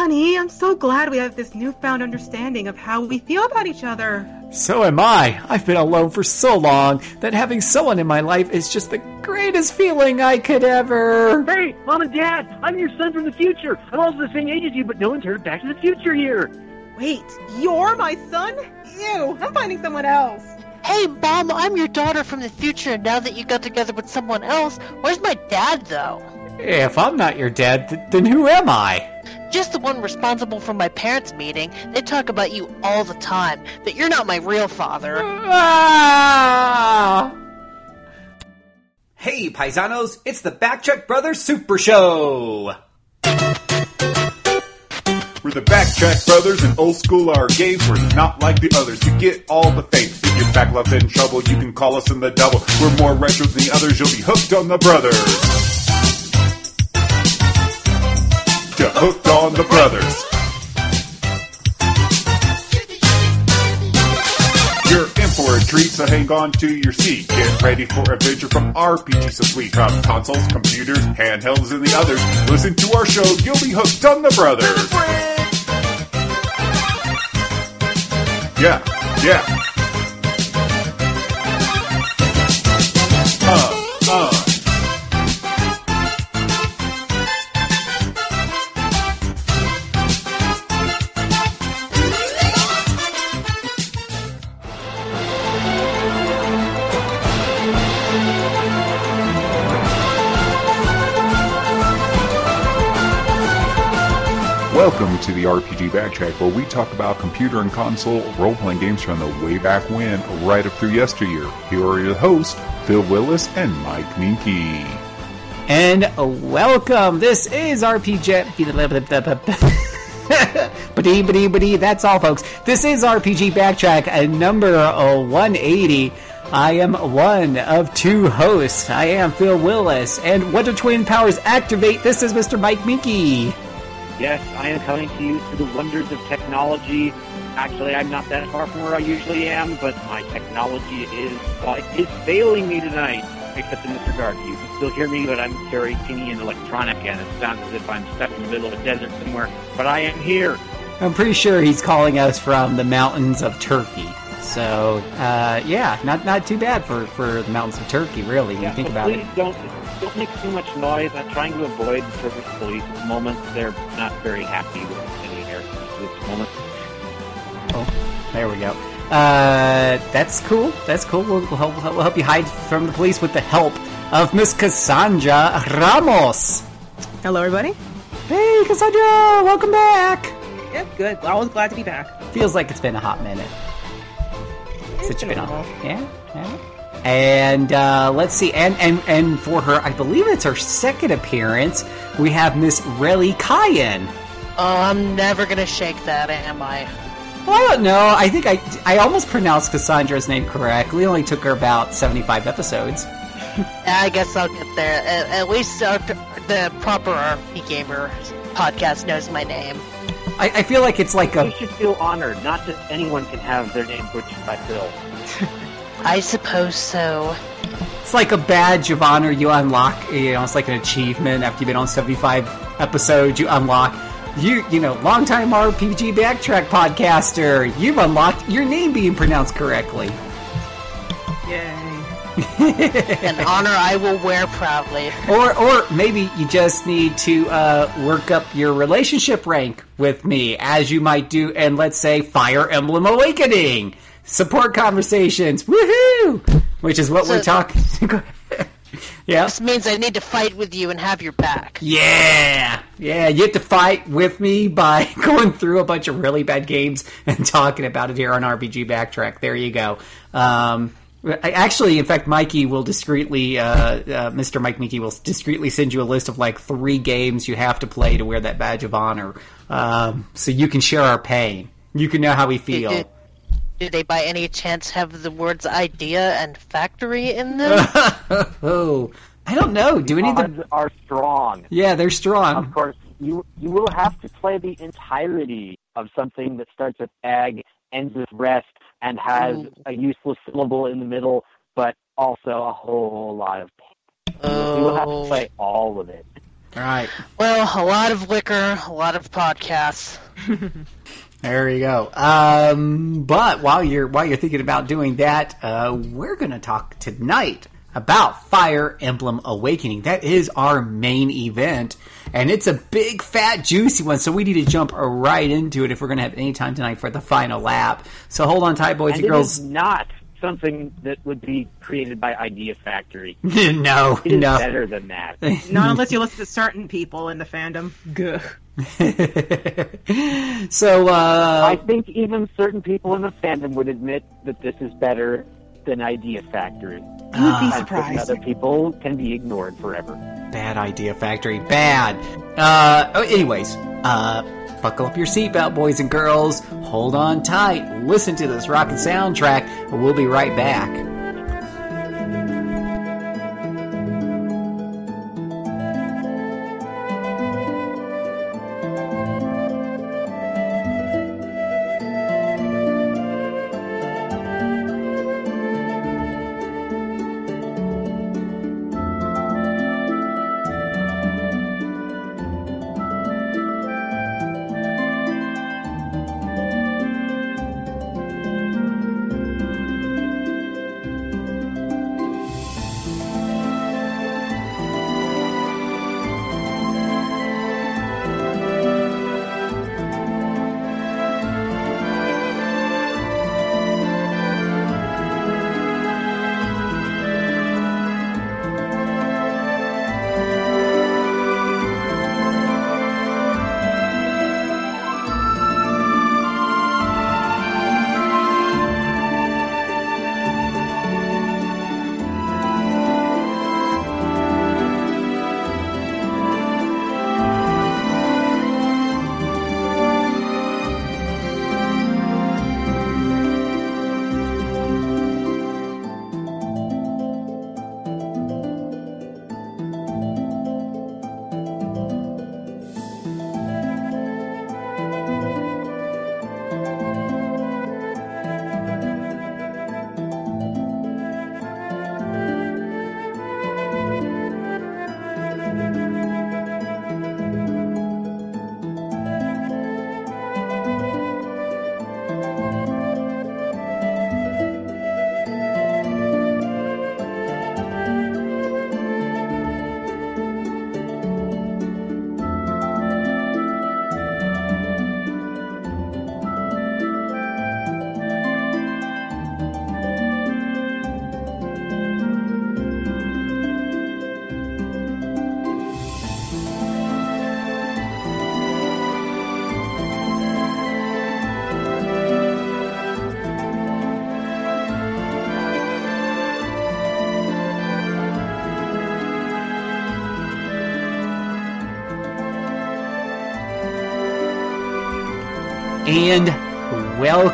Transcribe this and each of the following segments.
Honey, I'm so glad we have this newfound understanding of how we feel about each other. So am I. I've been alone for so long that having someone in my life is just the greatest feeling I could ever. Hey, Mom and Dad, I'm your son from the future. I'm also the same age as you, but no one's heard Back to the Future here. Wait, you're my son? Ew, I'm finding someone else. Hey, Mom, I'm your daughter from the future, and now that you got together with someone else, where's my dad, though? If I'm not your dad, th- then who am I? Just the one responsible for my parents' meeting. They talk about you all the time, but you're not my real father. Ah! Hey, paisanos, it's the Backtrack Brothers Super Show! We're the Backtrack Brothers, and old school our games. We're not like the others. You get all the fame. If your back love's in trouble, you can call us in the double. We're more retro than the others. You'll be hooked on the brothers. You're hooked on the brothers. You're in for a treat, so hang on to your seat. Get ready for adventure from RPG so sweet. From consoles, computers, handhelds, and the others. Listen to our show, you'll be hooked on the brothers. Yeah, yeah. Welcome to the RPG Backtrack, where we talk about computer and console role playing games from the way back when, right up through yesteryear. Here are your hosts, Phil Willis and Mike Minky. And welcome. This is RPG. Badee. That's all, folks. This is RPG Backtrack, uh, number uh, 180. I am one of two hosts. I am Phil Willis. And what do twin powers activate? This is Mr. Mike Minky. Yes, I am coming to you through the wonders of technology. Actually, I'm not that far from where I usually am, but my technology is it is failing me tonight, except in this regard. You can still hear me, but I'm very teeny and electronic, and it sounds as if I'm stuck in the middle of a desert somewhere. But I am here. I'm pretty sure he's calling us from the mountains of Turkey. So, uh, yeah, not not too bad for, for the mountains of Turkey, really, when you think about please it. don't don't make too much noise. I'm trying to avoid the Turkish police at the moment. They're not very happy with any air at this moment. Oh, there we go. Uh, that's cool. That's cool. We'll, we'll, help, we'll help you hide from the police with the help of Miss Cassandra Ramos. Hello, everybody. Hey, Cassandra, welcome back. Yep, good. I always glad to be back. Feels like it's been a hot minute since It's you've been been a on. while. Yeah, yeah. And uh, let's see, and, and and for her, I believe it's her second appearance. We have Miss Relly Cayenne. Oh, I'm never gonna shake that, am I? Well, I don't know. I think I I almost pronounced Cassandra's name correctly. It only took her about seventy five episodes. I guess I'll get there. At, at least uh, the proper RP Gamer podcast knows my name. I, I feel like it's like You a should feel honored. Not just anyone can have their name butchered by Phil. I suppose so. it's like a badge of honor you unlock. You know, it's like an achievement after you've been on seventy five episodes. You unlock. You you know, longtime RPG backtrack podcaster. You've unlocked your name being pronounced correctly. Yay. An honor I will wear proudly. Or, or maybe you just need to uh, work up your relationship rank with me, as you might do in, let's say, Fire Emblem Awakening. Support conversations, woohoo! Which is what we're talking. yeah, This means I need to fight with you and have your back. yeah, yeah. You have to fight with me by going through a bunch of really bad games and talking about it here on RPG Backtrack. There you go. Um, Actually, in fact, Mikey will discreetly, uh, uh, Mr. Mike Mickey will discreetly send you a list of like three games you have to play to wear that badge of honor, um, so you can share our pain. You can know how we feel. Did, did they by any chance have the words idea and factory in them? oh, I don't know. Do any of them are strong. Yeah, they're strong. Of course, you you will have to play the entirety of something that starts with ag, ends with rest, and has mm. a useless syllable in the middle, but also a whole lot of pain. You will have to Oh. play all of it. All right. Well, a lot of liquor, a lot of podcasts. There you go. Um, but while you're while you're thinking about doing that, uh, we're going to talk tonight about Fire Emblem Awakening. That is our main event, and it's a big, fat, juicy one. So we need to jump right into it if we're going to have any time tonight for the final lap. So hold on tight, boys And and it girls. is not something that would be created by Idea Factory. no, It is no. better than that. Not unless you listen to certain people in the fandom. Gah. so I uh, think even certain people in the fandom would admit that this is better than Idea Factory. You'd be surprised. other people can be ignored forever. bad idea, factory, bad. Uh, oh, anyways, uh, buckle up your seatbelt, boys and girls. Hold on tight. Listen to this rockin' soundtrack. We'll be right back.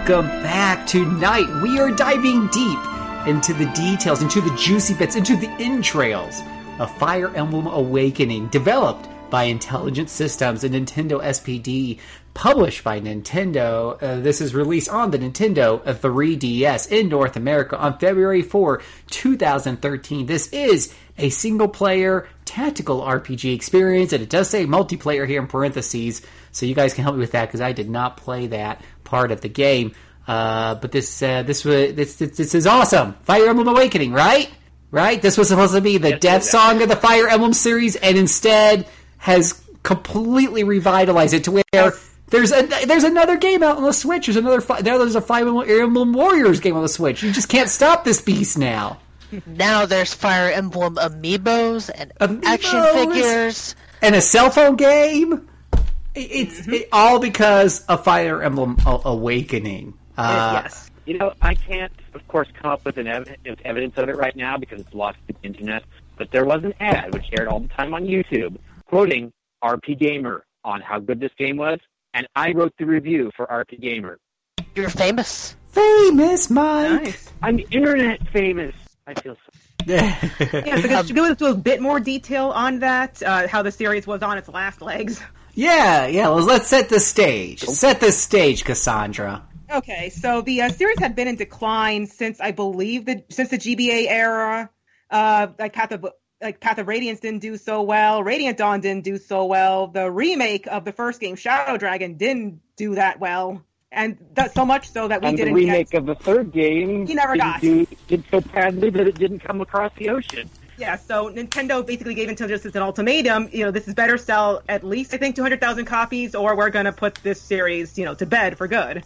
Welcome back. Tonight we are diving deep into the details, into the juicy bits, into the entrails of Fire Emblem Awakening, developed by Intelligent Systems and Nintendo SPD, published by Nintendo. Uh, this is released on the Nintendo 3DS in North America on February 4, 2013. This is a single player tactical RPG experience, and it does say multiplayer here in parentheses, so you guys can help me with that because I did not play that part of the game. Uh, but this uh, this this, this this is awesome. Fire Emblem Awakening, right? Right? This was supposed to be the Yes, death song of the Fire Emblem series, and instead has completely revitalized it to where there's a there's another game out on the Switch. There's another fi- now there's a Fire Emblem Warriors game on the Switch. You just can't stop this beast now. Now there's Fire Emblem amiibos and action figures. and a cell phone game. It's it, all because of Fire Emblem A- Awakening. Uh, yes. You know, I can't, of course, come up with an ev- with evidence of it right now because it's lost to the internet. But there was an ad which aired all the time on YouTube, quoting RP Gamer on how good this game was, and I wrote the review for RP Gamer. You're famous. Famous Mike. Nice. I'm internet famous. I feel so. Yeah, because to go into a bit more detail on that, uh, how the series was on its last legs. yeah, yeah. Let's, let's set the stage. Set the stage, Cassandra. Okay, so the uh, series had been in decline since I believe the since the GBA era. Uh, like at the like Path of Radiance didn't do so well. Radiant Dawn didn't do so well. The remake of the first game, Shadow Dragon, didn't do that well, and that so much so that we and the didn't remake get. of the third game You never got. do did so badly that it didn't come across the ocean. Yeah, so Nintendo basically gave Intelligent Systems an ultimatum. You know, this is better sell at least I think 200,000 copies, or we're going to put this series, you know, to bed for good.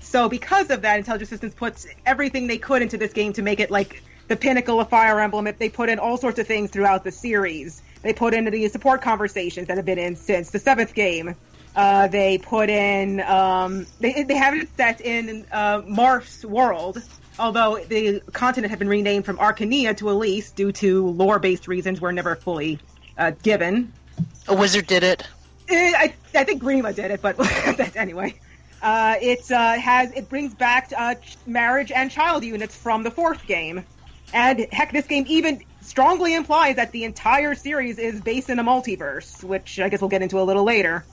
So because of that, Intelligent Systems puts everything they could into this game to make it like the pinnacle of Fire Emblem. If They put in all sorts of things throughout the series. They put into the support conversations that have been in since the seventh game. Uh, they put in um, they they have it set in uh, Marth's world, although the continent had been renamed from Archanea to Ylisse due to lore-based reasons were never fully uh, given. A wizard did it. Eh, I, I think Grima did it, but anyway. Uh, it uh, has it brings back uh, marriage and child units from the fourth game, and heck, this game even strongly implies that the entire series is based in a multiverse, which I guess we'll get into a little later.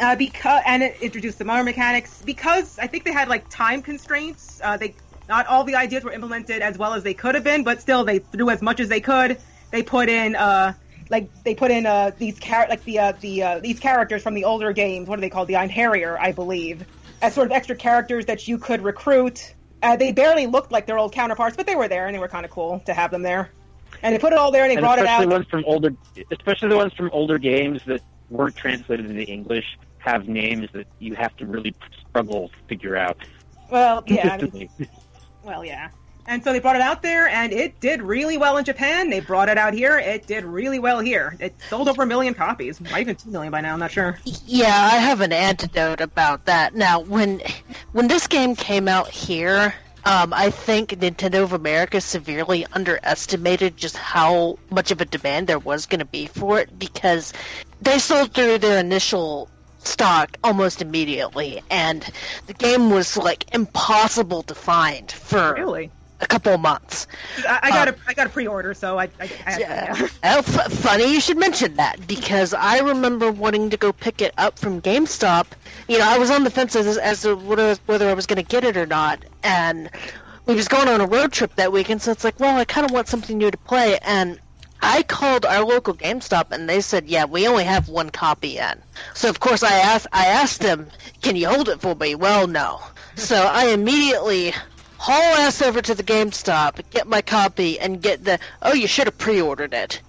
Uh, because and it introduced some other mechanics because I think they had like time constraints. Uh, they not all the ideas were implemented as well as they could have been, but still they threw as much as they could. They put in uh, like they put in uh, these char- like the uh, the uh, these characters from the older games. What are they called? The Einherjar, I believe, as sort of extra characters that you could recruit. Uh, they barely looked like their old counterparts, but they were there and they were kind of cool to have them there. And they put it all there and they and brought it out. especially ones from older, especially the ones from older games that weren't translated into English have names that you have to really struggle to figure out. Well, yeah, I mean. Well, yeah. And so they brought it out there, and it did really well in Japan. They brought it out here. It did really well here. It sold over a million copies, might even two million by now. I'm not sure. Yeah, I have an antidote about that. Now, when when this game came out here, um, I think Nintendo of America severely underestimated just how much of a demand there was going to be for it because they sold through their initial stock almost immediately, and the game was like impossible to find for Really, a couple of months. I, I got a um, I got a pre-order, so I, I, I Yeah. yeah. Oh, f- funny you should mention that because I remember wanting to go pick it up from GameStop. You know, I was on the fence as, as to whether, whether I was going to get it or not, and we was going on a road trip that weekend, so it's like, well, I kind of want something new to play, and I called our local GameStop, and they said, yeah, we only have one copy in. So of course I asked, I asked them, can you hold it for me? Well, no. So I immediately haul ass over to the GameStop, get my copy, and get the oh you should have pre-ordered it,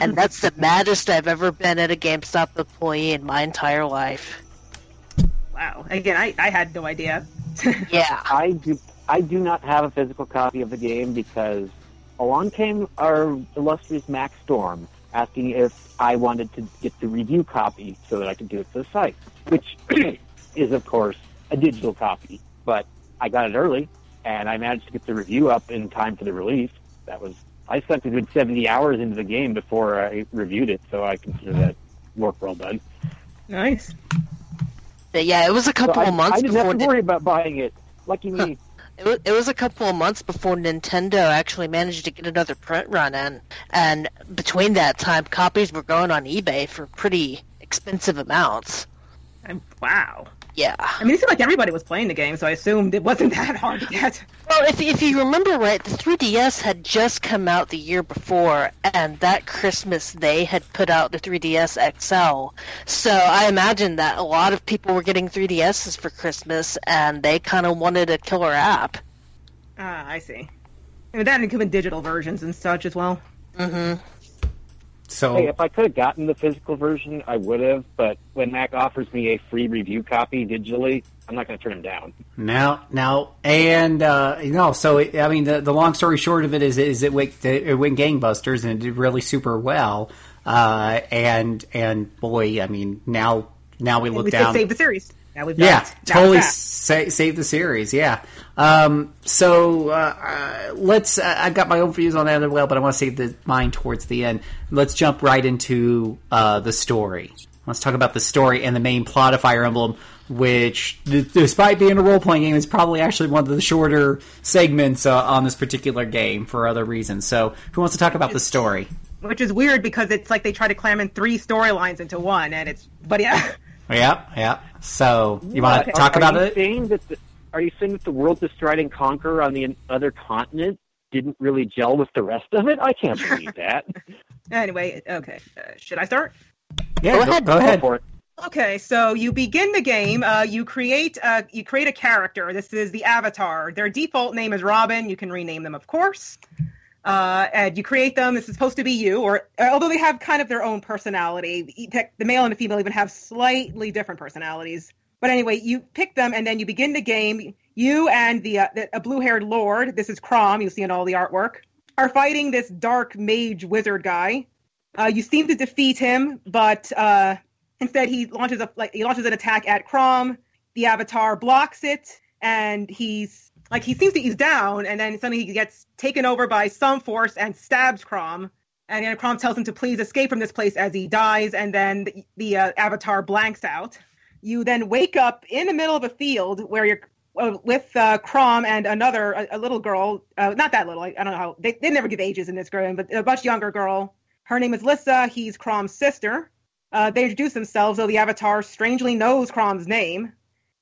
and that's the maddest I've ever been at a GameStop employee in my entire life. Wow. Again, I, I had no idea. Yeah, I do. I do not have a physical copy of the game because along came our illustrious Max Storm asking if I wanted to get the review copy so that I could do it for the site, which is of course a digital copy. But I got it early, and I managed to get the review up in time for the release. That was I spent a good seventy hours into the game before I reviewed it, so I consider that work well done. nice. but yeah, it was a So couple I, of months before. I didn't before. have to worry about buying it. Lucky me. It was, it was a couple of months before Nintendo actually managed to get another print run in, and between that time, copies were going on eBay for pretty expensive amounts. I'm, wow. Yeah. I mean, it seemed like everybody was playing the game, so I assumed it wasn't that hard to get. Well, if, if you remember right, the 3DS had just come out the year before, and that Christmas they had put out the 3DS XL. So I imagine that a lot of people were getting 3DSs for Christmas, and they kind of wanted a killer app. Ah, I see. I mean, that included digital versions and such as well. hmm So Hey, if I could have gotten the physical version, I would have. But when Mac offers me a free review copy digitally, I'm not going to turn him down. Now, now, and uh, you know, so it, I mean, the, the long story short of it is, is it went it went gangbusters and it did really super well. Uh, and and boy, I mean, now now we And look we down. save the series. Now we've yeah, totally sa- save the series. Yeah. Um, so uh, uh, let's. Uh, I've got my own views on that as well, but I want to save the mine towards the end. Let's jump right into uh, the story. Let's talk about the story and the main plot of Fire Emblem, which, d- despite being a role playing game, is probably actually one of the shorter segments uh, on this particular game for other reasons. So, who wants to talk about the story? Which is weird because it's like they try to cram in three storylines into one, and it's. But yeah, Yeah, yeah. So, you want to Are- talk are about you it? Saying that the, are you saying that the world to stride and conquer on the other continent didn't really gel with the rest of it? I can't believe that. Anyway, okay. Uh, should I start? Yeah, Go go, ahead. go ahead. for it. Okay, so you begin the game. Uh, you create uh, you create a character. This is the avatar. Their default name is Robin. You can rename them, of course. Uh, and you create them. This is supposed to be you, or although they have kind of their own personality. The male and the female even have slightly different personalities. But anyway, you pick them, and then you begin the game. You and the, uh, the a blue-haired lord. This is Chrom. You see in all the artwork. Are fighting this dark mage wizard guy. Uh, you seem to defeat him, but uh, Instead, he launches a like he launches an attack at Chrom. The Avatar blocks it, and he's like he seems to he's down, and then suddenly he gets taken over by some force and stabs Chrom. And then Chrom tells him to please escape from this place as he dies, and then the, the uh, Avatar blanks out. You then wake up in the middle of a field where you're uh, with uh, Chrom and another a, a little girl, uh, not that little. I, I don't know how they they never give ages in this game, but a much younger girl. Her name is Lissa. He's Chrom's sister. Uh, they introduce themselves, though the Avatar strangely knows Chrom's name,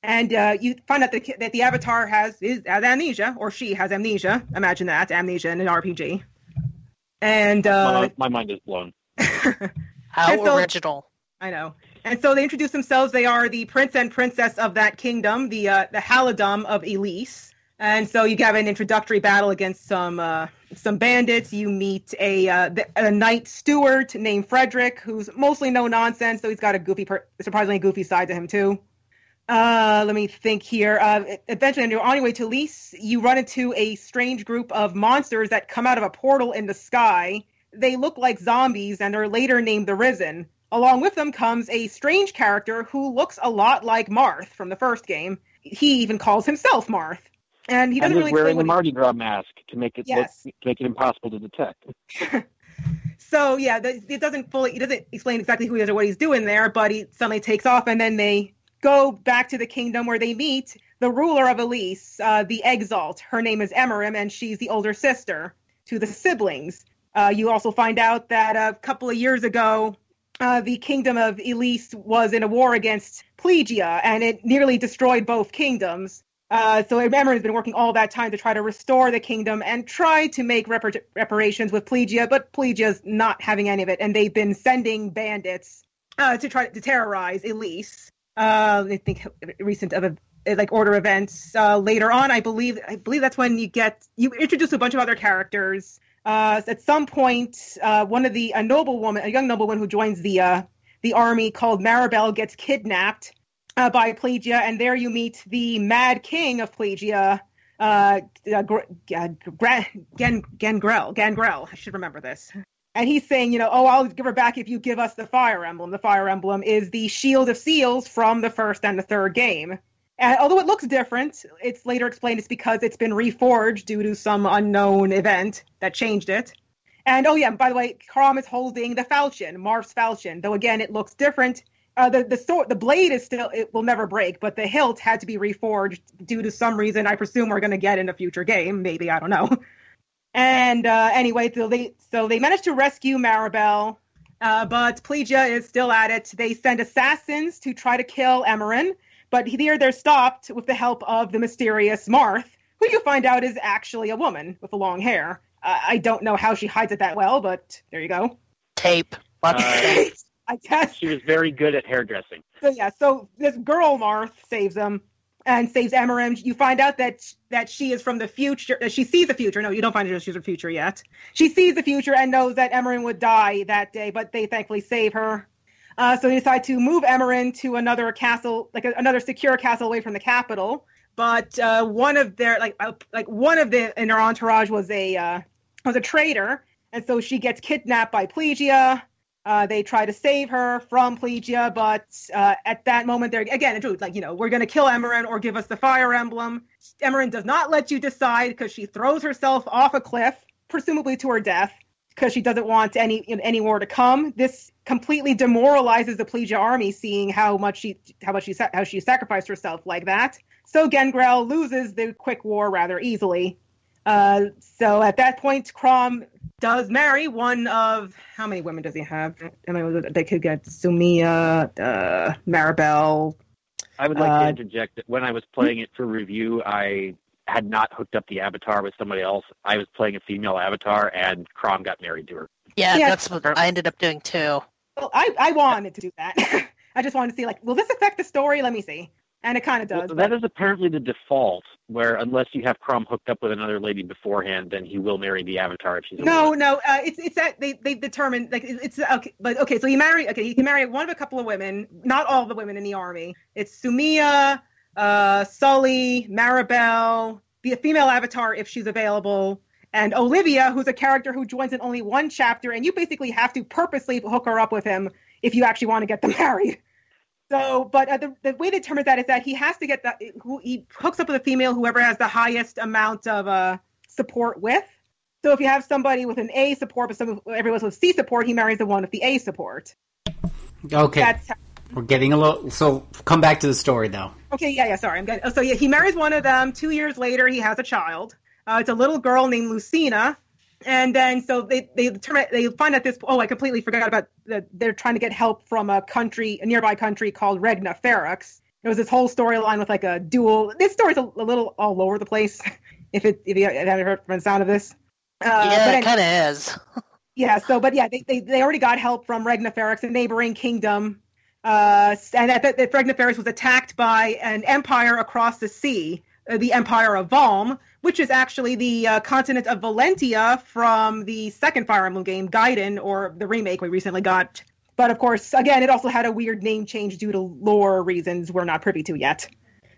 and uh, you find out that, the- that the Avatar has is has amnesia, or she has amnesia. Imagine that amnesia in an RPG. And uh, my, my mind is blown. How so- original. I know. And so they introduce themselves. They are the prince and princess of that kingdom, the uh, the Halidom of Ylisse. And so you have an introductory battle against some uh, some bandits. You meet a uh, the, a knight steward named Frederick, who's mostly no nonsense, though he's got a goofy, per- surprisingly goofy side to him too. Uh, let me think here. Uh, eventually, on your, on your way to Ylisse, you run into a strange group of monsters that come out of a portal in the sky. They look like zombies and are later named the Risen. Along with them comes a strange character who looks a lot like Marth from the first game. He even calls himself Marth. And he and doesn't is really wearing explain a what he- Mardi Gras mask to make it Yes. look, to make it impossible to detect. So yeah, the, it doesn't fully. It doesn't explain exactly who he is or what he's doing there, but he suddenly takes off, and then they go back to the kingdom where they meet the ruler of Ylisse, uh, the Exalt. Her name is Emmeryn, and she's the older sister to the siblings. Uh, you also find out that a couple of years ago, uh, the kingdom of Ylisse was in a war against Plegia, and it nearly destroyed both kingdoms. Uh, so Emmeryn has been working all that time to try to restore the kingdom and try to make repar- reparations with Plegia, but Plegia's not having any of it, and they've been sending bandits uh, to try to terrorize Ylisse. Uh, I think recent of a, like order events uh, later on. I believe I believe that's when you get you introduce a bunch of other characters. Uh, at some point, uh, one of the a noblewoman, a young noblewoman who joins the uh, the army called Maribel gets kidnapped uh, by Plegia, and there you meet the Mad King of Plegia, uh, uh, Gr- uh, Gangrel. Gangrel. I should remember this. And he's saying, you know, oh, I'll give her back if you give us the Fire Emblem. The Fire Emblem is the Shield of Seals from the first and the third game. And although it looks different, it's later explained it's because it's been reforged due to some unknown event that changed it. And oh yeah, by the way, Chrom is holding the falchion, Marth's falchion. Though again, it looks different. Uh, the the sword, the blade is still it will never break, but the hilt had to be reforged due to some reason. I presume we're going to get in a future game. Maybe I don't know. And uh, anyway, so they so they managed to rescue Maribel, uh, but Plegia is still at it. They send assassins to try to kill Emmeryn, but here they're stopped with the help of the mysterious Marth, who you find out is actually a woman with long hair. Uh, I don't know how she hides it that well, but there you go. Tape. Lots of Uh, tape. I guess. She was very good at hairdressing. So yeah, so this girl Marth saves them and saves Emmeryn. You find out that that she is from the future. She sees the future. No, you don't find out she's the future yet. She sees the future and knows that Emmeryn would die that day, but they thankfully save her. Uh, so they decide to move Emmeryn to another castle, like a, another secure castle away from the capital. But uh, one of their like uh, like one of the in her entourage was a uh, was a traitor, and so she gets kidnapped by Plegia. Uh, they try to save her from Plegia, but uh, at that moment, they're again, like you know, we're going to kill Emmeryn or give us the Fire Emblem. Emmeryn does not let you decide because she throws herself off a cliff, presumably to her death, because she doesn't want any any war to come. This completely demoralizes the Plegia army, seeing how much she how much she how she sacrificed herself like that. So Gangrel loses the quick war rather easily. Uh, so at that point, Chrom does marry one of how many women does he have? I mean, they could get Sumia, uh, Maribel. I would like Uh, to interject that when I was playing it for review, I had not hooked up the avatar with somebody else. I was playing a female avatar, and Chrom got married to her. Yeah, Yeah. that's what I ended up doing too. Well, I, I wanted to do that. I just wanted to see, like, will this affect the story? Let me see. And it kind of does. Well, that is apparently the default, where unless you have Chrom hooked up with another lady beforehand, then he will marry the Avatar if she's No, no, uh, it's it's that they they determined like it's it's- okay, but okay. So he marry okay, he can marry one of a couple of women, not all the women in the army. It's Sumia, uh, Sully, Maribel, the female avatar if she's available, and Olivia, who's a character who joins in only one chapter, and you basically have to purposely hook her up with him if you actually want to get them married. So, but uh, the, the way they determine that is that he has to get the who he hooks up with a female whoever has the highest amount of uh, support with. So if you have somebody with an A support, but some everyone's with C support, he marries the one with the A support. Okay, That's how, we're getting a little. So come back to the story though. okay. Yeah, yeah. Sorry, I'm getting. oh, So yeah, he marries one of them. Two years later, he has a child. Uh, it's a little girl named Lucina. And then so they they determine they find out this. Oh, I completely forgot about that. They're trying to get help from a country, a nearby country called Regna Ferox. There was this whole storyline with like a duel. This story's a, a little all over the place. If it if you haven't heard from the sound of this. Uh, yeah, it kind of is. Yeah, so but yeah, they, they, they already got help from Regna Regnaferix, a neighboring kingdom. Uh, and that, that Regna Ferox was attacked by an empire across the sea, uh, the Empire of Valm, which is actually the uh, continent of Valentia from the second Fire Emblem game, Gaiden, or the remake we recently got. But of course, again, it also had a weird name change due to lore reasons we're not privy to yet.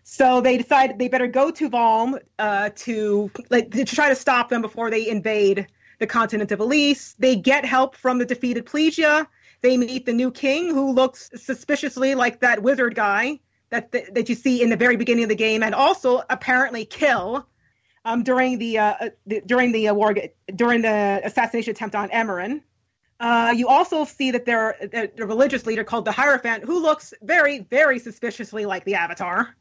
So they decided they better go to Valm uh, to like to try to stop them before they invade the continent of Ylisse. They get help from the defeated Plegia. They meet the new king, who looks suspiciously like that wizard guy that that, that you see in the very beginning of the game, and also apparently kill um, during the, uh, uh, the during the war during the assassination attempt on Emmeryn. Uh, you also see that there the, the religious leader called the Hierophant, who looks very, very suspiciously like the Avatar.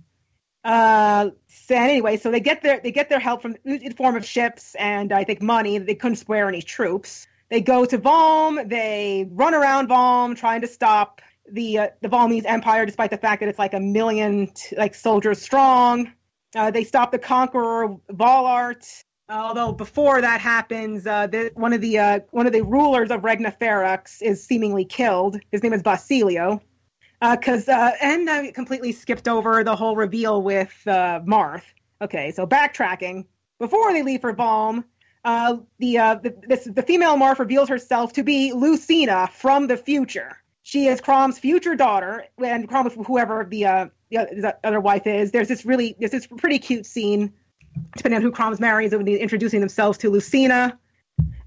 Uh, so anyway, so they get their they get their help from in form of ships and I think money. They couldn't spare any troops. They go to Valm. They run around Valm trying to stop the uh, the Valmese Empire, despite the fact that it's like a million t- like soldiers strong. Uh, they stop the conqueror Walhart. Although before that happens, uh, the, one of the uh, one of the rulers of Regna Ferox is seemingly killed. His name is Basilio because uh, and I completely skipped over the whole reveal with uh, Marth. Okay, so backtracking before they leave for Valm, uh, the, uh, the this the female Marth reveals herself to be Lucina from the future. She is Chrom's future daughter, and Chrom whoever the, uh, the the other wife is. There's this really there's this pretty cute scene, depending on who Chrom's marries, they're introducing themselves to Lucina.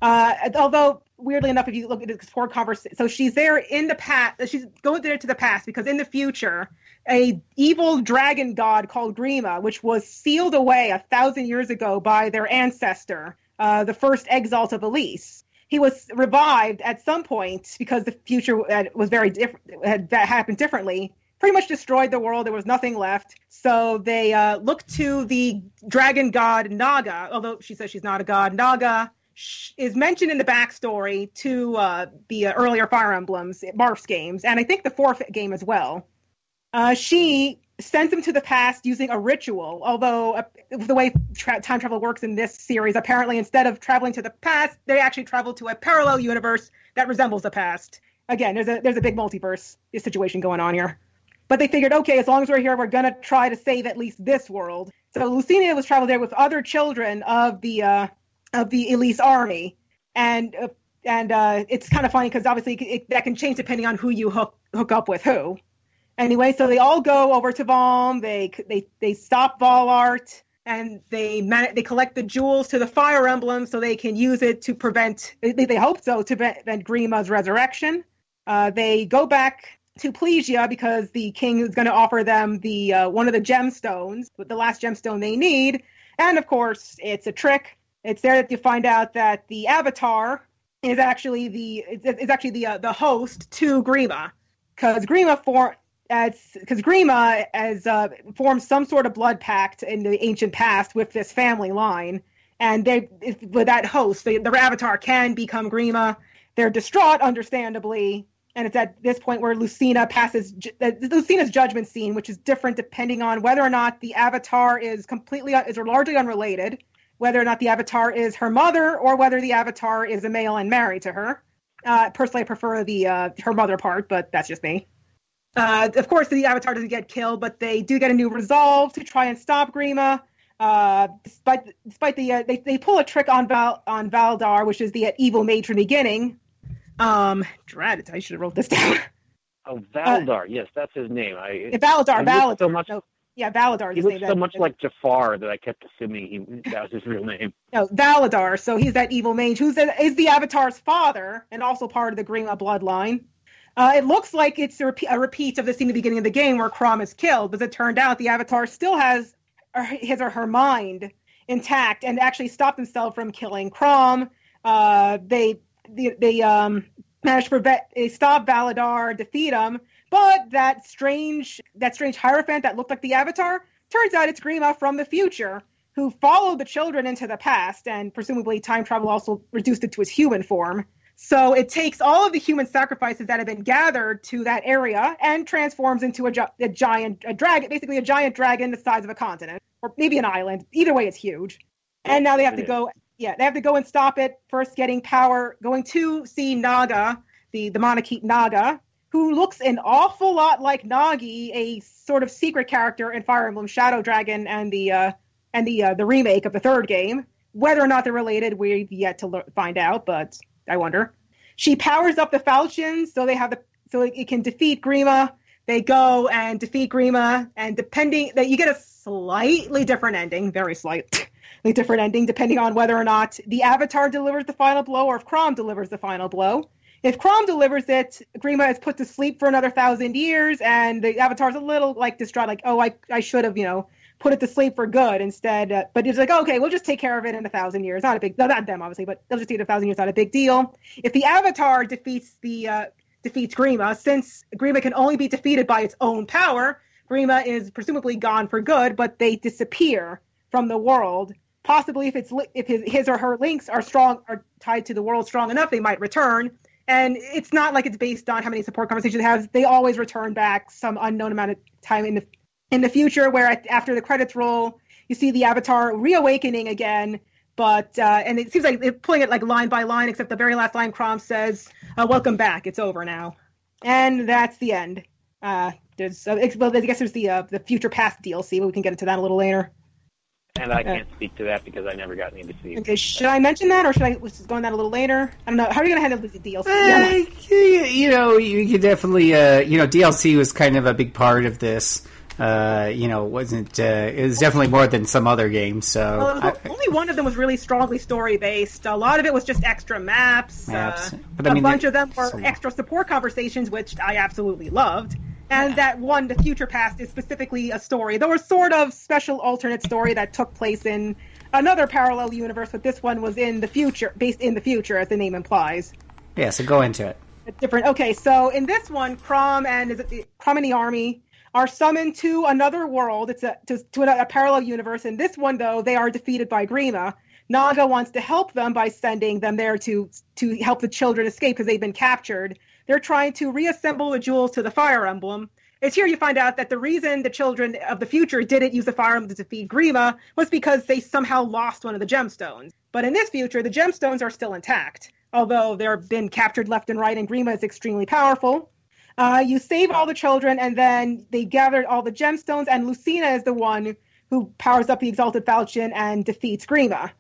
Uh, although weirdly enough, if you look at this poor conversation, so she's there in the past. She's going there to the past because in the future, a evil dragon god called Grima, which was sealed away a thousand years ago by their ancestor, uh, the first exalt of Ylisse. He was revived at some point because the future was very different, had that happened differently. Pretty much destroyed the world. There was nothing left. So they uh, looked to the dragon god Naga, although she says she's not a god. Naga is mentioned in the backstory to uh, the uh, earlier Fire Emblems, Marth's games, and I think the fourth game as well. Uh, she sends him to the past using a ritual, although uh, the way tra- time travel works in this series, apparently instead of traveling to the past, they actually travel to a parallel universe that resembles the past. Again, there's a there's a big multiverse situation going on here. But they figured, okay, as long as we're here, we're gonna try to save at least this world. So Lucinia was traveled there with other children of the uh, of the Ylisse army, and uh, and uh, it's kind of funny because obviously it, that can change depending on who you hook hook up with who. Anyway, so they all go over to Valm. They they they stop Walhart and they man- they collect the jewels to the Fire Emblem so they can use it to prevent. They, they hope so to prevent Grima's resurrection. Uh, they go back to Plegia because the king is going to offer them the uh, one of the gemstones, the last gemstone they need, and of course it's a trick. It's there that you find out that the Avatar is actually the is, actually the uh, the host to Grima, because Grima for as because Grima has uh, formed some sort of blood pact in the ancient past with this family line, and they with that host, the, the Avatar can become Grima. They're distraught, understandably, and it's at this point where Lucina passes uh, Lucina's judgment scene, which is different depending on whether or not the Avatar is completely is largely unrelated, whether or not the Avatar is her mother, or whether the Avatar is a male and married to her. Uh, personally, I prefer the uh, her mother part, but that's just me. Uh, of course, the Avatar doesn't get killed, but they do get a new resolve to try and stop Grima. Uh, despite despite the uh, they they pull a trick on Val on Validar, which is the uh, evil the beginning. Um, dread it! I should have wrote this down. Oh, Validar. yes, that's his name. I Yeah, Validar, he Validar. so much. No, yeah, Validar is He his looks name. so much like Jafar that I kept assuming he that was his real name. No, Validar. So he's that evil mage who's the, is the Avatar's father and also part of the Grima bloodline. Uh, it looks like it's a, repeat, a repeat of the scene at the beginning of the game where Chrom is killed, but as it turned out, the Avatar still has his or her mind intact and actually stopped himself from killing Chrom. Uh, they they, they um, managed to prevent, they stop Validar, defeat him, but that strange that strange Hierophant that looked like the Avatar turns out it's Grima from the future who followed the children into the past, and presumably time travel also reduced it to his human form. So it takes all of the human sacrifices that have been gathered to that area and transforms into a, gi- a giant a dragon, basically a giant dragon the size of a continent, or maybe an island. Either way, it's huge. And now they have to go. Yeah, they have to go and stop it. First, getting power, going to see Naga, the the Monarchy Naga, who looks an awful lot like Nagi, a sort of secret character in Fire Emblem Shadow Dragon and the uh, and the uh, the remake of the third game. Whether or not they're related, we've yet to lear- find out, but I wonder. She powers up the Falchions so they have the so it can defeat Grima. They go and defeat Grima, and depending that you get a slightly different ending, very slightly different ending, depending on whether or not the Avatar delivers the final blow or if Chrom delivers the final blow. If Chrom delivers it, Grima is put to sleep for another thousand years, and the Avatar's a little like distraught, like, oh, I, I should have, you know, put it to sleep for good instead. Uh, but it's like, okay, we'll just take care of it in a thousand years. Not a big, no, not them obviously, but they'll just take it a thousand years. Not a big deal. If the Avatar defeats the uh, defeats Grima, since Grima can only be defeated by its own power, Grima is presumably gone for good, but they disappear from the world. Possibly, if it's if his, his or her links are strong, are tied to the world strong enough, they might return. And it's not like it's based on how many support conversations they have. They always return back some unknown amount of time in the in the future, where after the credits roll, you see the Avatar reawakening again. But uh, and it seems like they're pulling it like line by line, except the very last line, Chrom says, uh, "Welcome back. It's over now," and that's the end. Uh, there's, uh, well, I guess there's the uh, the future past DLC, but we can get into that a little later. And I can't speak to that because I never got any to see. Okay, should I mention that, or should I let's just go on that a little later? I don't know. How are you gonna handle the DLC? Eh, you, you know, you could definitely, uh, you know, DLC was kind of a big part of this. Uh, you know, it wasn't uh, it was definitely more than some other games. So Well, it was, I- only one of them was really strongly story based. A lot of it was just extra maps. Maps. Uh, But I a mean, bunch of them were so- extra support conversations, which I absolutely loved. And that one, the future past, is specifically a story. There was sort of special alternate story that took place in another parallel universe, but this one was in the future, based in the future, as the name implies. yeah, so go into it. It's different. Okay, so in this one, Chrom and is it the, Chrom and the army are summoned to another world. It's a to, to a, a parallel universe. In this one, though, they are defeated by Grima. Naga wants to help them by sending them there to to help the children escape because they've been captured. They're trying to reassemble the jewels to the Fire Emblem. It's here you find out that the reason the children of the future didn't use the Fire Emblem to defeat Grima was because they somehow lost one of the gemstones. But in this future, the gemstones are still intact, although they've been captured left and right, and Grima is extremely powerful. Uh, you save all the children, and then they gathered all the gemstones, and Lucina is the one who powers up the Exalted Falchion and defeats Grima.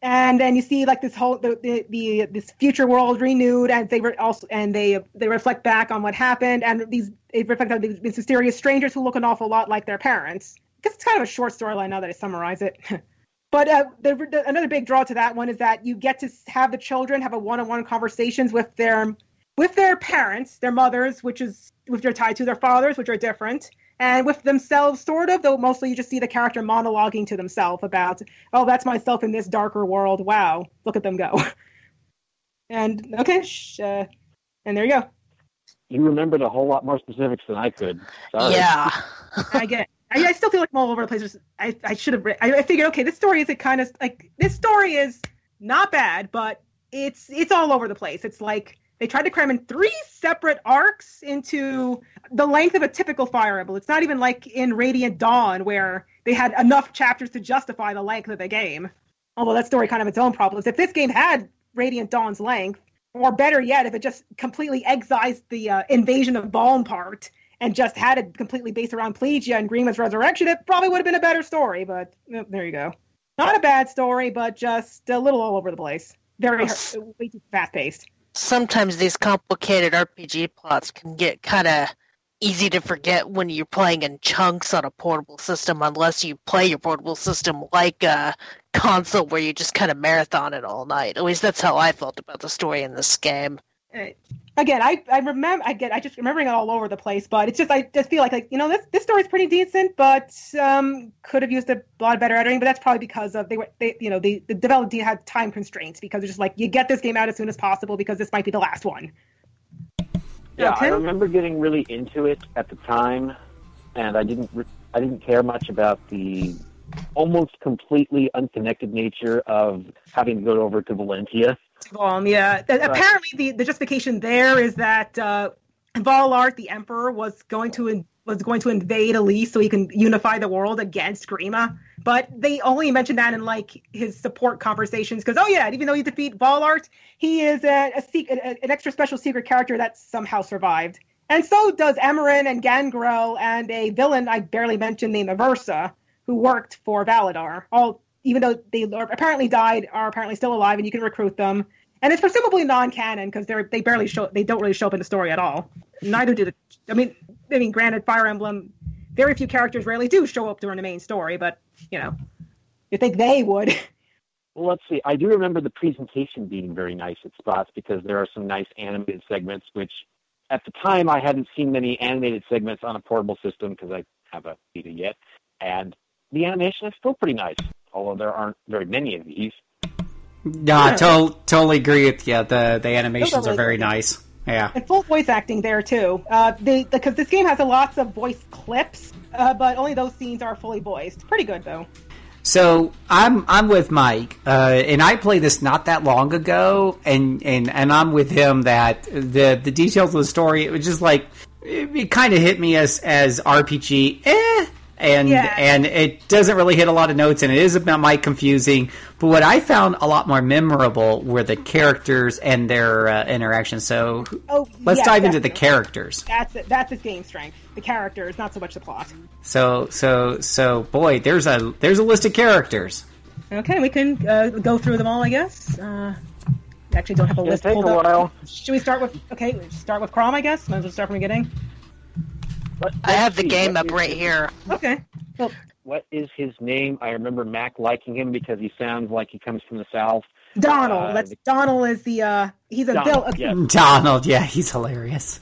And then you see like this whole the, the, the this future world renewed, and they were also and they they reflect back on what happened, and these they reflect on these, these mysterious strangers who look an awful lot like their parents. because it's kind of a short storyline now that I summarize it. But uh, the, the, another big draw to that one is that you get to have the children have a one-on-one conversations with their with their parents, their mothers, which is which are tied to their fathers, which are different, and with themselves, sort of. Though mostly you just see the character monologuing to themselves about, "Oh, that's myself in this darker world. Wow, look at them go." And okay, sh- uh, and there you go. You remembered a whole lot more specifics than I could. Sorry. Yeah. I get. It. I, I still feel like I'm all over the place. Just- I, I should have. I, I figured, okay, this story is a kind of like this story is not bad, but it's it's all over the place. It's like they tried to cram in three separate arcs into the length of a typical Fire Emblem. It's not even like in Radiant Dawn where they had enough chapters to justify the length of the game. Although that story kind of its own problems. If this game had Radiant Dawn's length, Or better yet, if it just completely excised the uh, invasion of Valm part and just had it completely based around Plegia and Grima's resurrection, it probably would have been a better story. But there you go. Not a bad story, but just a little all over the place. Very way too fast paced. Sometimes these complicated RPG plots can get kind of easy to forget when you're playing in chunks on a portable system, unless you play your portable system like a console where you just kind of marathon it all night. At least that's how I felt about the story in this game. Uh, again, I, I remember I get I just remembering it all over the place, but it's just I just feel like like you know this this story's pretty decent, but um could have used a lot better editing. But that's probably because of they were they you know the the development team had time constraints because it's just like you get this game out as soon as possible because this might be the last one. Yeah, Okay. I remember getting really into it at the time, and I didn't re- I didn't care much about the almost completely unconnected nature of having to go over to Valentia. Yeah. Th- Apparently, the, the justification there is that uh, Walhart, the Emperor, was going to in- was going to invade Ylisse so he can unify the world against Grima. But they only mentioned that in like his support conversations because oh yeah, even though you defeat Walhart, he is a, a, sec- a an extra special secret character that somehow survived. And so does Emmeryn and Gangrel and a villain I barely mentioned named Aversa, who worked for Validar. All even though they are- apparently died, are apparently still alive, and you can recruit them. And it's presumably non-canon because they're they barely show they don't really show up in the story at all. Neither do the I mean I mean granted Fire Emblem, very few characters rarely do show up during the main story, but you know, you think they would. Well, let's see. I do remember the presentation being very nice at spots because there are some nice animated segments, which at the time I hadn't seen many animated segments on a portable system because I have a Vita yet, and the animation is still pretty nice, although there aren't very many of these. No, I to- totally agree with you. The the animations really are very nice. Yeah. and full voice acting there too. Uh, they because this game has a lots of voice clips, uh, but only those scenes are fully voiced. Pretty good though. So I'm I'm with Mike, uh, and I played this not that long ago, and, and, and I'm with him that the the details of the story it was just like it, it kind of hit me as as RPG, eh, and Yeah. and it doesn't really hit a lot of notes, and it is about Mike confusing. But what I found a lot more memorable were the characters and their uh, interactions. So Oh, let's yeah, dive into the characters. That's it. That's its game strength. The characters, not so much the plot. So so so boy, there's a there's a list of characters. Okay, we can uh, go through them all, I guess. Uh, actually, don't have a It'll list take a while. Should we start with? Okay, start with Chrom, I guess. Might as well start from the beginning. Let- I have the game up right his- here. Okay. Well, What is his name? I remember Mac liking him because he sounds like he comes from the south. Donnel. Uh, That's the- Donnel is the uh he's a Donnel, bill. Okay, yes. Donnel, yeah, he's hilarious.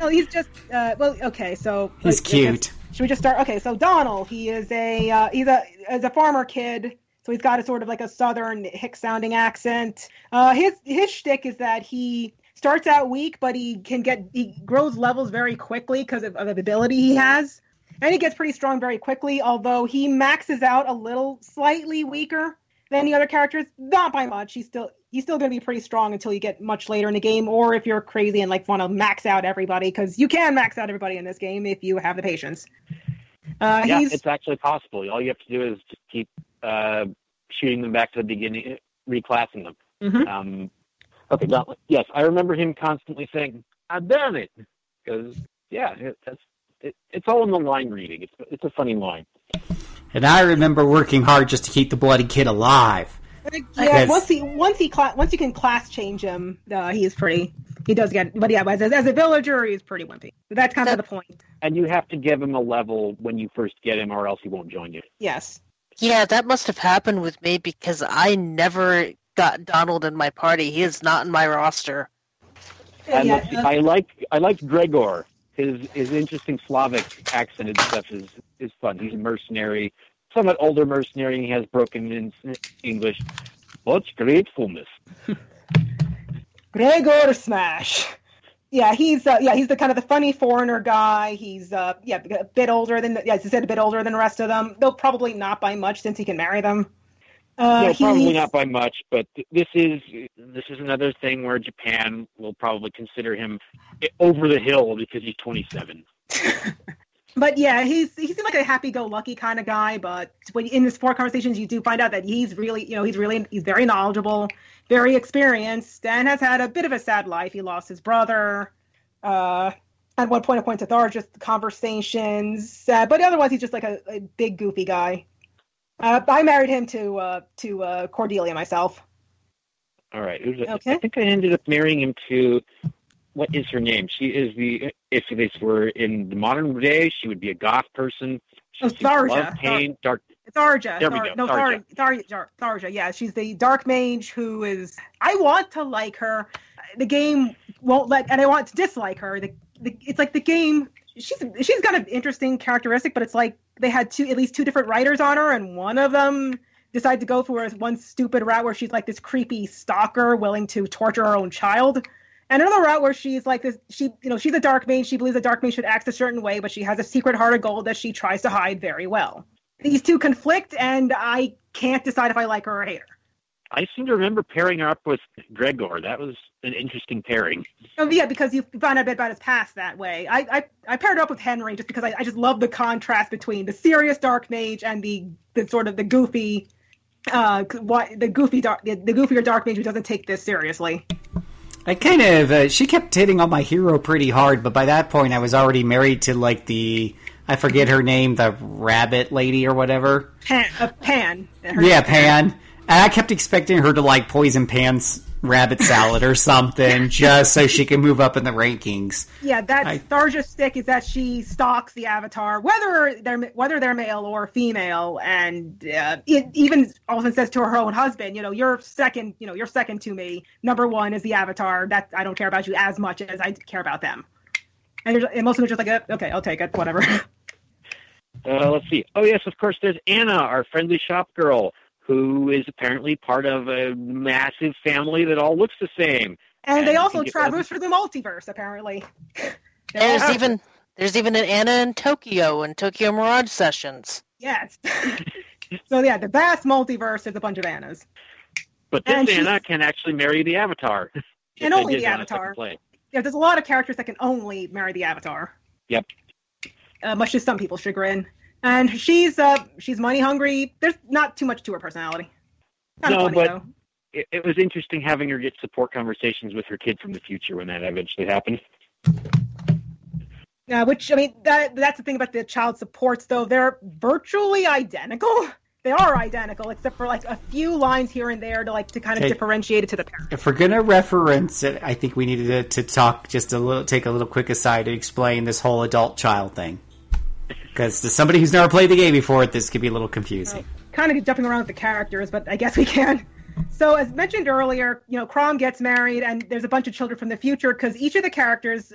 No, he's just uh well okay, so He's like, I guess- cute. Should we just start? Okay, so Donnel, he is a uh, he's a as a farmer kid, so he's got a sort of like a southern hick sounding accent. Uh, his his shtick is that he starts out weak, but he can get he grows levels very quickly because of, of the ability he has, and he gets pretty strong very quickly. Although he maxes out a little slightly weaker than the other characters, not by much. He's still he's still going to be pretty strong until you get much later in the game, or if you're crazy and like want to max out everybody, because you can max out everybody in this game if you have the patience. Uh, yeah, he's it's actually possible. All you have to do is just keep uh, shooting them back to the beginning, reclassing them. Mhm. Um, okay, Donnel. Yes, I remember him constantly saying, "I've done it," because yeah, it, that's it, it's all in the line reading. It's it's a funny line. And I remember working hard just to keep the bloody kid alive. yeah. Yes. Once he once he cla- once you can class change him, uh, he is pretty. He does get, but yeah, as, as a villager, he's pretty wimpy. That's kind of the point. And you have to give him a level when you first get him, or else he won't join you. Yes. Yeah, that must have happened with me because I never got Donnel in my party. He is not in my roster. And yeah, let's uh, I like I like Gregor. His his interesting Slavic accent and stuff is is fun. He's a mercenary, somewhat older mercenary. and He has broken in English. What's gratefulness? Gregor Smash. Yeah, he's uh, yeah he's the kind of the funny foreigner guy. He's uh yeah a bit older than yeah as I said a bit older than the rest of them. Though probably not by much since he can marry them. Uh, no, probably he's- not by much, but th- this is this is another thing where Japan will probably consider him over the hill because he's 27. but yeah, he's he seems like a happy-go-lucky kind of guy. But when in his four conversations, you do find out that he's really, you know, he's really he's very knowledgeable, very experienced, and has had a bit of a sad life. He lost his brother. Uh, at one point, according to Thor, just conversations. Uh, but otherwise, he's just like a, a big goofy guy. Uh, I married him to uh, to uh, Cordelia myself. All right. It was a- Okay. I think I ended up marrying him to what is her name? She is the if this were in the modern day, she would be a goth person. She Oh, Tharja. love pain, dark. It's Arja. There we go, No, Tharja. Thar- Thar- Thar- Tharja. Yeah, she's the dark mage who is. I want to like her. The game won't let, and I want to dislike her. The, the it's like the game. She's she's got an interesting characteristic, but it's like they had two at least two different writers on her, and one of them decided to go for one stupid route where she's like this creepy stalker willing to torture her own child. And another route where she's like this, she, you know, she's a dark mage. She believes a dark mage should act a certain way, but she has a secret heart of gold that she tries to hide very well these two conflict, and I can't decide if I like her or hate her. I seem to remember pairing her up with Gregor. That was an interesting pairing. Oh yeah, because you found out a bit about his past that way. I I, I paired her up with Henry just because I, I just love the contrast between the serious dark mage and the the sort of the goofy, uh, what the goofy dark the, the goofier dark mage who doesn't take this seriously. I kind of uh, she kept hitting on my hero pretty hard, but by that point I was already married to like the I forget her name, the rabbit lady or whatever. Panne, uh, Panne. Her- Yeah, Panne. And I kept expecting her to like poison Panne's rabbit salad or something, just so she can move up in the rankings. Yeah, that's I- Tharja's stick is that she stalks the avatar, whether they're whether they're male or female, and uh, it even often says to her own husband, you know, you're second, you know, you're second to me. Number one is the avatar. That I don't care about you as much as I care about them. And, you're, and most of them are just like, "Uh, okay, I'll take it, whatever. Uh, let's see. Oh yes, of course. There's Anna, our friendly shop girl, who is apparently part of a massive family that all looks the same. and they also you get- traverse through the multiverse, apparently. There's Yeah. even there's even an Anna in Tokyo and Tokyo Mirage sessions. yes. so yeah, the vast multiverse is a bunch of Annas. But this And she's- Anna can actually marry the Avatar. If And only the want a second Avatar. yeah, there's a lot of characters that can only marry the Avatar. Yep. Uh, much to some people's chagrin. And she's uh she's money hungry. There's not too much to her personality. Kind of No, funny but- though. It, it was interesting having her get support conversations with her kid from the future when that eventually happened. Uh, which I mean that that's the thing about the child supports though. They're virtually identical. They are identical, except for like a few lines here and there to like to kind of Okay. differentiate it to the parent. If we're gonna reference it, I think we needed to, to talk just a little, take a little quick aside to explain this whole adult child thing. Because to somebody who's never played the game before, this could be a little confusing. kind of jumping around with the characters, but I guess we can. So, as mentioned earlier, you know, Chrom gets married, and there's a bunch of children from the future because each of the characters,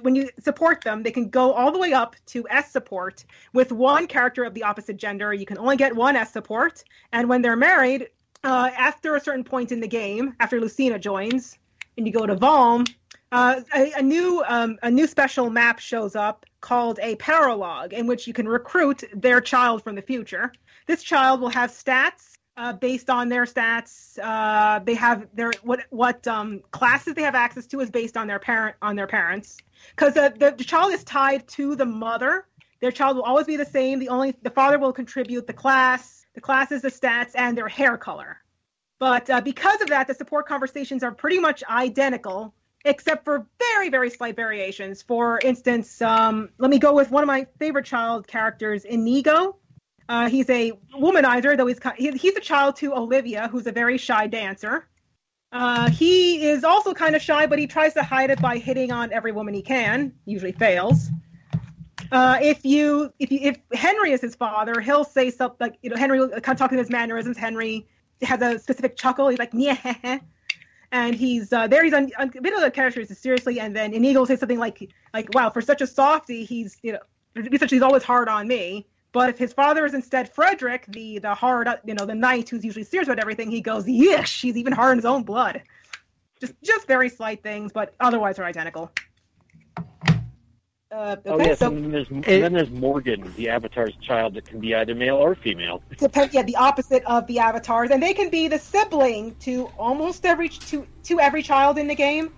when you support them, they can go all the way up to S support with one character of the opposite gender. You can only get one S support, and when they're married, uh, after a certain point in the game, after Lucina joins, and you go to Valm, uh, a, a new um, a new special map shows up called a Paralogue, in which you can recruit their child from the future. This child will have stats uh, based on their stats. Uh, they have their what what um, classes they have access to is based on their parent on their parents because the, the the child is tied to the mother. Their child will always be the same. The only the father will contribute the class, the classes, the stats, and their hair color. But uh, because of that, the support conversations are pretty much identical, except for very, very slight variations. For instance, um, let me go with one of my favorite child characters, Inigo. Uh, he's a womanizer, though he's he's a child to Olivia, who's a very shy dancer. Uh, he is also kind of shy, but he tries to hide it by hitting on every woman he can. Usually fails. Uh, if you if you if Henry is his father, he'll say something like you know Henry will kind of talking his mannerisms. Henry has a specific chuckle. He's like yeah, and he's uh, there. He's on, a bit of the characters seriously, and then Inigo will say something like like wow for such a softie, he's you know essentially he's always hard on me. But if his father is instead Frederick, the the hard you know the knight who's usually serious about everything, he goes yeesh. He's even hard in his own blood. Just just very slight things, but otherwise are identical. Uh, okay, Oh yes, so and then there's It- then there's Morgan, the Avatar's child that can be either male or female. depend yeah the opposite of the avatars and they can be the sibling to almost every to to every child in the game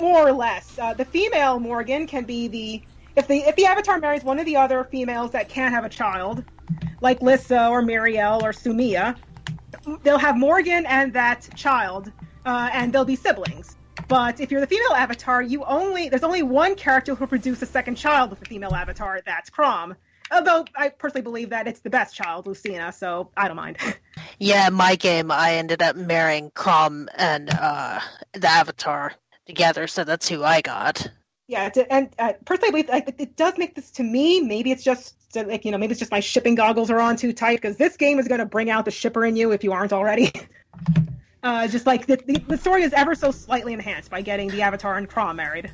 more or less uh, the female morgan can be the if the if the Avatar marries one of the other females that can't have a child, like Lissa or Miriel or Sumia, they'll have Morgan and that child, uh, and they'll be siblings. But if you're the female avatar, you only there's only one character who will produce a second child with the female avatar. That's Chrom. Although I personally believe that it's the best child, Lucina, so I don't mind. Yeah, my game, I ended up marrying Chrom and uh, the Avatar together, so that's who I got. yeah, and uh, personally, I believe like, it does make this to me. Maybe it's just uh, like you know, maybe it's just my shipping goggles are on too tight because this game is going to bring out the shipper in you if you aren't already. uh, just like the, the the story is ever so slightly enhanced by getting the Avatar and Chrom married.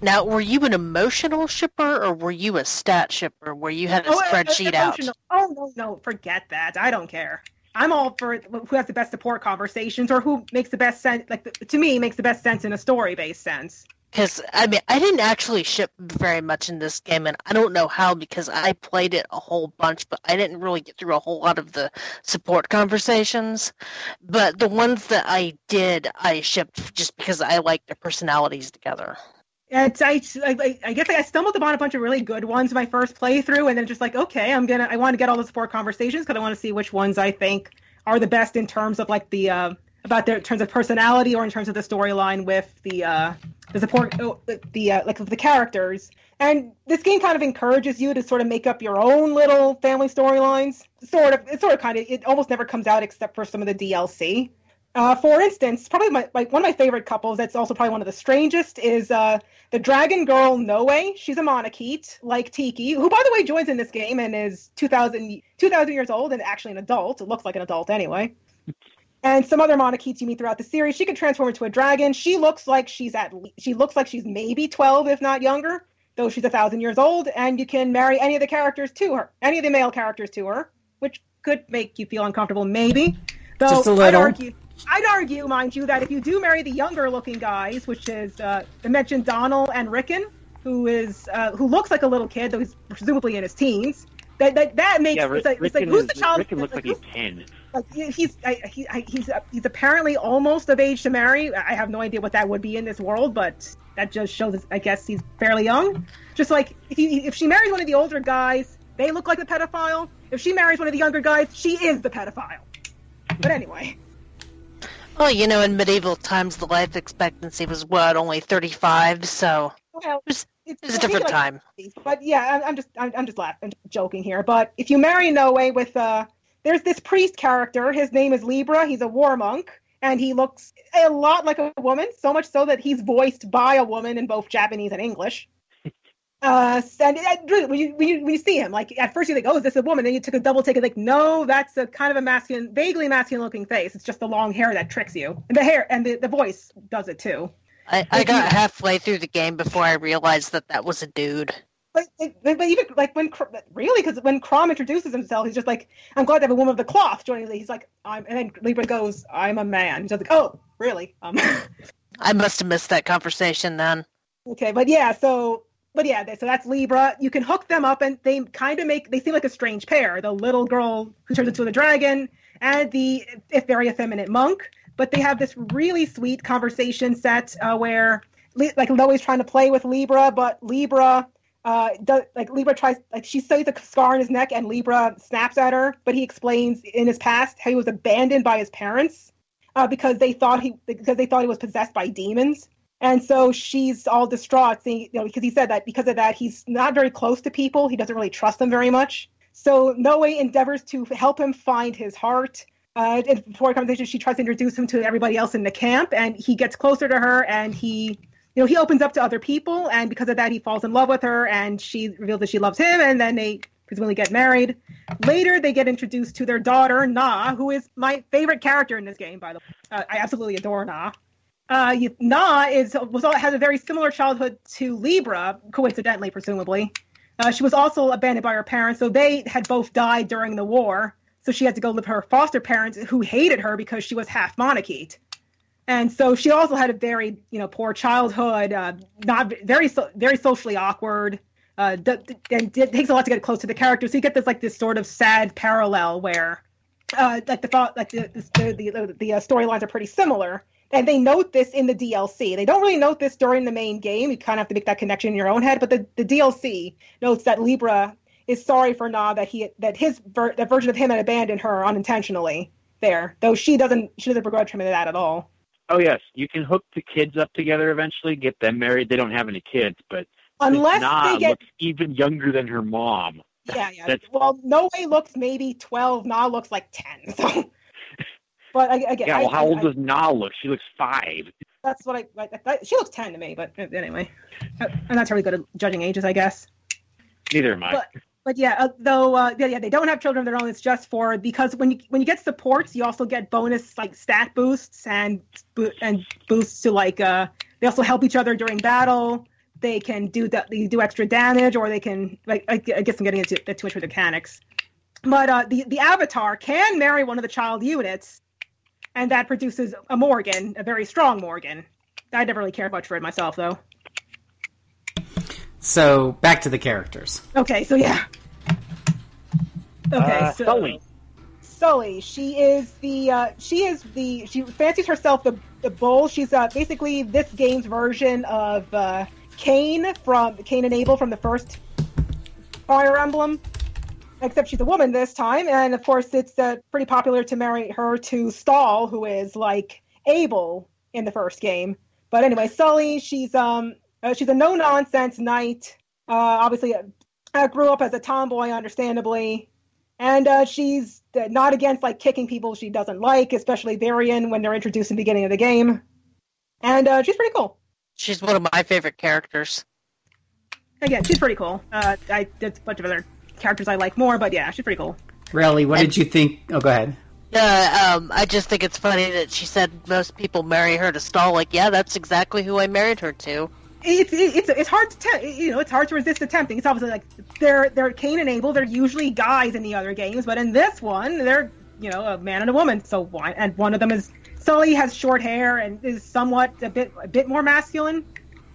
Now, were you an emotional shipper or were you a stat shipper where you had a Oh, spreadsheet out? Oh no, no, forget that. I don't care. I'm all for who has the best support conversations or who makes the best sense. Like to me, makes the best sense in a story-based sense. Because, I mean, I didn't actually ship very much in this game, and I don't know how because I played it a whole bunch, but I didn't really get through a whole lot of the support conversations. But the ones that I did, I shipped just because I liked their personalities together. And I, I, I guess I stumbled upon a bunch of really good ones my first playthrough, and then just like, okay, I'm gonna, I want to get all the support conversations because I want to see which ones I think are the best in terms of like the uh, about their in terms of personality or in terms of the storyline with the uh, the support, oh, the, uh, like the characters. And this game kind of encourages you to sort of make up your own little family storylines. Sort of, it sort of kind of, it almost never comes out except for some of the DLC. Uh, for instance, probably my like one of my favorite couples. That's also probably one of the strangest. Is uh, the dragon girl Nowi. She's a manakete like Tiki, who by the way joins in this game and is 2,000, 2,000 years old and actually an adult. It looks like an adult anyway. And some other manaketes you meet throughout the series. She can transform into a dragon. She looks like she's at le- she looks like she's maybe twelve, if not younger, though she's a thousand years old. And you can marry any of the characters to her, any of the male characters to her, which could make you feel uncomfortable, maybe. Though Just a I'd little. argue, I'd argue, mind you, that if you do marry the younger looking guys, which is uh, I mentioned Donnel and Ricken, who is uh, who looks like a little kid, though he's presumably in his teens. That that, that makes Yeah, it's like, it's like Ricken, who's is, the child? Ricken looks like who's- he's ten. Like he's I, he, I, he's uh, he's apparently almost of age to marry. I have no idea what that would be in this world, but that just shows. I guess he's fairly young. Just like if he, if she marries one of the older guys, they look like the pedophile. If she marries one of the younger guys, she is the pedophile. But anyway, Well, you know, in medieval times, the life expectancy was what only thirty-five, so well, it was, it's, it was a different time. But yeah, I'm, I'm just I'm, I'm just laughing, I'm joking here. But if you marry Nowi with uh, there's this priest character. His name is Libra. He's a war monk, and he looks a lot like a woman. So much so that he's voiced by a woman in both Japanese and English. Uh, and really, when you, when you when you see him, like at first you think, oh, is this a woman? Then you took a double take and like, no, that's a kind of a masculine, vaguely masculine looking face. It's just the long hair that tricks you, and the hair and the, the voice does it too. I, I got halfway through the game before I realized that that was a dude. But, but, but even like when really because when Chrom introduces himself, he's just like, "I'm glad to have a woman of the cloth joining." He's like, "I'm," and then Libra goes, "I'm a man." He's like, "Oh, really?" Um, I must have missed that conversation then. okay, but yeah, so but yeah, so that's Libra. You can hook them up, and they kind of make they seem like a strange pair. The little girl who turns into the dragon and the if very effeminate monk. But they have this really sweet conversation set uh, where Li- like Loe's trying to play with Libra, but Libra uh, does, like Libra tries like she sees a scar on his neck and Libra snaps at her, but he explains in his past how he was abandoned by his parents uh, because they thought he because they thought he was possessed by demons. And so she's all distraught, seeing, you know, because he said that because of that, he's not very close to people. He doesn't really trust them very much. So Nowi endeavors to help him find his heart. Uh, and before a conversation, she tries to introduce him to everybody else in the camp, and he gets closer to her, and he, you know, he opens up to other people, and because of that, he falls in love with her, and she reveals that she loves him, and then they presumably get married. Later, they get introduced to their daughter Nah, who is my favorite character in this game. By the way, uh, I absolutely adore Nah. Uh, Nah is was has a very similar childhood to Libra, coincidentally, presumably. Uh, she was also abandoned by her parents, so they had both died during the war. So she had to go live with her foster parents, who hated her because she was half manakete. And so she also had a very, you know, poor childhood, uh, not very, so, very socially awkward. Uh, and it takes a lot to get close to the character. So you get this like this sort of sad parallel where, uh, like the thought, like the the the, the, the uh, storylines are pretty similar. and they note this in the DLC. They don't really note this during the main game. You kind of have to make that connection in your own head. But the, the DLC notes that Libra is sorry for Nah that he that his ver- that version of him had abandoned her unintentionally. There, though she doesn't she doesn't begrudge him that at all. Oh yes, you can hook the kids up together eventually, get them married. They don't have any kids, but Unless they get looks even younger than her mom. yeah yeah. that's- Well, Nowi looks maybe twelve. Nah looks like ten. So. But I, again, Yeah, well, I- how I- old does Nah look? She looks five. that's what I, I. She looks ten to me, but anyway, I'm not really good at judging ages, I guess. Neither am I. But but yeah, uh, though uh, yeah, yeah, they don't have children of their own. It's just for because when you when you get supports, you also get bonus like stat boosts and and boosts to like uh they also help each other during battle. They can do that. They do extra damage, or they can like I, guess I'm getting into too much with mechanics. But uh, the the avatar can marry one of the child units, and that produces a Morgan, a very strong Morgan. I never really cared much for it myself, though. So back to the characters. Okay, so yeah. Okay, Uh, so Sully. Sully, she is the uh, she is the she fancies herself the the bull. She's uh, basically this game's version of uh, Cain from Cain and Abel from the first Fire Emblem. Except she's a woman this time, and of course it's uh, pretty popular to marry her to Stahl, who is like Abel in the first game. But anyway, Sully, she's um uh, she's a no nonsense knight. Uh, obviously, uh, grew up as a tomboy, understandably, and uh, she's uh, not against like kicking people she doesn't like, especially Virion when they're introduced in the beginning of the game. And uh, she's pretty cool. She's one of my favorite characters. Again, she's pretty cool. Uh, I there's a bunch of other characters I like more, but yeah, she's pretty cool. Really, what And- did you think? Oh, go ahead. Uh, um, I just think it's funny that she said most people marry her to Stahl. Like, yeah, that's exactly who I married her to. It's it's it's hard to te- you know it's hard to resist the tempting. It's obviously like they're they're Cain and Abel. They're usually guys in the other games, but in this one, they're you know a man and a woman. So why? And one of them is Sully has short hair and is somewhat a bit a bit more masculine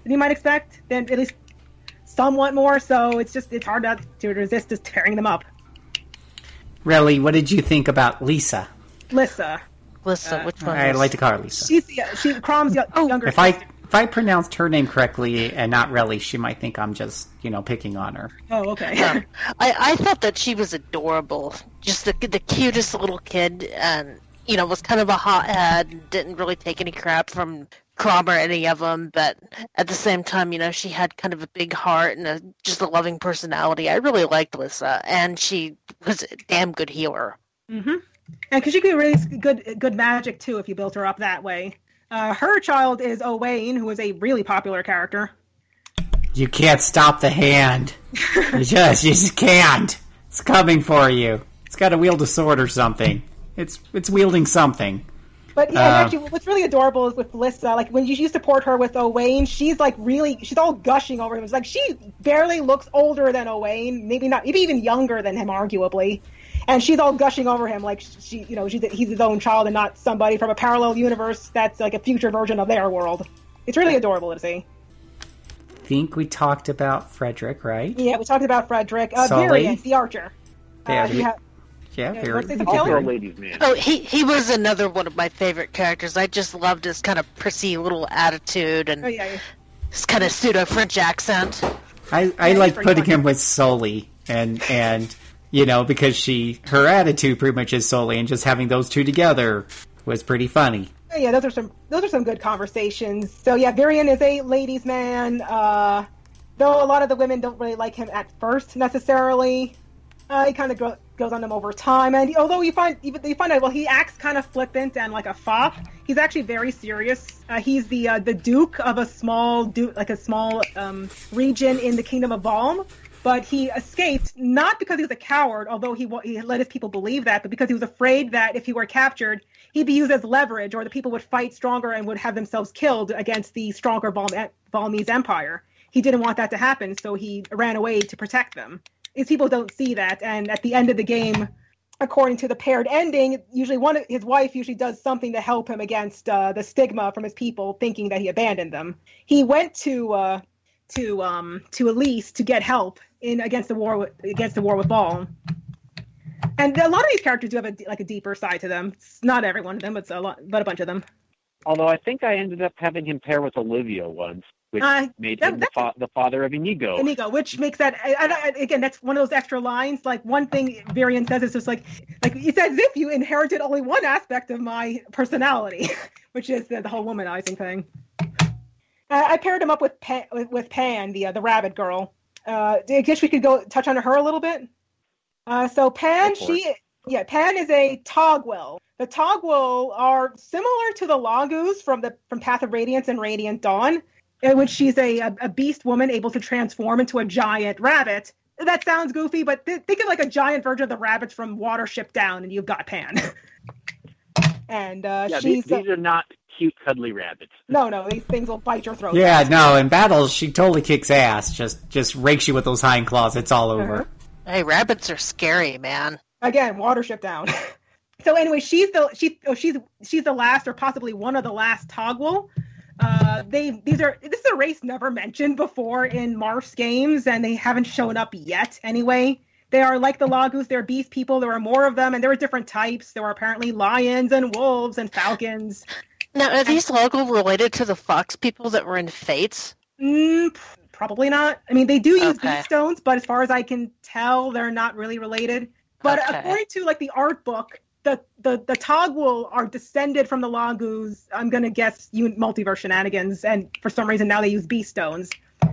than you might expect. Than at least somewhat more. So it's just it's hard not to resist just tearing them up. Really, what did you think about Lisa? Lisa, Listen, which uh, one? I like to call her Lisa. she's the she Chrom's yo- Oh, younger. If I sister. If I pronounced her name correctly and not really, she might think I'm just you know picking on her. oh okay. Um, I, I thought that she was adorable. Just the the cutest little kid, and you know, was kind of a hothead. and Didn't really take any crap from Chrom or any of them, but at the same time, you know, she had kind of a big heart and a, just a loving personality. I really liked Lissa, and she was a damn good healer. Mm-hmm. And because she could really good good magic too if you built her up that way. Uh, her child is Owain, who is a really popular character. You can't stop the hand. You just you just can't. It's coming for you. It's got to wield a sword or something. It's it's wielding something. But yeah, Uh, actually, what's really adorable is with Lissa. Like when you, you support her with Owain, she's like really, she's all gushing over him. It's like she barely looks older than Owain, maybe not, maybe even younger than him, arguably. And she's all gushing over him, like she, you know, she's he's his own child and not somebody from a parallel universe that's like a future version of their world. It's really adorable to see. Think we talked about Frederick, right? Yeah, we talked about Frederick, uh, Sully. Virion, the archer. Yeah, Uh, he we- ha- Yeah, Yeah, very, what's his very Killer? Also a ladies' man. Oh, he he was another one of my favorite characters. I just loved his kind of prissy little attitude and oh yeah, yeah. his kind of pseudo French accent. I, I Yeah, like putting funny. him with Sully and and you know because she her attitude pretty much is solely, and just having those two together was pretty funny. Oh, yeah, those are some those are some good conversations. So yeah, Virion is a ladies' man. Uh, though a lot of the women don't really like him at first necessarily. Uh, he kind of go, goes on them over time, and although you find even you find out well, he acts kind of flippant and like a fop. He's actually very serious. Uh, he's the uh, the duke of a small du- like a small um, region in the kingdom of Valm. But he escaped not because he was a coward, although he he let his people believe that, but because he was afraid that if he were captured, he'd be used as leverage, or the people would fight stronger and would have themselves killed against the stronger Valmese empire. He didn't want that to happen, so he ran away to protect them. His people don't see that, and at the end of the game, according to the paired ending, usually one of his wife usually does something to help him against uh, the stigma from his people, thinking that he abandoned them. He went to uh, to um, to Ylisse to get help in against the war with, against the war with Ball. And a lot of these characters do have a, like a deeper side to them. It's not every one of them, but a lot, but a bunch of them. Although I think I ended up having him pair with Olivia once, which Uh, made that- him the, fa- the father of Inigo. Inigo, which makes that I, I, I- again. That's one of those extra lines. Like one thing Virion says is just like, like it's as if you inherited only one aspect of my personality, which is the, the whole womanizing thing. Uh, I paired him up with Panne, with, with Panne, the uh, the rabbit girl. Uh, I guess we could go touch on her a little bit. Uh, so Panne, she yeah, Panne is a Taguel. The Taguel are similar to the Laguz from the from Path of Radiance and Radiant Dawn, in which she's a, a, beast woman able to transform into a giant rabbit. That sounds goofy, but th- think of like a giant version of the rabbits from Watership Down, and you've got Panne. and uh, yeah, these, she's uh, these are not cute, cuddly rabbits. no, no, these things will bite your throat. Yeah, no, in battles she totally kicks ass. Just just rakes you with those hind claws. It's all over. Hey, rabbits are scary, man. again watership down so anyway she's the she oh, she's she's the last or possibly one of the last taguel uh they these are this is a race never mentioned before in marth's games and they haven't shown up yet anyway they are like the laguz they're beast people there are more of them and there are different types there are apparently lions and wolves and falcons Now, are these logo related to the fox people that were in Fates? mm, probably not i mean they do use Okay. beast stones but as far as i can tell they're not really related but Okay. according to like the art book the the the Taguel are descended from the Laguz. I'm gonna guess you multiverse shenanigans, and for some reason now they use beast stones.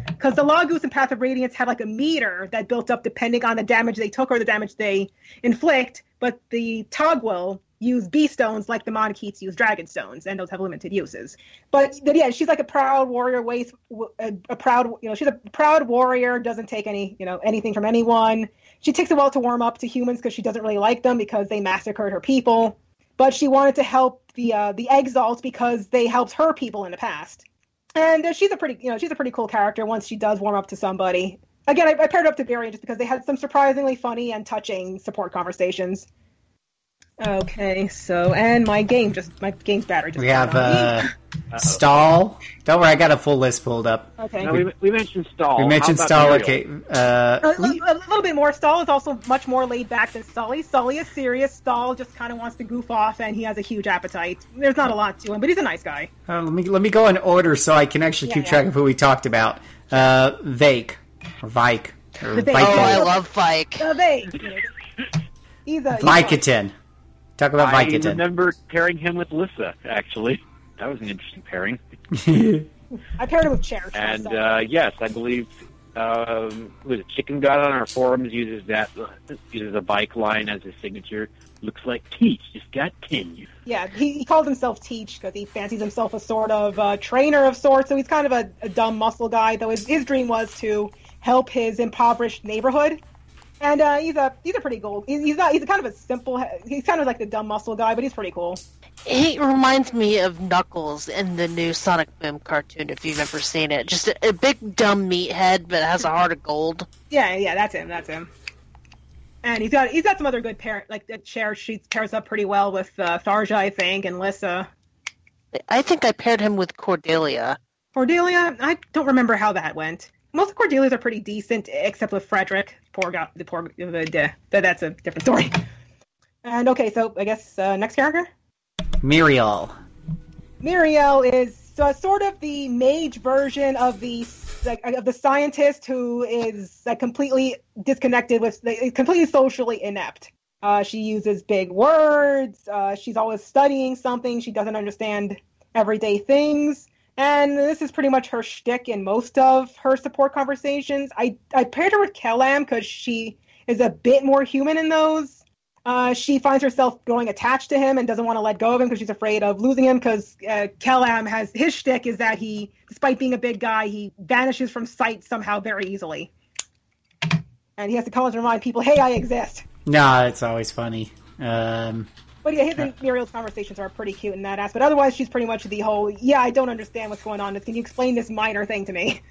Because the Laguz and Path of Radiance had like a meter that built up depending on the damage they took or the damage they inflict, but the Taguel use beast stones like the Manaketes use dragon stones, and those have limited uses. But, yeah, she's like a proud warrior, waste a, a proud you know she's a proud warrior, doesn't take any you know anything from anyone. She takes a while to warm up to humans because she doesn't really like them because they massacred her people. But she wanted to help the uh, the Exalts because they helped her people in the past. And uh, she's a pretty you know she's a pretty cool character once she does warm up to somebody. Again, I, I paired up to Virion just because they had some surprisingly funny and touching support conversations. Okay, so and my game just my game's battery just We have on me. uh, Stahl. Don't worry, I got a full list pulled up. okay. No, we, we mentioned Stahl. We mentioned Stahl. Okay, uh, a, li- a little bit more. Stahl is also much more laid back than Sully. Sully is serious. Stahl just kind of wants to goof off, and he has a huge appetite. There's not a lot to him, but he's a nice guy. uh, let me let me go in order so I can actually Yeah, keep yeah. track of who we talked about. Uh, Vake or Vike or The Vake. Oh, I love Vike. Uh, they, you he's a he's a- Vicodin. Talk about I Vicodin. remember pairing him with Lissa, actually. That was an interesting pairing. I paired him with Cherish. And uh, yes, I believe um, was it Chicken God on our forums uses that uses a bike line as his signature. Looks like Teach just got ten. yeah, he, he calls himself Teach because he fancies himself a sort of uh, trainer of sorts. So he's kind of a, a dumb muscle guy. Though his, his dream was to help his impoverished neighborhood. And uh, he's a he's a pretty cool. He's, he's not he's kind of a simple. He's kind of like the dumb muscle guy, but he's pretty cool. He reminds me of Knuckles in the new Sonic Boom cartoon, if you've ever seen it. Just a, a big dumb meathead, but has a heart of gold. Yeah, yeah, that's him. That's him. And he's got he's got some other good pair like that share she pairs up pretty well with uh, Tharja, I think, and Lissa. I think I paired him with Cordelia. Cordelia, I don't remember how that went. Most of the Cordelia's are pretty decent, except with Frederick. Poor guy, the poor, the, the, that's a different story. And okay, so I guess uh, next character, Miriel. Miriel is uh, sort of the mage version of the like, of the scientist who is like, completely disconnected with, like, completely socially inept. Uh, she uses big words. Uh, she's always studying something. She doesn't understand everyday things. And this is pretty much her shtick in most of her support conversations. I, I paired her with Kellam because she is a bit more human in those. Uh, she finds herself growing attached to him and doesn't want to let go of him because she's afraid of losing him. Because uh, Kellam has his shtick is that he, despite being a big guy, he vanishes from sight somehow very easily, and he has to constantly remind people, "Hey, I exist." No, it's always funny. Um, But yeah, his and Miriel's conversations are pretty cute in that aspect. But otherwise, she's pretty much the whole, "Yeah, I don't understand what's going on. Can you explain this minor thing to me?"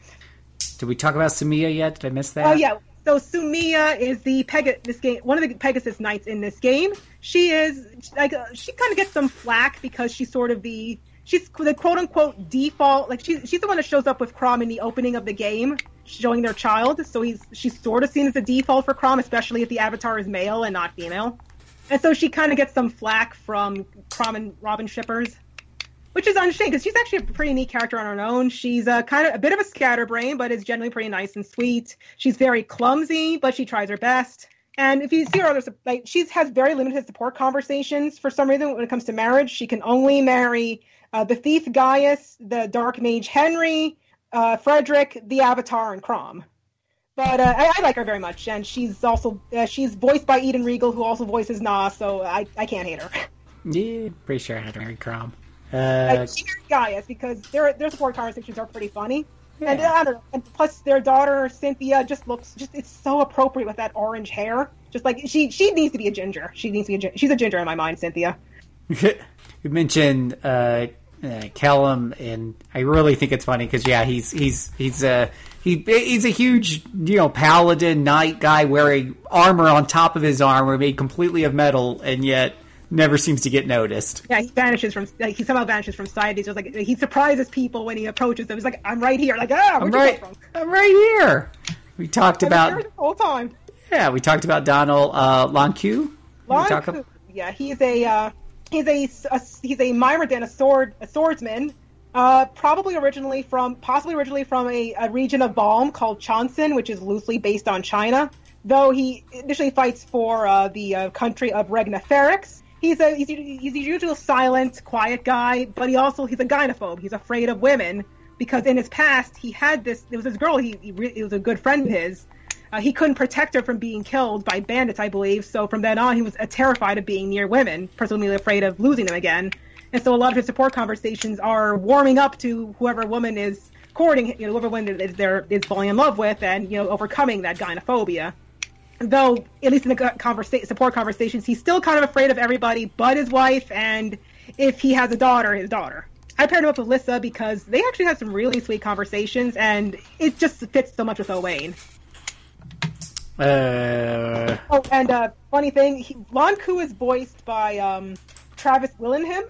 did we talk about Sumia yet? Did I miss that? Oh yeah. So Sumia is the Peg this game one of the Pegasus Knights in this game. She is like uh, she kind of gets some flack because she's sort of the she's the quote unquote default like she's she's the one that shows up with Chrom in the opening of the game showing their child. So he's she's sort of seen as a default for Chrom, especially if the avatar is male and not female. And so she kind of gets some flack from and Robin shippers. which is unashamed because she's actually a pretty neat character on her own. She's a kind of a bit of a scatterbrain, but is generally pretty nice and sweet. She's very clumsy, but she tries her best. And if you see her other, like she has very limited support conversations for some reason when it comes to marriage. She can only marry uh, the thief Gaius, the dark mage Henry, uh, Frederick, the Avatar, and Chrom. But uh, I, I, like her very much, and she's also uh, she's voiced by Eden Riegel, who also voices Nah, so I, I can't hate her. Yeah, pretty sure I had to marry Chrom. Uh, she married Gaius because their their support conversations are pretty funny. Yeah. And I don't know. And plus, their daughter Cynthia just looks just it's so appropriate with that orange hair. Just like she she needs to be a ginger. She needs to be a, she's a ginger in my mind, Cynthia. you mentioned uh, uh, Callum, and I really think it's funny because yeah, he's he's he's a he, he's a huge you know paladin knight guy wearing armor on top of his armor made completely of metal, and yet never seems to get noticed. Yeah, he vanishes from like he somehow vanishes from sight. He's just like he surprises people when he approaches them. He's like, "I'm right here." Like, ah, I'm right, I'm right here. We talked about the whole time. Yeah, we talked about Donnel uh, Lon'qu. Lon'qu. Yeah, he's a uh, he's a, a he's a Myrmidon, a sword a swordsman. Uh, probably originally from possibly originally from a, a region of Valm called Chon'sin, which is loosely based on China. Though he initially fights for uh, the uh, country of Regna Ferox, he's a he's, he's a usual silent, quiet guy, but he also he's a gynophobe. He's afraid of women because in his past he had this. There was this girl. He, he, he was a good friend of his. Uh, he couldn't protect her from being killed by bandits, I believe. So from then on, he was uh, terrified of being near women, presumably afraid of losing them again. And so a lot of his support conversations are warming up to whoever woman is courting, you know, whoever woman is there is falling in love with, and you know, overcoming that gynophobia though at least in the conversa- support conversations, he's still kind of afraid of everybody but his wife, and if he has a daughter, his daughter. I paired him up with Lissa because they actually had some really sweet conversations, and it just fits so much with Owain. Uh... Oh, and uh, funny thing, he, Lon'qu is voiced by um, Travis Willingham,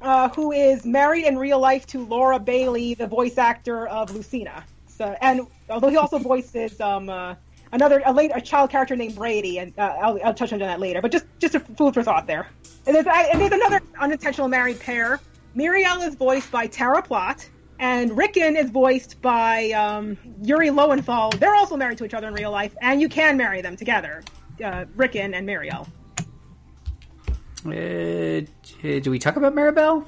uh, who is married in real life to Laura Bailey, the voice actor of Lucina. So, and although he also voices um, uh, another a late a child character named Brady, and uh, I'll, I'll touch on that later. But just just a food for thought there. And there's, and there's another unintentional married pair. Miriel is voiced by Tara Platt, and Ricken is voiced by um, Yuri Lowenthal. They're also married to each other in real life, and you can marry them together, uh, Ricken and Miriel. Uh, do we talk about Maribel?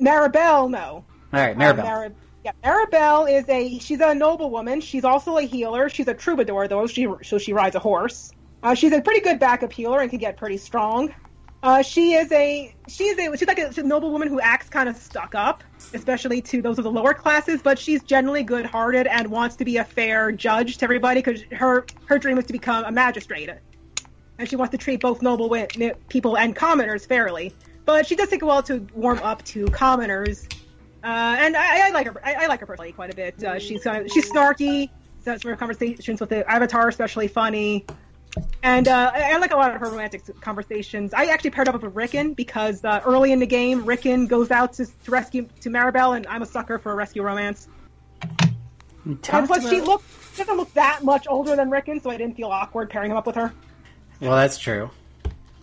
Maribel, no. All right, Maribel. Uh, Mar- yeah, Maribel is a she's a noblewoman. She's also a healer. She's a troubadour though. She so she rides a horse. Uh, she's a pretty good backup healer and can get pretty strong. Uh, she is a she's a she's like a, she's a noblewoman who acts kind of stuck up, especially to those of the lower classes. But she's generally good-hearted and wants to be a fair judge to everybody because her her dream is to become a magistrate, and she wants to treat both noble people and commoners fairly. But she does take a while to warm up to commoners uh, and I, I, like her. I, I, like her personally quite a bit. Uh, she's kind of, she's snarky. So some of conversations with the Avatar, especially funny. And uh, I, I, like a lot of her romantic conversations. I actually paired up with Ricken because uh, early in the game, Ricken goes out to, to rescue to Maribel, and I'm a sucker for a rescue romance. And plus, about... she looks doesn't look that much older than Ricken, so I didn't feel awkward pairing him up with her. Well, that's true.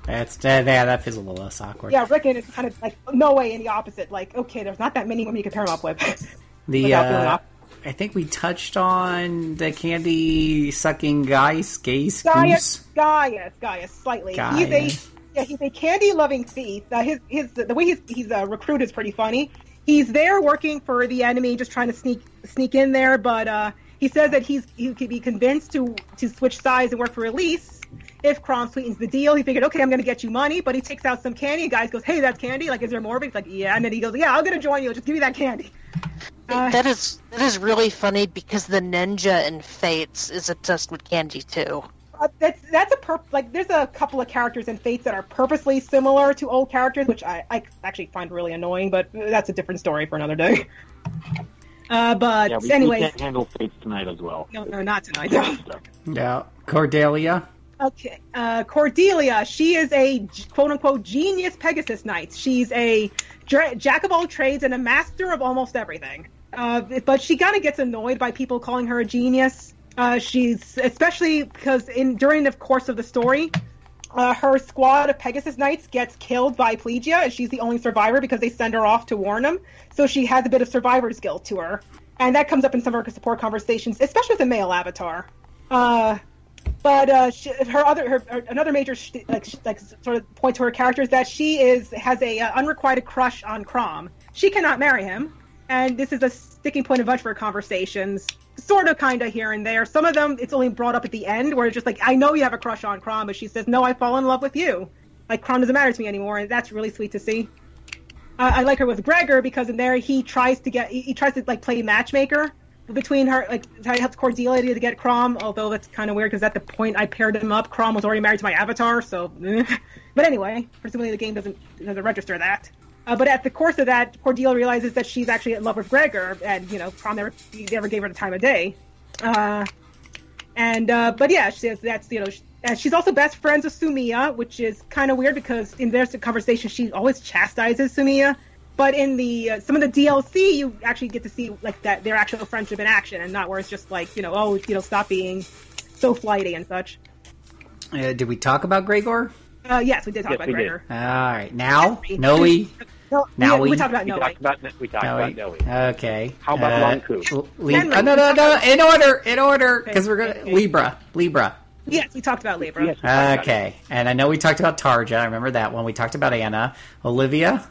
That's yeah, that feels a little less awkward. Yeah, Ricken is kind of like Nowi in the opposite. Like, okay, there's not that many women you can pair him up with. the uh, I think we touched on the candy sucking Gaius, Gaius, Gaius, Gaius, Gaius, slightly. Gaius. He's a yeah, he's a candy loving thief. Uh, his his the way he's he's a uh, recruit is pretty funny. He's there working for the enemy, just trying to sneak sneak in there, but uh, he says that he's he could be convinced to to switch sides and work for Release if Chrom sweetens the deal, he figured, okay, I'm going to get you money, but he takes out some candy. The guy goes, hey, that's candy. Like, is there more? He's like, yeah. And then he goes, yeah, I'm going to join you. Just give me that candy. Uh, that is that is really funny because the ninja in Fates is obsessed with candy too. Uh, that's that's a perp like there's a couple of characters in Fates that are purposely similar to old characters, which I, I actually find really annoying. But that's a different story for another day. Uh, but yeah, we, anyways, we can't handle Fates tonight as well. No, no, not tonight. No. Yeah, Cordelia. Okay, uh, Cordelia. She is a quote unquote genius Pegasus Knight. She's a jack of all trades and a master of almost everything. Uh, but she kind of gets annoyed by people calling her a genius. Uh, she's especially because in during the course of the story, uh, her squad of Pegasus Knights gets killed by Plegia, and she's the only survivor because they send her off to warn them. So she has a bit of survivor's guilt to her, and that comes up in some of her support conversations, especially with the male avatar. Uh, but uh, she, her other, her, her another major sh- like sh- like sort of point to her character is that she is has a uh, unrequited crush on Chrom. She cannot marry him, and this is a sticking point of bunch of her conversations. Sort of, kind of here and there. Some of them, it's only brought up at the end, where it's just like, I know you have a crush on Chrom, but she says, No, I fall in love with you. Like Chrom doesn't matter to me anymore, and that's really sweet to see. Uh, I like her with Gregor because in there he tries to get he, he tries to like play matchmaker between her like how I helped Cordelia to get Chrom, although that's kind of weird because at the point I paired him up, Chrom was already married to my avatar. So, but anyway, presumably the game doesn't doesn't register that. Uh, but at the course of that, Cordelia realizes that she's actually in love with Gregor, and you know, Chrom never never gave her the time of day. Uh, and uh, but yeah, she that's you know. She, she's also best friends with Sumia, which is kind of weird because in their conversation she always chastises Sumia, but in the uh, some of the DLC you actually get to see like that their actual friendship in action, and not where it's just like you know oh you know stop being so flighty and such. Uh, did we talk about Gregor? Uh, yes, we did talk Yes, about we did. Gregor. All right, now Yes, we- Nowi. No, Now we, we- we talked about We Nowi. talked about we talked Nowi. about Nowi. Okay. How about uh, Lon'qu? Li- Henry. uh, no, no, no, in order, in order, because we're gonna Okay. Libra, Libra. Yes, we talked about Libra. Yes, we talked about Okay, and I know we talked about Tharja. I remember that one. We talked about Anna, Olivia.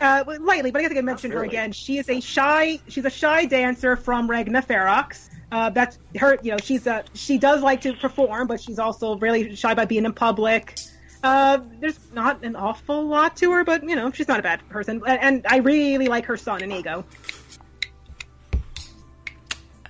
Uh, lightly, but I guess I can mention her again. She is a shy. She's a shy dancer from Regna Ferox. Uh, that's her. You know, she's a. She does like to perform, but she's also really shy by being in public. Uh, there's not an awful lot to her, but you know, she's not a bad person. And, and I really like her son, Inigo.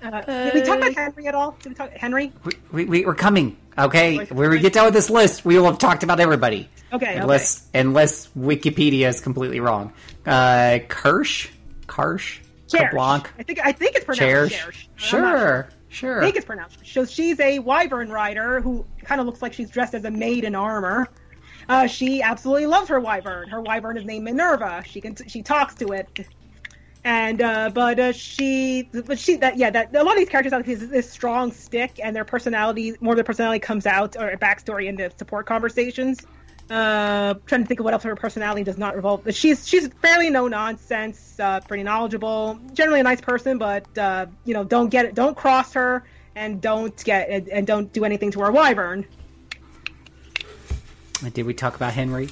Uh, did we talk about Henry at all? Did we talk Henry? We, we, we're coming. Okay, when we get down with this list, we will have talked about everybody. Okay, unless unless Wikipedia is completely wrong. Uh, Kirsch, okay. Kablanc, I think I think it's pronounced Cherish. Chersh. I'm not Sure, sure. I think it's pronounced. So she's a wyvern rider who kind of looks like she's dressed as a maid in armor. Uh, she absolutely loves her wyvern. Her wyvern is named Minerva. She can she talks to it, and uh, but uh, she but she that yeah that a lot of these characters have this, strong stick, and their personality more of their personality comes out or backstory in the support conversations. Uh, trying to think of what else her personality does not revolve. She's she's fairly no nonsense, uh, pretty knowledgeable, generally a nice person, but uh, you know don't get it, don't cross her, and don't get and, and don't do anything to her wyvern. Did we talk about Henry?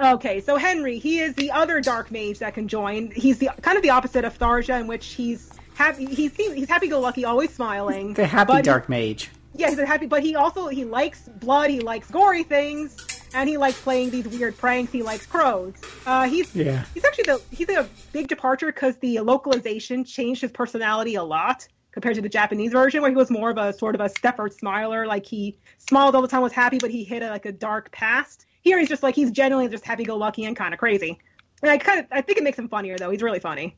Okay, so Henry, he is the other dark mage that can join. He's the kind of the opposite of Tharja, in which he's happy. He's he's happy-go-lucky, always smiling. The happy dark mage. Yeah, he's a happy, but he also he likes blood. He likes gory things, and he likes playing these weird pranks. He likes crows. Uh, he's Yeah. he's actually the he's a big departure because the localization changed his personality a lot compared to the Japanese version, where he was more of a sort of a Stepford smiler. Like he smiled all the time, was happy, but he hid a, like a dark past. Here he's just like he's genuinely just happy-go-lucky and kind of crazy. And I kind of I think it makes him funnier though. He's really funny.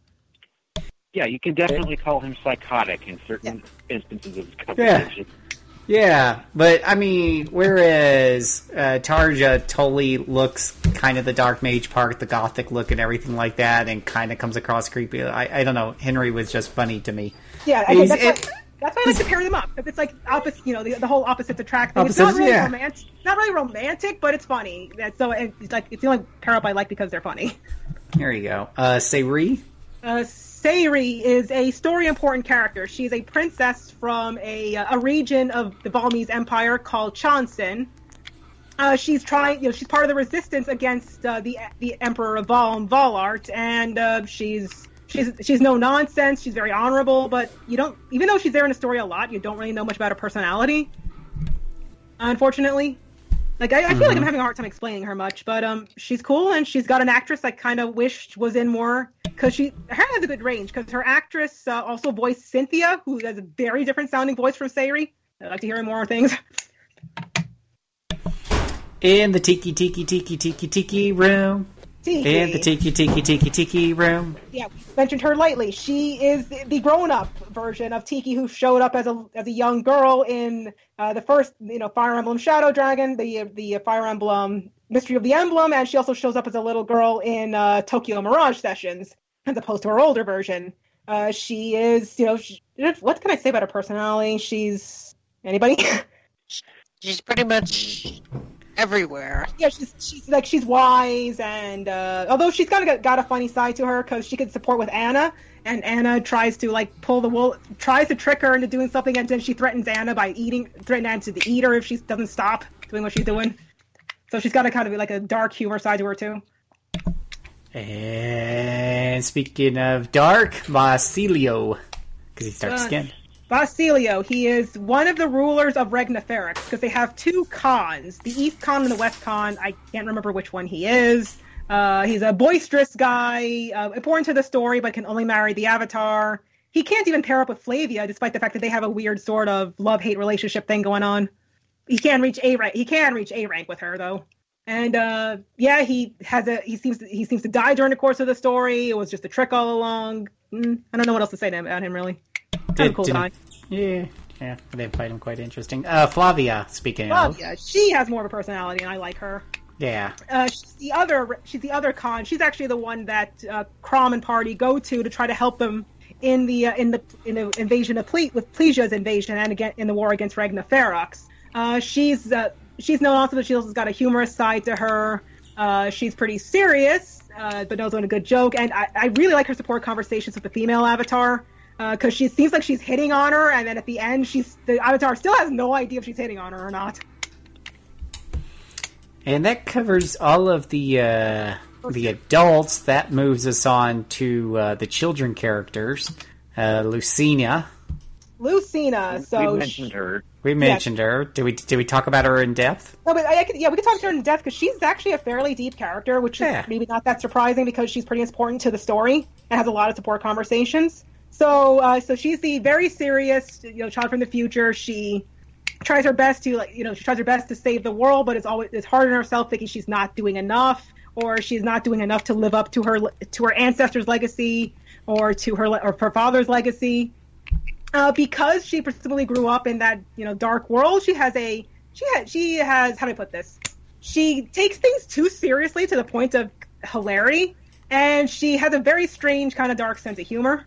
Yeah, you can definitely call him psychotic in certain instances of his conversation. Yeah, Yeah, but I mean, whereas uh, Tharja totally looks kind of the dark mage part, the gothic look, and everything like that, and kind of comes across creepy. I, I don't know. Henry was just funny to me. Yeah, I think that's, it- why, that's why I like to pair them up because it's like opposite, you know, the, the whole opposites attract thing. it's not really yeah. romantic, not really romantic, but it's funny. That's so it's like it's the only pair up I like because they're funny. There you go. Uh, Say'ri. Uh, Say'ri is a story important character. She's a princess from a a region of the Valmese Empire called Chon'sin. Uh, she's trying, you know, she's part of the resistance against uh, the the Emperor of Valm, Walhart, and uh, she's she's she's no nonsense. She's very honorable, but you don't, even though she's there in the story a lot, you don't really know much about her personality. Unfortunately, like I, I feel like I'm having a hard time explaining her much, but um, she's cool and she's got an actress I kind of wished was in more because she her has a good range because her actress uh, also voiced Cynthia, who has a very different sounding voice from Say'ri. I'd like to hear more things. In the tiki tiki tiki tiki tiki room. In the tiki tiki tiki tiki room. yeah, we mentioned her lightly. She is the grown-up version of Tiki, who showed up as a as a young girl in uh, the first, you know, Fire Emblem Shadow Dragon, the the Fire Emblem Mystery of the Emblem, and she also shows up as a little girl in uh, Tokyo Mirage Sessions, as opposed to her older version. Uh, she is, you know, she, what can I say about her personality? She's anybody? She's pretty much everywhere. Yeah, she's she's like she's wise, and uh, although she's kind of got, got a funny side to her because she could support with Anna, and Anna tries to like pull the wool, tries to trick her into doing something, and then she threatens Anna by eating, threatening Anna to eat her if she doesn't stop doing what she's doing. So she's got a kind of like a dark humor side to her too. And speaking of dark, Basilio, because he's dark Uh, skinned. Basilio, he is one of the rulers of Regna Ferox because they have two khans, the East Khan and the West Khan. I can't remember which one he is. Uh, he's a boisterous guy, uh, important to the story, but can only marry the Avatar. He can't even pair up with Flavia, despite the fact that they have a weird sort of love-hate relationship thing going on. He can reach A rank. He can reach A rank with her though. And uh, yeah, he has a. He seems to, he seems to die during the course of the story. It was just a trick all along. Mm, I don't know what else to say about him really. Kind of Did- cool guy. Yeah, yeah, they find him quite interesting. Uh, Flavia, speaking Well, of, yeah, she has more of a personality, and I like her. yeah, Uh, she's the other. She's the other khan. She's actually the one that uh, Chrom and Party go to to try to help them in the uh, in the in the invasion of Ple- with Plegia's invasion and again in the war against Regna Ferox. Uh, she's uh, she's known also that she also has got a humorous side to her. Uh, she's pretty serious, uh, but knows when a good joke. And I, I really like her support conversations with the female avatar because she seems like she's hitting on her, and then at the end, she's the avatar still has no idea if she's hitting on her or not. and that covers all of the uh, the adults. That moves us on to uh, the children characters. Uh, Lucina, Lucina. So we mentioned her. we mentioned her. Did we did we talk about her in depth? No, but I, I could, yeah, we could talk to her in depth because she's actually a fairly deep character, which is Yeah. maybe not that surprising because she's pretty important to the story and has a lot of support conversations. So, uh, so she's the very serious, you know, child from the future. She tries her best to, like, you know, she tries her best to save the world, but it's always it's hard on herself, thinking she's not doing enough, or she's not doing enough to live up to her to her ancestors' legacy, or to her or her father's legacy uh, because she presumably grew up in that you know dark world. She has a she has she has how do I put this? She takes things too seriously to the point of hilarity, and she has a very strange kind of dark sense of humor.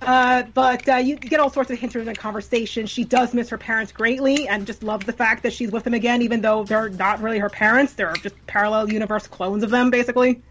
Uh, but uh, you get all sorts of hints in the conversation. She does miss her parents greatly, and just loves the fact that she's with them again, even though they're not really her parents. They're just parallel universe clones of them, basically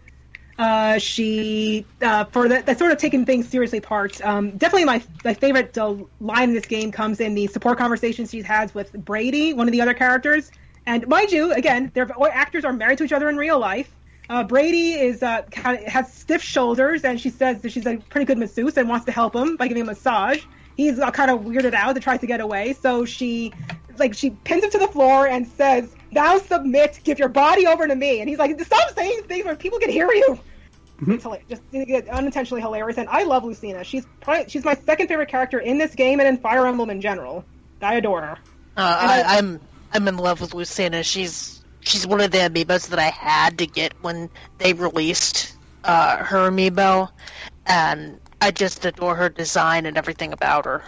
uh, she uh, for the sort of taking things seriously part. Um, definitely my my favorite line in this game comes in the support conversations she has with Brady, one of the other characters. And mind you, again, their actors are married to each other in real life. Uh, Brady is uh, kind of, has stiff shoulders, and she says that she's a pretty good masseuse and wants to help him by giving him a massage. He's uh, kind of weirded out and tries to get away, so she like she pins him to the floor and says, "Now submit, give your body over to me." And he's like, "Stop saying things where people can hear you." It's hilarious, just unintentionally hilarious, and I love Lucina. She's probably she's my second favorite character in this game and in Fire Emblem in general. I adore her. Uh, I, I'm I'm in love with Lucina. She's she's one of the amiibos that I had to get when they released uh, her amiibo, and I just adore her design and everything about her.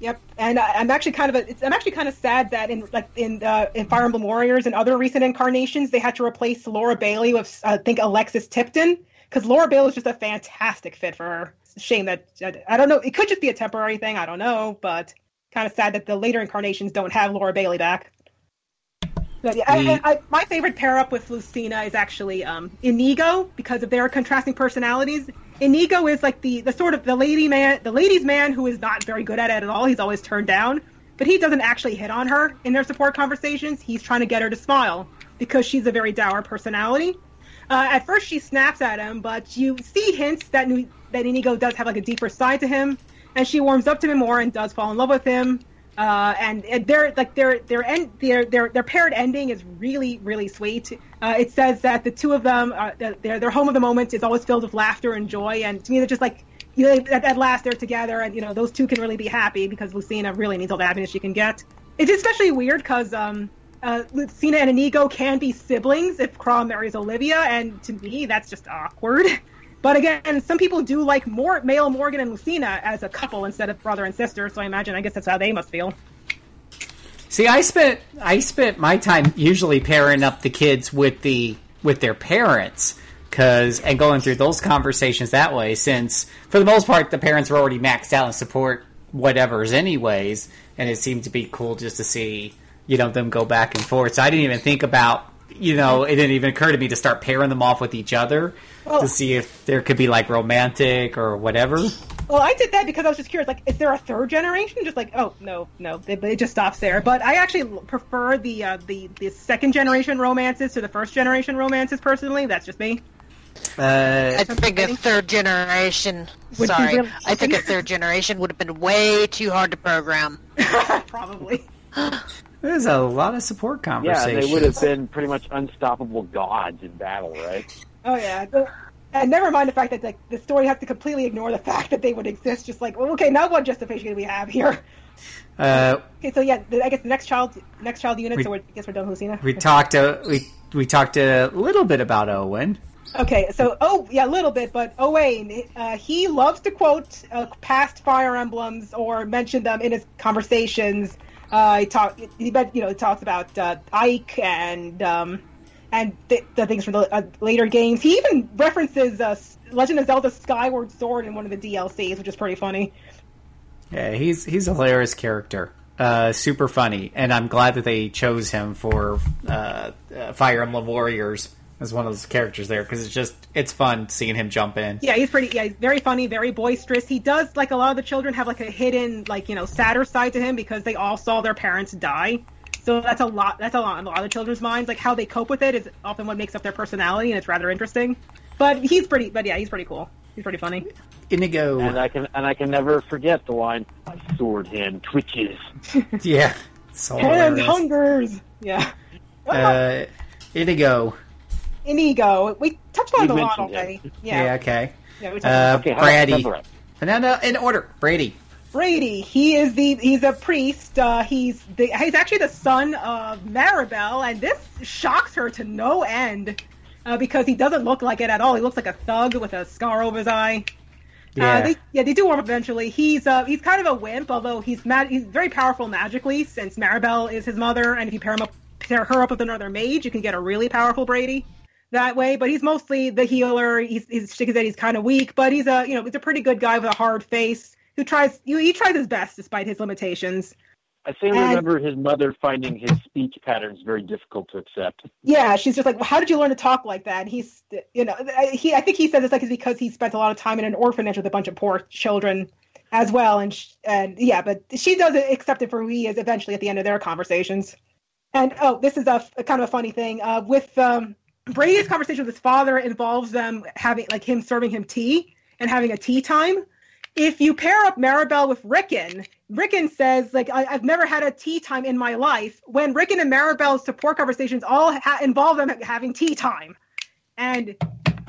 Yep, and I, I'm actually kind of a, I'm actually kind of sad that in like in uh, in Fire Emblem Warriors and other recent incarnations they had to replace Laura Bailey with I think Alexis Tipton because Laura Bailey is just a fantastic fit for her. Shame that I don't know. It could just be a temporary thing. I don't know, but kind of sad that the later incarnations don't have Laura Bailey back. Yeah, I, I, my favorite pair up with Lucina is actually um, Inigo because of their contrasting personalities. Inigo is like the, the sort of the lady man, the ladies' man who is not very good at it at all. He's always turned down, but he doesn't actually hit on her in their support conversations. He's trying to get her to smile because she's a very dour personality. Uh, at first, she snaps at him, but you see hints that that Inigo does have like a deeper side to him, and she warms up to him more and does fall in love with him. Uh, and, their like their their end their their their paired ending is really really sweet. Uh, it says that the two of them uh, their their home of the moment is always filled with laughter and joy, and to me they're just like you know at, at last they're together, and you know those two can really be happy because Lucina really needs all the happiness she can get. It's especially weird because um, uh, Lucina and Inigo can be siblings if Chrom marries Olivia, and to me that's just awkward. But again, some people do like more male Morgan and Lucina as a couple instead of brother and sister. So I imagine, I guess that's how they must feel. See, I spent I spent my time usually pairing up the kids with the with their parents because and going through those conversations that way. Since for the most part, the parents were already maxed out and support whatever's anyways, and it seemed to be cool just to see you know them go back and forth. So I didn't even think about you know, it didn't even occur to me to start pairing them off with each other Well- to see if there could be like romantic or whatever. Well, I did that because I was just curious. Like, is there a third generation? Just like, oh no, no, it, it just stops there. But I actually prefer the uh, the the second generation romances to the first generation romances. Personally, that's just me. Uh, I think a third generation. Would Sorry, really I think a third generation would have been way too hard to program. Probably. there's a lot of support conversations. Yeah, they would have been pretty much unstoppable gods in battle, right? Oh yeah. And never mind the fact that like the story has to completely ignore the fact that they would exist. Just like, well, okay, now what justification do we have here? Uh, Okay, so yeah, the, I guess the next child, next child unit. We- so we're, I guess we're done, with Lucina. we talked a we we talked a little bit about Owen. Okay, so oh yeah, a little bit, but Owain, uh, he loves to quote uh, past Fire Emblems or mention them in his conversations. Uh, he talk, he bet, you know, talks about uh, Ike and um, and th- the things from the uh, later games. He even references uh, Legend of Zelda: Skyward Sword in one of the DLCs, which is pretty funny. Yeah, he's he's a hilarious character. Uh, super funny, and I'm glad that they chose him for uh, uh, Fire Emblem Warriors as one of those characters there because it's just it's fun seeing him jump in. Yeah, he's pretty. Yeah, he's very funny, very boisterous. He does like a lot of the children have like a hidden, like you know, sadder side to him because they all saw their parents die. So that's a lot. That's a lot in a lot of children's minds. Like how they cope with it is often what makes up their personality, and it's rather interesting. But he's pretty. But yeah, he's pretty cool. He's pretty funny. Inigo, And I can and I can never forget the line, "My sword hand twitches." yeah, so And hungers. Yeah. Uh, Inigo, Inigo. We touched on You it a lot already. yeah, Yeah. okay. yeah we Uh, Okay, Brady, about the rest? no, no, in order, Brady. Brady. He is the he's a priest. Uh, he's the he's actually the son of Maribelle, and this shocks her to no end uh, because he doesn't look like it at all. He looks like a thug with a scar over his eye. Yeah, Uh, they, yeah, they do warm up eventually. He's uh, he's kind of a wimp, although he's mad. He's very powerful magically since Maribelle is his mother, and if you pair him up, pair her up with another mage, you can get a really powerful Brady that way. But he's mostly the healer. He's he's that he's kind of weak, but he's a you know he's a pretty good guy with a hard face who tries you he tries his best despite his limitations. I seem to remember his mother finding his speech patterns very difficult to accept. Yeah, she's just like, well, how did you learn to talk like that? And he's, you know, he. I think he said it's like it's because he spent a lot of time in an orphanage with a bunch of poor children, as well. And sh- and yeah, but she does accept it for who he is eventually at the end of their conversations. And oh, this is a, a kind of a funny thing. Uh, with um, Brady's conversation with his father involves them having like him serving him tea and having a tea time. If you pair up Maribelle with Ricken, Ricken says like I, I've never had a tea time in my life. When Ricken and Maribelle's support conversations all ha- involve them having tea time, and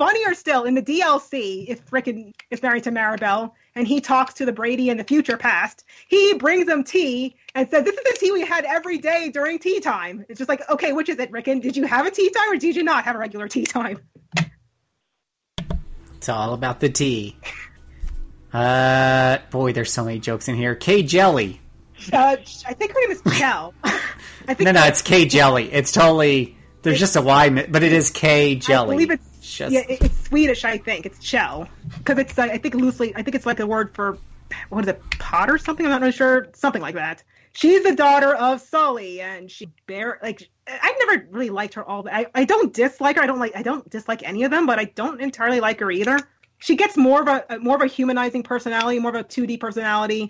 funnier still in the DLC, if Ricken is married to Maribelle and he talks to the Brady in the future past, he brings them tea and says, "This is the tea we had every day during tea time." It's just like, okay, which is it, Ricken? Did you have a tea time or did you not have a regular tea time? It's all about the tea. Uh, boy, there's so many jokes in here. K Jelly. Uh, I think her name is Chell. I think No, no, it's K Jelly. It's totally. There's just a Y, but it is K Jelly. I believe it's just yeah, it- it's Swedish. I think it's Chell because it's I think loosely. I think it's like a word for what is it, pot or something? I'm not really sure. Something like that. She's the daughter of Sully, and she bear like I've never really liked her all. I I don't dislike her. I don't like I don't dislike any of them, but I don't entirely like her either. She gets more of a more of a humanizing personality, more of a 2D personality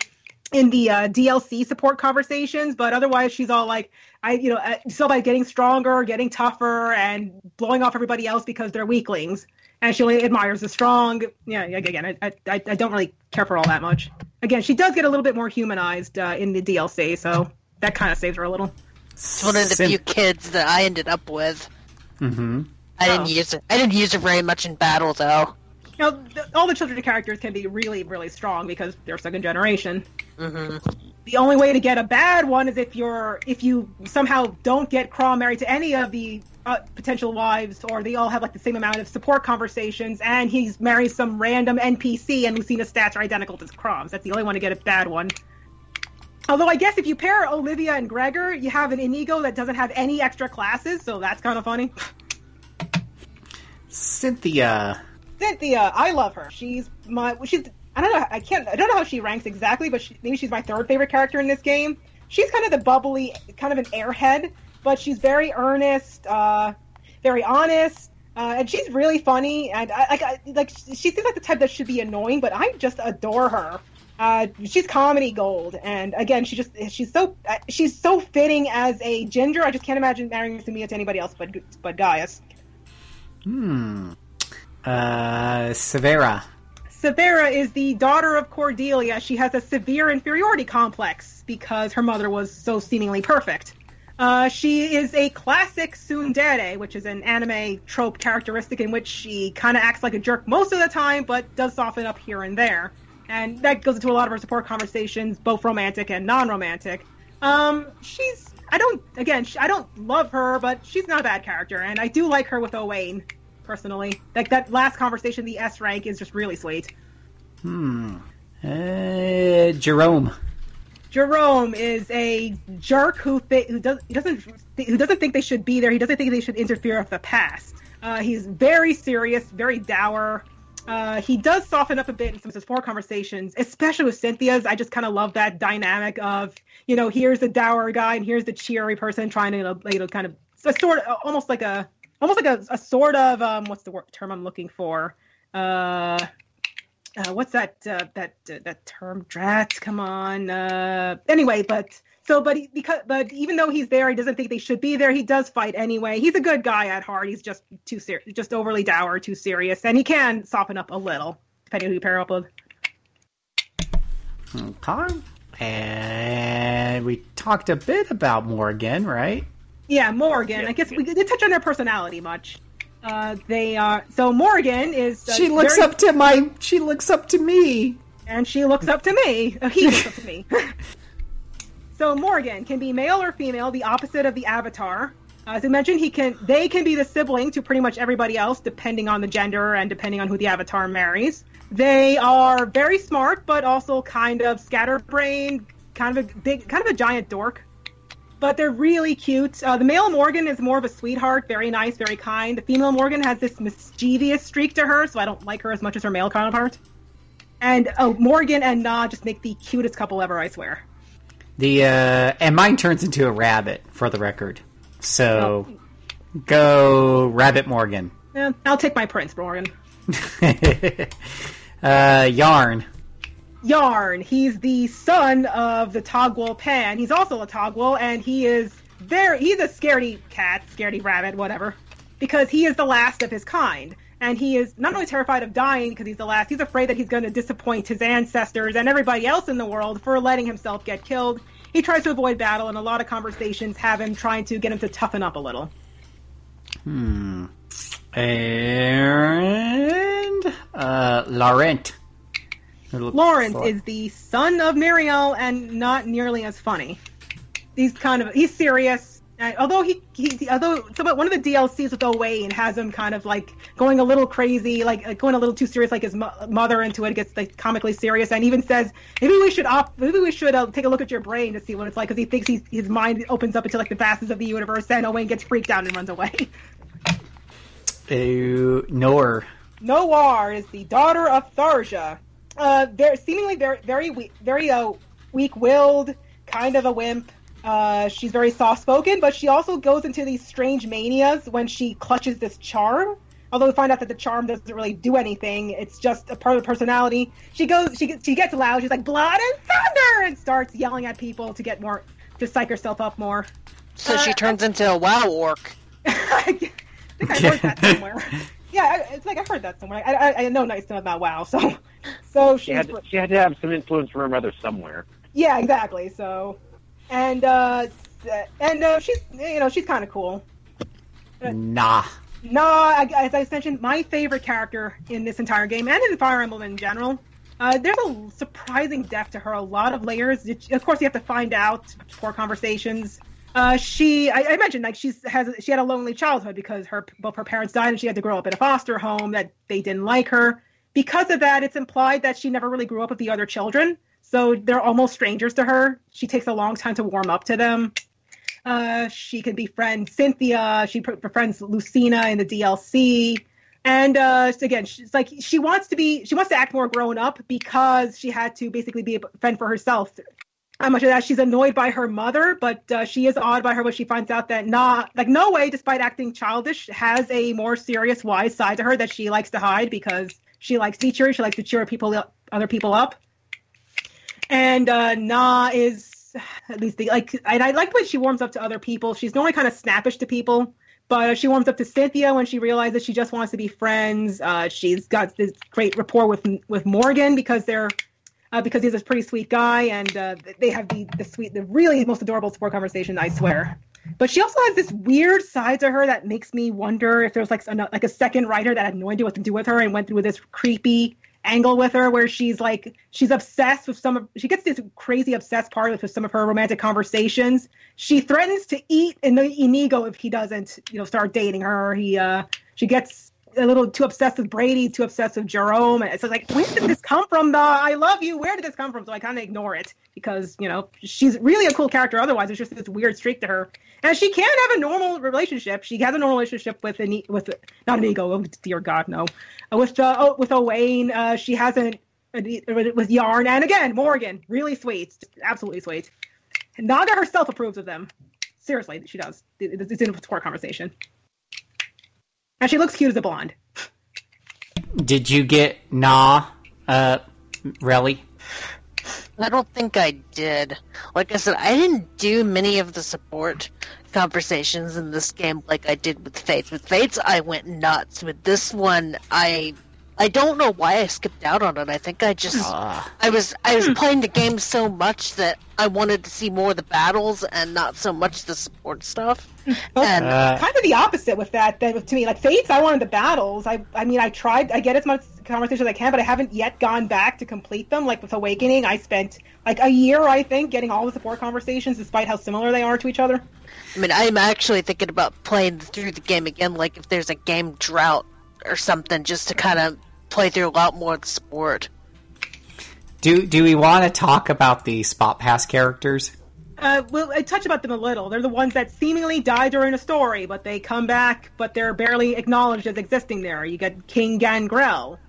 in the uh, DLC support conversations, but otherwise she's all like, I, you know, uh, still by getting stronger, getting tougher, and blowing off everybody else because they're weaklings. And she only admires the strong. Yeah, yeah, again, I, I, I I don't really care for all that much. Again, she does get a little bit more humanized uh, in the DLC, so that kind of saves her a little. It's one of the Sim- few kids that I ended up with. Mhm. I didn't Oh. use it. I didn't use it very much in battle, though. You know, th- all the children characters can be really, really strong because they're second generation. hmm the only way to get a bad one is if you're if you somehow don't get Craw married to any of the uh, potential wives, or they all have like the same amount of support conversations, and he's marries some random NPC, and Lucina's stats are identical to Chrom's. That's the only one to get a bad one. Although I guess if you pair Olivia and Gregor, you have an Inigo that doesn't have any extra classes, so that's kind of funny. Cynthia. Cynthia, I love her. She's my she's I don't know I can't I don't know how she ranks exactly, but she, maybe she's my third favorite character in this game. She's kind of the bubbly, kind of an airhead, but she's very earnest, uh, very honest, uh, and she's really funny. And I, like, I, like she seems like the type that should be annoying, but I just adore her. Uh, she's comedy gold, and again, she just she's so uh, she's so fitting as a ginger. I just can't imagine marrying Sumia to anybody else but but Gaius. Hmm. Uh, Severa. Severa is the daughter of Cordelia. She has a severe inferiority complex because her mother was so seemingly perfect. Uh, she is a classic tsundere, which is an anime trope characteristic in which she kind of acts like a jerk most of the time, but does soften up here and there. And that goes into a lot of her support conversations, both romantic and non-romantic. Um, she's, I don't, again, I don't love her, but she's not a bad character, and I do like her with Owain personally. Like that last conversation, the S rank is just really sweet. Hmm. Uh, Jerome. Jerome is a jerk who th- who does he doesn't who doesn't think they should be there. He doesn't think they should interfere with the past. Uh, he's very serious, very dour. Uh, he does soften up a bit in some of his four conversations, especially with Cynthia's. I just kind of love that dynamic of you know here's the dour guy and here's the cheery person trying to you know kind of a sort of almost like a almost like a, a sort of um, what's the word, term I'm looking for? Uh, uh, what's that uh, that uh, that term? Drat, come on. Uh, anyway, but so but he, because but even though he's there, he doesn't think they should be there. He does fight anyway. He's a good guy at heart. He's just too ser- just overly dour, too serious, and he can soften up a little depending on who you pair up with. Okay. And we talked a bit about Morgan, right? Yeah, Morgan. I guess we didn't touch on their personality much. Uh, they are so Morgan is. Uh, she looks very- up to my. She looks up to me. and she looks up to me. Uh, he looks up to me. so Morgan can be male or female, the opposite of the Avatar. Uh, as I mentioned, he can. They can be the sibling to pretty much everybody else, depending on the gender and depending on who the Avatar marries. They are very smart, but also kind of scatterbrained, kind of a big, kind of a giant dork. But they're really cute. Uh, the male Morgan is more of a sweetheart, very nice, very kind. The female Morgan has this mischievous streak to her, so I don't like her as much as her male counterpart. And oh, Morgan and Nah just make the cutest couple ever, I swear. The uh, and mine turns into a rabbit for the record. So go Rabbit Morgan. Yeah, I'll take my prince, Morgan. uh, Yarn. Yarne. He's the son of the Taguel Panne. He's also a Taguel, and he is very. He's a scaredy cat, scaredy rabbit, whatever, because he is the last of his kind. And he is not only terrified of dying because he's the last, he's afraid that he's going to disappoint his ancestors and everybody else in the world for letting himself get killed. He tries to avoid battle, and a lot of conversations have him trying to get him to toughen up a little. Hmm. And uh, Laurent. Lawrence is the son of Miriel and not nearly as funny. He's kind of he's serious. And although he, he although so but one of the DLCs with Owain has him kind of like going a little crazy, like uh, going a little too serious, like his mo- mother into it. Gets like comically serious, and even says maybe we should op- maybe we should uh, take a look at your brain to see what it's like because he thinks he's, his mind opens up into like the vastness of the universe, and Owain gets freaked out and runs away. Uh, Nor. Noire is the daughter of Tharja. Uh, very seemingly very very weak, very uh, weak-willed, kind of a wimp. Uh, she's very soft-spoken, but she also goes into these strange manias when she clutches this charm. Although we find out that the charm doesn't really do anything, it's just a part of her personality. She goes, she gets, she gets loud. She's like blood and thunder, and starts yelling at people to get more, to psych herself up more. So she Uh, turns into a WoW orc. I think I heard that somewhere. Yeah, I- it's like I heard that somewhere. I, I, I know nice stuff about WoW, so so She had to, she had to have some influence from her mother somewhere. yeah, exactly. So and uh and uh, she's you know she's kind of cool. Nah. Nah, I, as I mentioned, my favorite character in this entire game and in Fire Emblem in general. Uh, there's a surprising depth to her, a lot of layers. It- of course, you have to find out for conversations. Uh, she, I, I mentioned, like she's has she had a lonely childhood because her both her parents died and she had to grow up in a foster home that they didn't like her. Because of that, it's implied that she never really grew up with the other children, so they're almost strangers to her. She takes a long time to warm up to them. Uh, she can befriend Cynthia. She befriends Lucina in the DLC. And uh, again, she's like she wants to be, she wants to act more grown up because she had to basically be a friend for herself How much of that she's annoyed by her mother, but uh, she is awed by her when she finds out that not like Nowi, despite acting childish, has a more serious, wise side to her that she likes to hide because she likes to cheer, She likes to cheer people other people up. And uh, Nah is at least the, like, and I like when she warms up to other people. She's normally kind of snappish to people, but she warms up to Cynthia when she realizes she just wants to be friends. Uh, she's got this great rapport with with Morgan because they're uh, because he's a pretty sweet guy, and uh, they have the the sweet, the really most adorable support conversation. I swear. But she also has this weird side to her that makes me wonder if there's like a, like a second writer that had no idea what to do with her and went through this creepy angle with her where she's like she's obsessed with some of she gets this crazy obsessed part with some of her romantic conversations she threatens to eat in the inigo if he doesn't you know start dating her he uh she gets a little too obsessed with Brady, too obsessed with Jerome. And it's like, where did this come from? The I love you. Where did this come from? So I kind of ignore it because you know she's really a cool character. Otherwise, it's just this weird streak to her, and she can have a normal relationship. She has a normal relationship with an with not an ego. Oh, dear God, no. Uh, with uh, oh, with Owain, uh, she hasn't with Yarne, and again Morgan, really sweet, absolutely sweet. Naga herself approves of them. Seriously, she does. It's in a conversation. And she looks cute as a blonde. Did you get nah, uh, Relly? I don't think I did. Like I said, I didn't do many of the support conversations in this game like I did with Fates. With Fates, I went nuts. With this one, I I don't know why I skipped out on it. I think I just uh. I was I was playing the game so much that I wanted to see more of the battles and not so much the support stuff. Well, and uh, kind of the opposite with that. That to me, like Fates, I wanted the battles. I I mean, I tried. I get as much conversation as I can, but I haven't yet gone back to complete them. Like with Awakening, I spent like a year, I think, getting all the support conversations, despite how similar they are to each other. I mean, I'm actually thinking about playing through the game again, like if there's a game drought or something just to kind of play through a lot more of the sport. Do do we want to talk about the spot pass characters? Uh, well, I touch about them a little. They're the ones that seemingly die during a story, but they come back, but they're barely acknowledged as existing there. You get King Gangrel,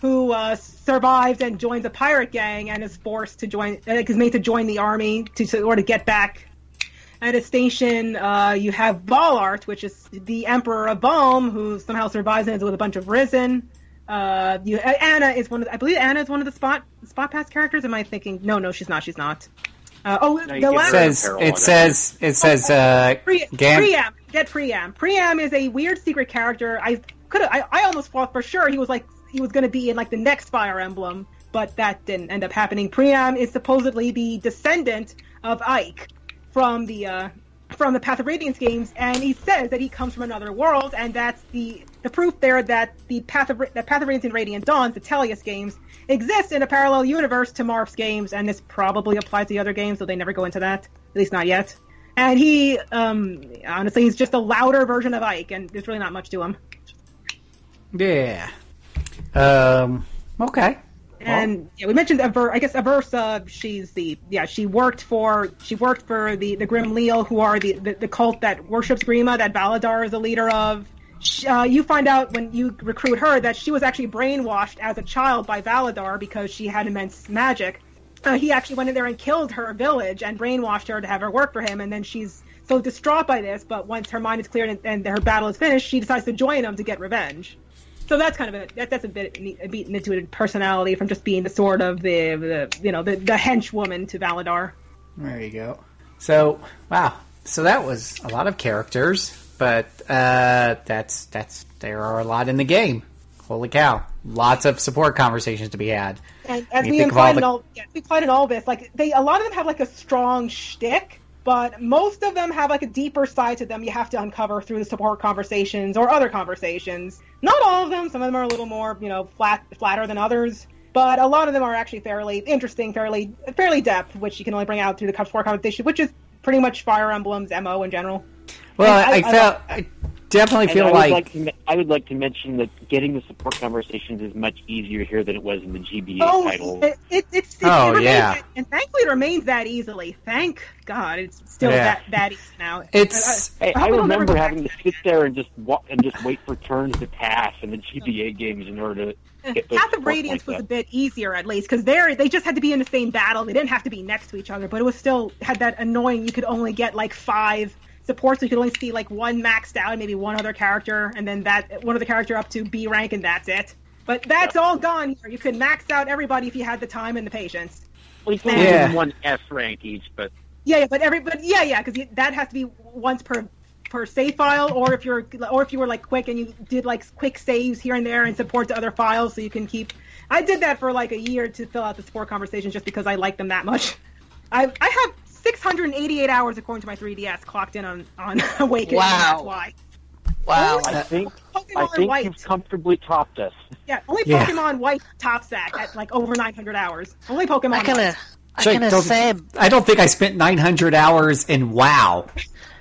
who uh, survives and joins a pirate gang and is forced to join, uh, is made to join the army to sort of get back at a station, uh, you have Walhart, which is the Emperor of Valm, who somehow survives and is with a bunch of Risen. Uh, you, Anna is one of the, I believe Anna is one of the spot spot pass characters. Am I thinking? No, no, she's not. She's not. Uh, oh, no, the last it says it says it says uh, Pre- Priam. Get Priam. Priam is a weird secret character. I could I, I almost thought for sure he was like he was going to be in like the next Fire Emblem, but that didn't end up happening. Priam is supposedly the descendant of Ike, from the uh, from the Path of Radiance games, and he says that he comes from another world, and that's the the proof there that the Path of that Path of Radiance and Radiant Dawns, the Tellius games, exist in a parallel universe to Marth's games, and this probably applies to the other games, so they never go into that, at least not yet. And he, um, honestly, he's just a louder version of Ike, and there's really not much to him. Yeah. Um. Okay. And yeah, we mentioned Aver- I guess Aversa. She's the yeah. She worked for she worked for the the Grimleal, who are the, the, the cult that worships Grima, that Validar is the leader of. She, uh, you find out when you recruit her that she was actually brainwashed as a child by Validar because she had immense magic. Uh, he actually went in there and killed her village and brainwashed her to have her work for him, and then she's so distraught by this. But once her mind is cleared and, and her battle is finished, she decides to join them to get revenge so that's kind of a that, that's a bit a bit into a personality from just being the sort of the, the you know the the henchwoman to Validar. There you go. So wow, so that was a lot of characters, but uh, that's that's there are a lot in the game. Holy cow! Lots of support conversations to be had. And as we implied, the... in all, yeah, we implied in all this, like they a lot of them have like a strong shtick, but most of them have like a deeper side to them you have to uncover through the support conversations or other conversations. Not all of them. Some of them are a little more, you know, flat flatter than others. But a lot of them are actually fairly interesting, fairly fairly depth, which you can only bring out through the support conversation, which is pretty much Fire Emblem's mo in general. Well, I, I, I felt I, definitely feel I like, like to, I would like to mention that getting the support conversations is much easier here than it was in the GBA Oh, title. it, it, it's, it, Oh, it remains, yeah. and thankfully it remains that easily. Thank God, it's still Yeah. that that easy now. It's- I, Hey, I hope remember having to sit there and just wa- and just wait for turns to pass in the GBA games in order to get Path of Radiance like was a bit easier, at least, because there they just had to be in the same battle. They didn't have to be next to each other, but it was still had that annoying. You could only get like five supports. So you could only see like one maxed out, maybe one other character, and then that one other character up to B rank, and that's it. But that's all gone here. You could max out everybody if you had the time and the patience. Well, you can Yeah. one S rank each, but Yeah, yeah, but every but yeah, yeah, because that has to be once per per save file, or if you're or if you were like quick and you did like quick saves here and there and support to other files, so you can keep. I did that for like a year to fill out the support conversations just because I like them that much. I I have 688 hours according to my 3ds clocked in on on Awakening. Wow. That's why. Wow. I think I think White. you've comfortably topped us. Yeah, only Yeah. Pokemon White tops that at like over 900 hours. Only Pokemon. I gotta, White. I Jake, gotta don't- say, I don't think I spent 900 hours in WoW,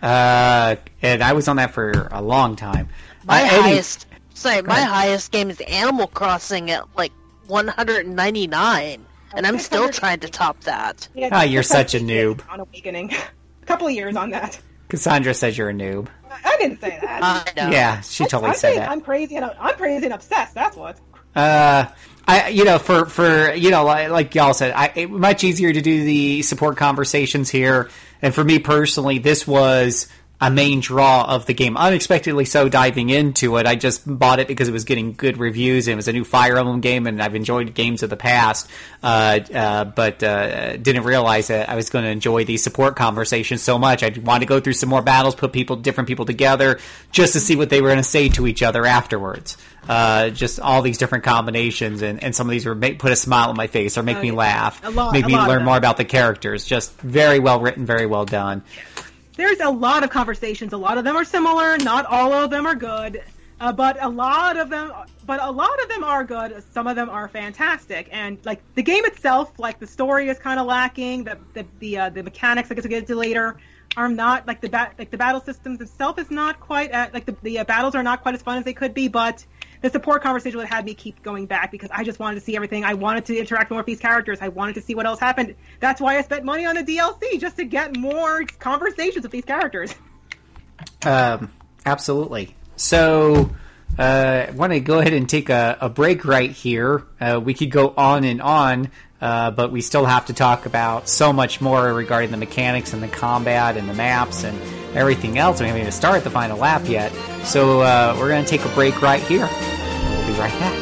uh, and I was on that for a long time. my Uh, any- highest, sorry, my ahead. highest game is Animal Crossing at like 199, and I'm still trying to top that. Yeah, Ah, you're such a noob. On Awakening, a couple of years on that. Cassandra says you're a noob. I didn't say that. I know. Yeah, she totally I'm said that. I'm crazy and I'm crazy and obsessed. That's what. Uh, I you know for for you know like, like y'all said, I it, much easier to do the support conversations here, and for me personally, this was a main draw of the game. Unexpectedly so, diving into it, I just bought it because it was getting good reviews. and It was a new Fire Emblem game, and I've enjoyed games of the past, uh, uh, but uh, didn't realize that I was going to enjoy these support conversations so much. I wanted to go through some more battles, put people, different people together, just to see what they were going to say to each other afterwards. Uh, just all these different combinations, and, and some of these were make, put a smile on my face or make Oh, me yeah. laugh, A lot- make me learn more about the characters. Just very well written, very well done. There's a lot of conversations. A lot of them are similar. Not all of them are good, uh, but a lot of them. But a lot of them are good. Some of them are fantastic. And like the game itself, like the story is kind of lacking. The the the, uh, the mechanics, I guess we'll get to later, are not like the bat like the battle systems itself is not quite at, like the the uh, battles are not quite as fun as they could be. But the support conversation would had me keep going back because I just wanted to see everything. I wanted to interact more with these characters. I wanted to see what else happened. That's why I spent money on the DLC just to get more conversations with these characters. Um, absolutely. So, uh, I want to go ahead and take a, a break right here. Uh, we could go on and on, uh, but we still have to talk about so much more regarding the mechanics and the combat and the maps and everything else. We haven't even started the final lap yet. So, uh, we're going to take a break right here. We'll be right back.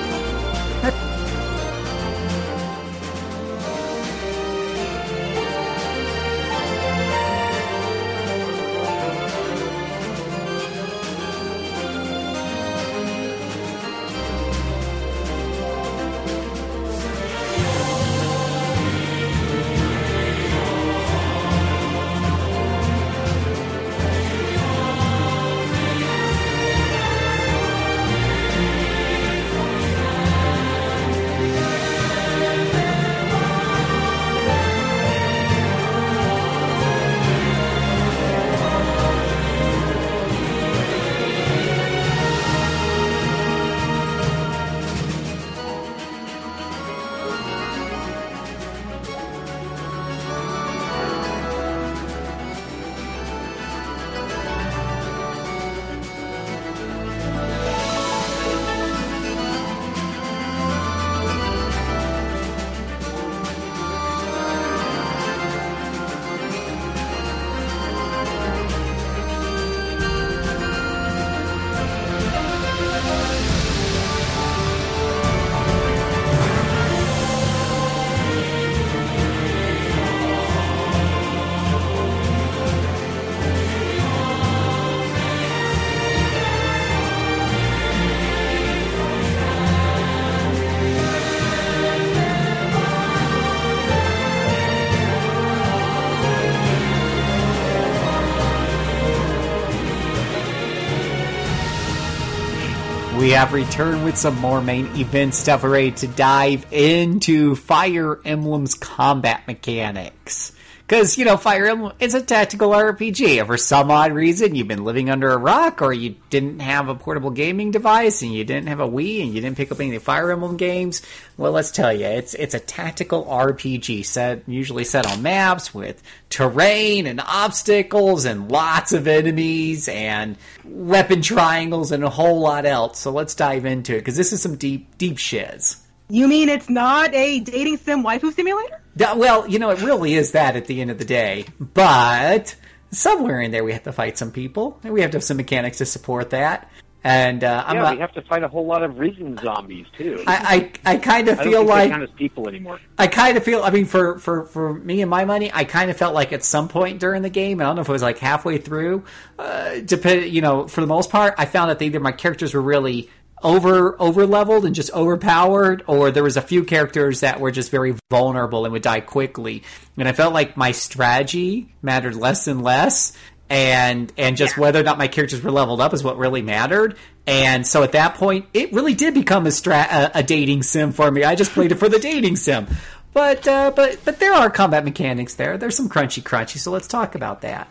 Have returned with some more main event stuff. Ready to dive into Fire Emblem's combat mechanics. Because, you know, Fire Emblem is a tactical RPG. If for some odd reason you've been living under a rock or you didn't have a portable gaming device and you didn't have a Wii and you didn't pick up any Fire Emblem games, well, let's tell you, it's it's a tactical RPG set, usually set on maps with terrain and obstacles and lots of enemies and weapon triangles and a whole lot else. So let's dive into it because this is some deep, deep shiz. You mean it's not a dating sim waifu simulator? Yeah, well, you know, it really is that at the end of the day. But somewhere in there, we have to fight some people, and we have to have some mechanics to support that. And uh, I'm yeah, not, we have to fight a whole lot of risen zombies too. I, I, I kind of I don't feel think like they count as people anymore. I kind of feel. I mean, for, for for me and my money, I kind of felt like at some point during the game, I don't know if it was like halfway through. Uh, depend, you know, for the most part, I found that either my characters were really over over leveled and just overpowered, or there was a few characters that were just very vulnerable and would die quickly. And I felt like my strategy mattered less and less. And and just whether or not my characters were leveled up is what really mattered. And so at that point, it really did become a, stra- a, a dating sim for me. I just played it for the dating sim. But uh, but but there are combat mechanics there. There's some crunchy crunchy. So let's talk about that.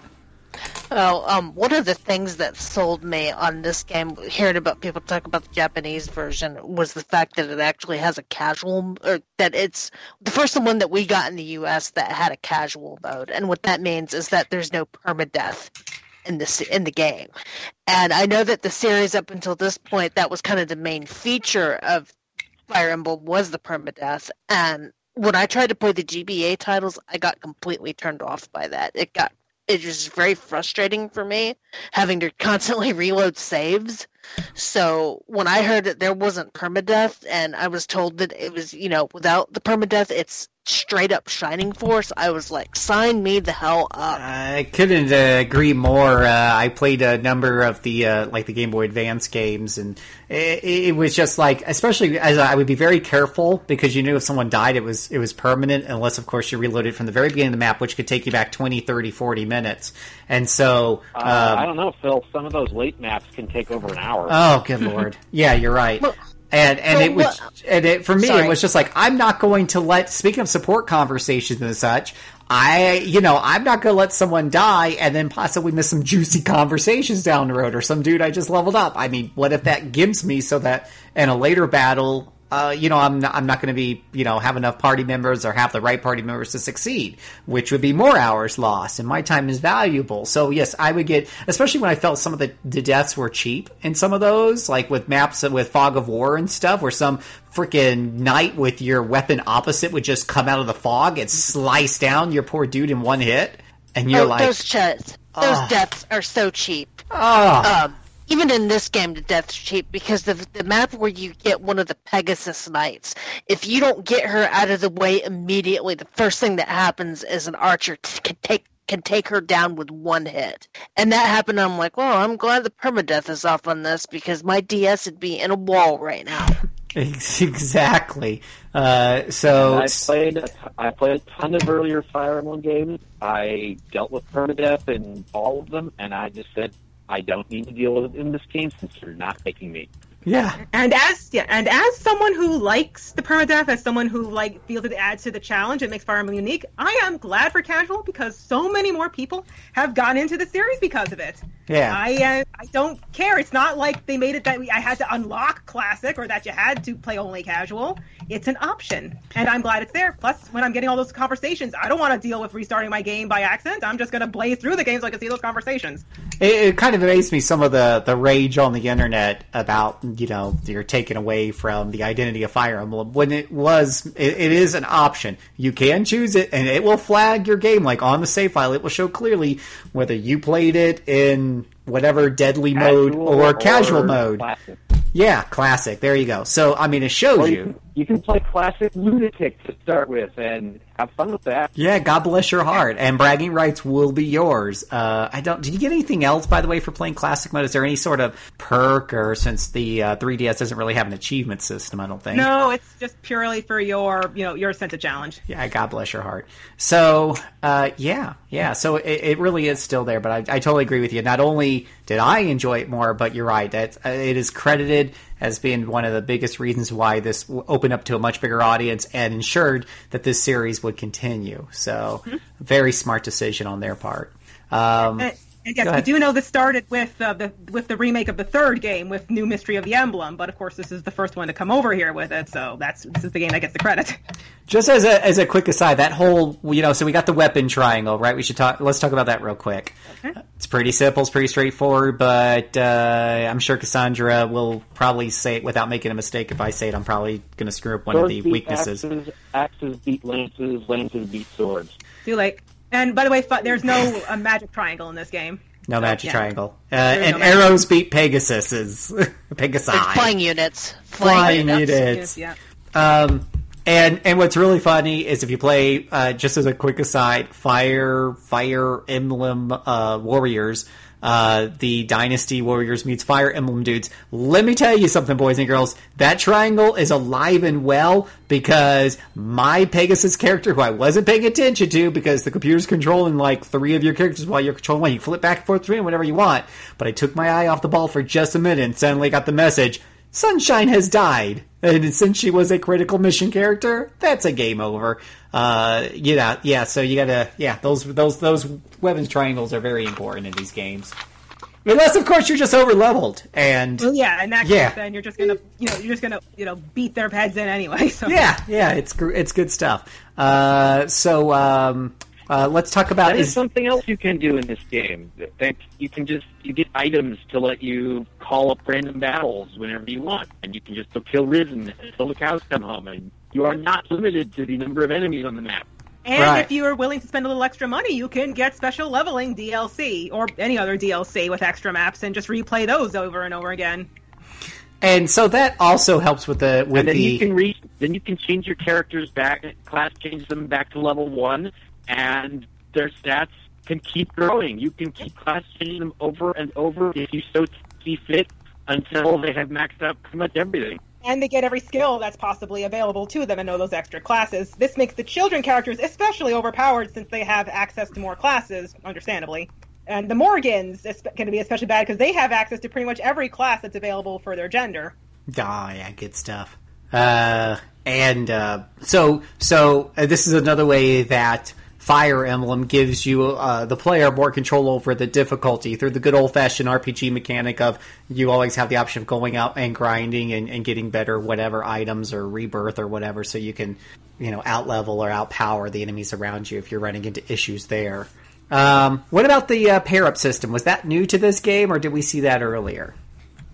Well, um, one of the things that sold me on this game, hearing about people talk about the Japanese version, was the fact that it actually has a casual, or that it's the first one that we got in the U.S. that had a casual mode, and what that means is that there's no permadeath in the in the game. And I know that the series up until this point, that was kind of the main feature of Fire Emblem was the permadeath, and when I tried to play the GBA titles, I got completely turned off by that. It got it was very frustrating for me having to constantly reload saves. So when I heard that there wasn't permadeath and I was told that it was, you know, without the permadeath, it's straight up Shining Force, I was like, sign me the hell up. I couldn't uh, agree more. Uh, I played a number of the uh, like the Game Boy Advance games, and it, it was just like, especially as I would be very careful because you knew if someone died, it was it was permanent, unless of course you reloaded from the very beginning of the map, which could take you back 20, 30, 40 minutes. And so, Uh, um, I don't know, Phil. Some of those late maps can take over an hour. Oh, good lord! Yeah, you're right. Well- And and well, it was well- and it, for me Sorry. it was just like I'm not going to let. Speaking of support conversations and such, I you know I'm not going to let someone die and then possibly miss some juicy conversations down the road or some dude I just leveled up. I mean, what if that gives me so that in a later battle. Uh, you know, I'm not, I'm not going to be, you know, have enough party members or have the right party members to succeed, which would be more hours lost, and my time is valuable. So yes, I would get, especially when I felt some of the, the deaths were cheap in some of those, like with maps with Fog of War and stuff, where some freaking knight with your weapon opposite would just come out of the fog and slice down your poor dude in one hit, and you're Oh, like, those chets, those deaths are so cheap. oh, Um, even in this game, the death's cheap because the the map where you get one of the Pegasus Knights, if you don't get her out of the way immediately, the first thing that happens is an archer t- can take can take her down with one hit. And that happened. I'm like, well, I'm glad the permadeath is off on this because my DS would be in a wall right now. exactly. Uh, so I played I played a ton of earlier Fire Emblem games. I dealt with permadeath in all of them, and I just said I don't need to deal with it in this game since you're not making me. Yeah, And as yeah, and as someone who likes the permadeath, as someone who like feels it adds to the challenge, it makes Fire Emblem unique. I am glad for casual because so many more people have gotten into the series because of it. yeah. I uh, I don't care. It's not like they made it that we, I had to unlock classic or that you had to play only casual. It's an option, and I'm glad it's there. Plus, when I'm getting all those conversations, I don't want to deal with restarting my game by accident. I'm just going to blaze through the game so I can see those conversations. It, it kind of amazed me some of the, the rage on the internet about you know you're taken away from the identity of Fire Emblem when it was it, it is an option. You can choose it, and it will flag your game like on the save file. It will show clearly whether you played it in whatever deadly mode Casual or, casual mode. Classic. Yeah, classic. There you go. So I mean, it shows Or you you. can, you can play classic lunatic to start with and have fun with that. Yeah, God bless your heart, and bragging rights will be yours. Uh, I don't. Did you get anything else, by the way, for playing classic mode? Is there any sort of perk, or since the uh, 3DS doesn't really have an achievement system, I don't think. No, it's just purely for your you know your sense of challenge. Yeah, God bless your heart. So, uh, yeah, yeah. So it, it really is still there, but I, I totally agree with you. Not only did I enjoy it more, but you're right. That uh, it is credited as being one of the biggest reasons why this opened up to a much bigger audience and ensured that this series would continue. So, very smart decision on their part. Um, And, and yes, we do know this started with uh, the with the remake of the third game with New Mystery of the Emblem, but of course this is the first one to come over here with it, so that's this is the game that gets the credit. Just as a as a quick aside, that whole you know, so we got the weapon triangle, right? We should talk. Let's talk about that real quick. It's pretty simple. It's pretty straightforward, but uh, I'm sure Cassandra will probably say it without making a mistake. If I say it, I'm probably going to screw up one of the weaknesses. Axes, axes beat lances, lances beat swords. Too late. And by the way, there's no uh, magic triangle in this game. No magic yeah. triangle. Uh, and no magic. arrows beat Pegasus's Pegasi. Like flying units. Flying units. units. Yeah. Um, and and what's really funny is if you play uh, just as a quick aside, Fire Fire Emblem uh, Warriors, uh, the Dynasty Warriors meets Fire Emblem dudes. Let me tell you something, boys and girls. That triangle is alive and well because my Pegasus character, who I wasn't paying attention to, because the computer's controlling like three of your characters while you're controlling one, you flip back and forth between whatever you want. But I took my eye off the ball for just a minute and suddenly got the message. Sunshine has died. And since she was a critical mission character, that's a game over. Uh, you know, yeah. So you gotta, yeah. Those those those weapons triangles are very important in these games. Unless, of course, you're just over leveled, and Well, yeah, in that Yeah. then you're just gonna, you know, you're just gonna, you know, beat their heads in anyway. So yeah, yeah, it's it's good stuff. Uh, so um, uh, let's talk about That is is something else you can do in this game. That you can just you get items to let you call up random battles whenever you want, and you can just go kill Risen until the cows come home, and you are not limited to the number of enemies on the map. And Right. if you are willing to spend a little extra money, you can get special leveling DLC or any other DLC with extra maps and just replay those over and over again. and so that also helps with the with And then the you can re- then you can change your characters back, class change them back to level one, and their stats can keep growing. You can keep class changing them over and over if you so see fit until they have maxed out pretty much everything. And they get every skill that's possibly available to them and know those extra classes. This makes the children characters especially overpowered since they have access to more classes, understandably. And the Morgans is going to be especially bad because they have access to pretty much every class that's available for their gender. Oh yeah, good stuff. Uh, and uh, so so uh, this is another way that Fire Emblem gives you uh, the player more control over the difficulty through the good old fashioned RPG mechanic of you always have the option of going out and grinding and, and getting better whatever items or rebirth or whatever, so you can you know out level or outpower the enemies around you if you're running into issues there. Um, what about the uh, pair up system? Was that new to this game, or did we see that earlier?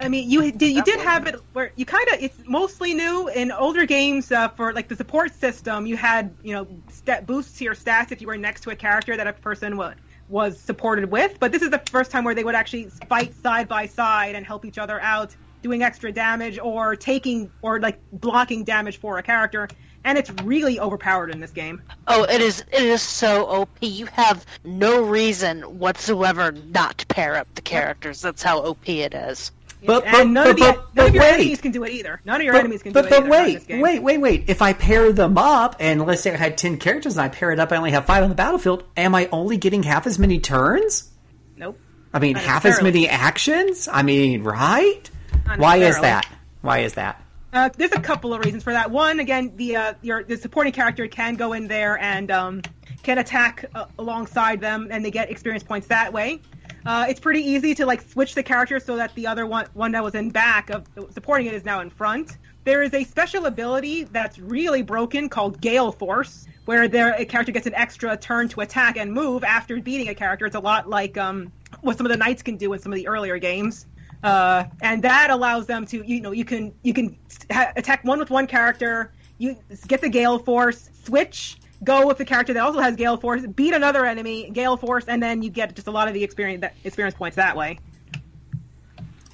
I mean, you did you did have it where you kind of it's mostly new in older games uh, for like the support system. You had you know stat boosts to your stats if you were next to a character that a person was was supported with. But this is the first time where they would actually fight side by side and help each other out, doing extra damage or taking or like blocking damage for a character. And it's really overpowered in this game. Oh, it is it is so OP. You have no reason whatsoever not to pair up the characters. That's how OP it is. But- and but- none, but- of, the, but- none of your wait. enemies can do it either. None of your but, enemies can do it but wait, wait, wait, wait. If I pair them up, and let's say I had ten characters and I pair it up, I only have five on the battlefield. Am I only getting half as many turns? Nope. I mean, Not half as many actions. I mean, right? Why is that? Why is that? Uh, there's a couple of reasons for that. One, again, the uh, your the supporting character can go in there and um, can attack uh, alongside them, and they get experience points that way. Uh, it's pretty easy to like switch the character so that the other one one that was in back of supporting it is now in front. There is a special ability that's really broken called Gale Force, where there a character gets an extra turn to attack and move after beating a character. It's a lot like um, what some of the knights can do in some of the earlier games uh, and that allows them to you know you can you can ha- attack one with one character you get the gale force switch go with the character that also has gale force beat another enemy gale force and then you get just a lot of the experience that experience points that way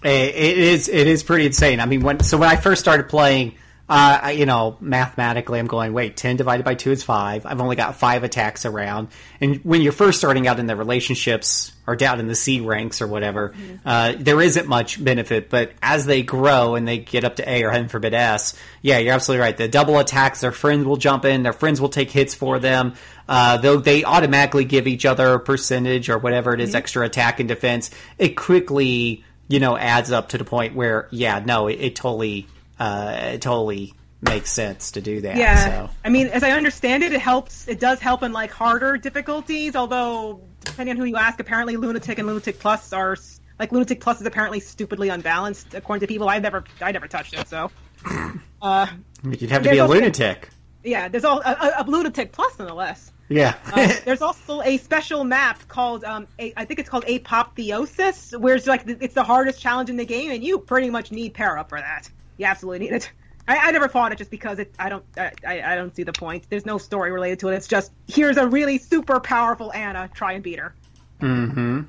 It it is it is pretty insane. I mean, when so when I first started playing, uh, I- you know, mathematically, I'm going, wait, ten divided by two is five. I've only got five attacks around, and when you're first starting out in the relationships or down in the C ranks or whatever, uh, there isn't much benefit. But as they grow and they get up to A or heaven forbid S, yeah, you're absolutely right. The double attacks, their friends will jump in, their friends will take hits for them. Uh, though they automatically give each other a percentage or whatever it is, extra attack and defense. It quickly you know, adds up to the point where, yeah, no, it, it totally, uh, it totally makes sense to do that. Yeah, So. I mean, as I understand it, it helps. It does help in like harder difficulties. Although, depending on who you ask, apparently Lunatic and Lunatic Plus are like Lunatic Plus is apparently stupidly unbalanced according to people. I've never, I never touched it. So, uh, You'd have to be a also- lunatic. yeah, there's all a, a, Lunatic Plus nonetheless. Yeah. Uh, there's also a special map called um, a, I think it's called Apotheosis, where it's like the, it's the hardest challenge in the game, and you pretty much need pair up for that. You absolutely need it. I, I never fought it just because it, I don't I, I I don't see the point. There's no story related to it. It's just here's a really super powerful Anna. Try and beat her. mm-hmm.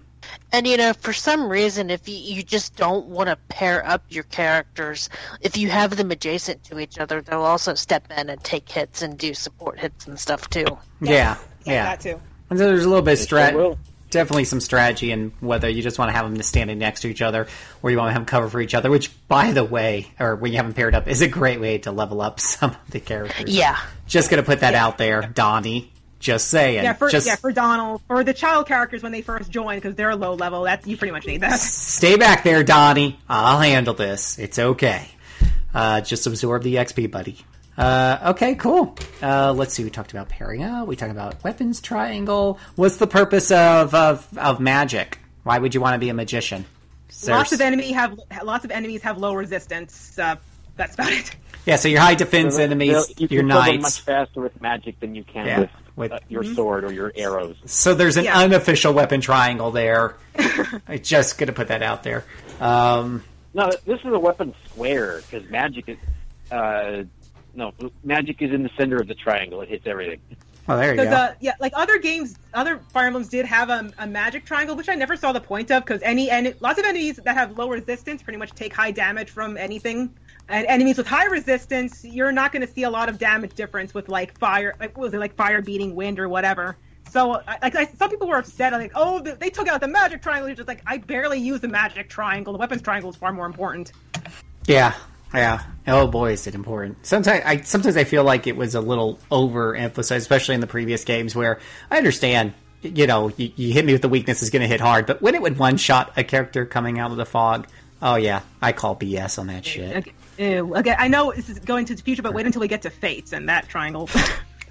And you know, for some reason, if you, you just don't want to pair up your characters, if you have them adjacent to each other, they'll also step in and take hits and do support hits and stuff too. Yeah. Yeah. that too. And so there's a little bit of They strat. Will. definitely some strategy in whether you just want to have them standing next to each other or you want to have them cover for each other. Which, by the way, or when you have them paired up, is a great way to level up some of the characters. Yeah. Just gonna put that out there, Donnie. Just saying. Yeah, for just yeah for Donnel for the child characters when they first join because they're low level. That you pretty much need that. stay back there, Donnie. I'll handle this. It's okay. Uh, just absorb the XP, buddy. Uh, okay, cool. Uh, let's see. We talked about pairing up. We talked about weapons triangle. What's the purpose of of, of magic? Why would you want to be a magician? Is there Lots of enemy have lots of enemies have low resistance. Uh, that's about it. Yeah, so your high defense They'll- enemies, you your can kill them much faster with magic than you can Yeah, with, with- uh, your sword or your arrows. So there's an Yeah. unofficial weapon triangle there. I'm just gonna put that out there. Um, No, this is a weapon square because magic is. Uh, no, magic is in the center of the triangle. It hits everything. Oh, there you Because go. uh, yeah, like other games, other Fire Emblems did have a, a magic triangle, which I never saw the point of. Because any and lots of enemies that have low resistance pretty much take high damage from anything, and enemies with high resistance, you're not going to see a lot of damage difference with like fire, like what was it like fire beating wind or whatever. So, like, I, some people were upset, like, oh, th- they took out the magic triangle. You're just like, I barely use the magic triangle. The weapons triangle is far more important. Yeah, yeah. Oh boy, is it important. Sometimes I sometimes I feel like it was a little overemphasized, especially in the previous games where I understand. You know, you, you hit me with the weakness is going to hit hard, but when it would one shot a character coming out of the fog, oh yeah, I call BS on that shit. Okay, ew. okay, I know this is going to the future, but wait until we get to Fates and that triangle.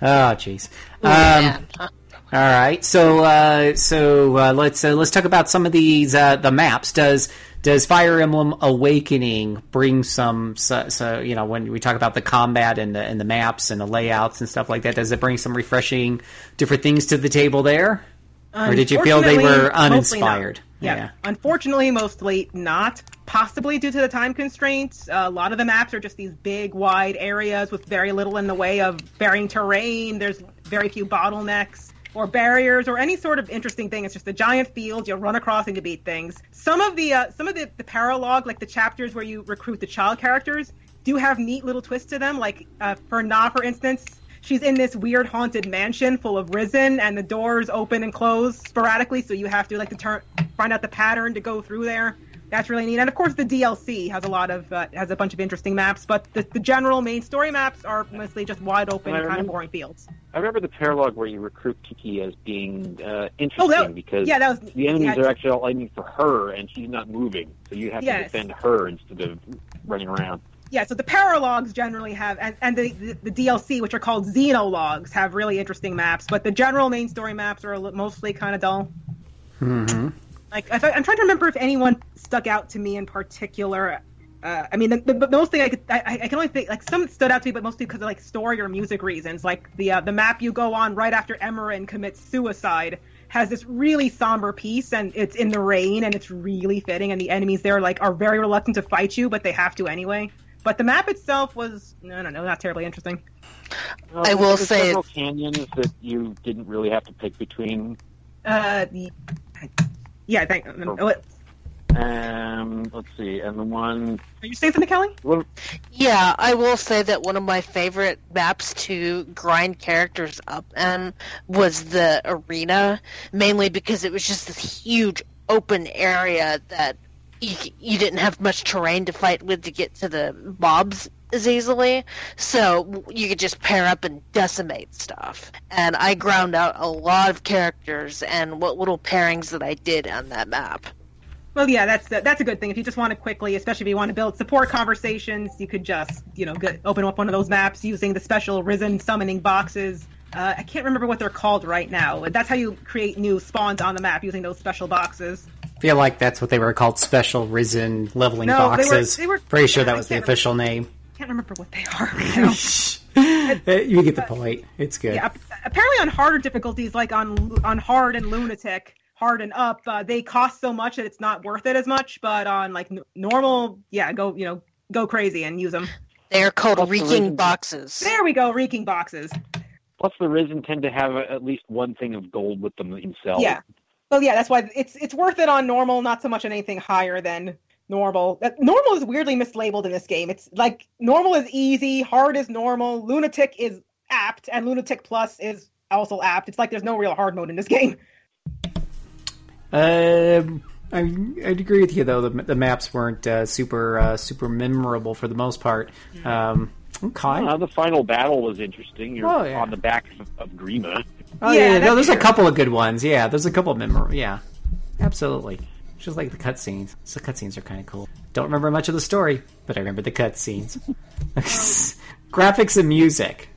Oh jeez. Um. Huh. All right, so uh, so uh, let's uh, let's talk about some of these uh, the maps. Does does Fire Emblem Awakening bring some so, so you know when we talk about the combat and the and the maps and the layouts and stuff like that? Does it bring some refreshing different things to the table there, or did you feel they were Unfortunately, mostly not. uninspired? Yeah. unfortunately, mostly not. Possibly due to the time constraints. Uh, a lot of the maps are just these big, wide areas with very little in the way of varying terrain. There's very few bottlenecks or barriers or any sort of interesting thing. It's just a giant field You'll run across and you beat things. Some of the uh, some of the, the paralogue, like the chapters where you recruit the child characters, do have neat little twists to them. Like uh, for Nah, for instance, she's in this weird haunted mansion full of risen, and the doors open and close sporadically, so you have to like to turn find out the pattern to go through there. That's really neat, and of course the DLC has a lot of uh, has a bunch of interesting maps, but the, the general main story maps are mostly just wide open, I kind of boring fields. I remember the paralogue where you recruit Tiki as being uh, interesting Oh, that- because yeah, that was- the enemies yeah. are actually all aiming for her, and she's not moving, so you have Yes. to defend her instead of running around. Yeah, so the paralogues generally have, and, and the, the, the DLC, which are called xenologues, have really interesting maps, but the general main story maps are mostly kind of dull. Mm-hmm. Like, if I, I'm trying to remember if anyone stuck out to me in particular. Uh, I mean, the, the, the most thing I could, I, I can only think, like, some stood out to me, but mostly because of, like, story or music reasons. Like, the, uh, the map you go on right after Emmeryn commits suicide has this really somber piece, and it's in the rain, and it's really fitting, and the enemies there, like, are very reluctant to fight you, but they have to anyway. But the map itself was, I don't know, not terribly interesting. Uh, I will there's say- several canyons that you didn't really have to pick between. Uh, the, yeah, thank, Oh. Um, let's see, and the one, are you saying something, Kelly? well, Yeah, I will say that one of my favorite maps to grind characters up in was the arena, mainly because it was just this huge open area that you, you didn't have much terrain to fight with to get to the mobs as easily. So you could just pair up and decimate stuff. And I ground out a lot of characters and what little pairings that I did on that map. Well, yeah, that's that's a good thing. If you just want to quickly, especially if you want to build support conversations, you could just you know get, open up one of those maps using the special Risen summoning boxes. Uh, I can't remember what they're called right now. That's how you create new spawns on the map using those special boxes. I feel like that's what they were called, special risen leveling No, they were- boxes. they were- Pretty sure that was the can't official name. Can't remember what they are. Right now. you get the point. It's good. Yeah, apparently on harder difficulties, like on on hard and lunatic, hard and up, uh, they cost so much that it's not worth it as much. But on like n- normal, yeah, go you know go crazy and use them. They are called What's the reeking reason? boxes. There we go, reeking boxes. Plus, the Risen tend to have at least one thing of gold with them themselves. Yeah. Well, yeah, that's why it's it's worth it on normal, not so much on anything higher than normal. That normal is weirdly mislabeled in this game. It's like normal is easy, hard is normal, lunatic is apt, and lunatic plus is also apt. It's like there's no real hard mode in this game. Um, I, I'd agree with you though. The, the maps weren't uh, super uh, super memorable for the most part. Um, okay. Uh, the final battle was interesting. You're Oh, yeah. on the back of, of Grima. Oh Yeah, yeah, no, that's there's a couple of good ones. Yeah, there's a couple of memorable. Yeah, absolutely. Just like the cutscenes. So cutscenes are kind of cool. Don't remember much of the story, but I remember the cutscenes. graphics and music.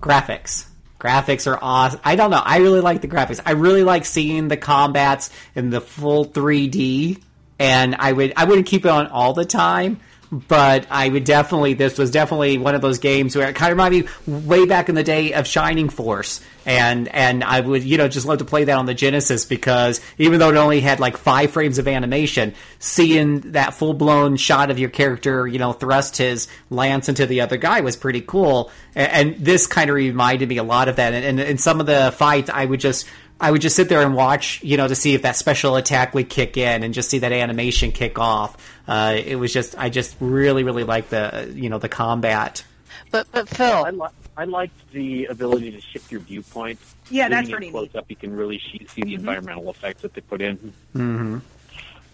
Graphics. Graphics are awesome. I don't know. I really like the graphics. I really like seeing the combats in the full 3D. And I would I wouldn't keep it on all the time, but I would definitely this was definitely one of those games where it kind of reminded me way back in the day of Shining Force. And and I would, you know, just love to play that on the Genesis because even though it only had like five frames of animation, seeing that full blown shot of your character, you know, thrust his lance into the other guy was pretty cool. And, and this kind of reminded me a lot of that. And, and in some of the fights, I would just I would just sit there and watch, you know, to see if that special attack would kick in and just see that animation kick off. Uh, it was just, I just really, really liked the, uh, you know, the combat. But but Phil, li- I liked the ability to shift your viewpoint. Yeah, Zooming that's in pretty close neat. up, you can really see, see the mm-hmm. environmental effects that they put in.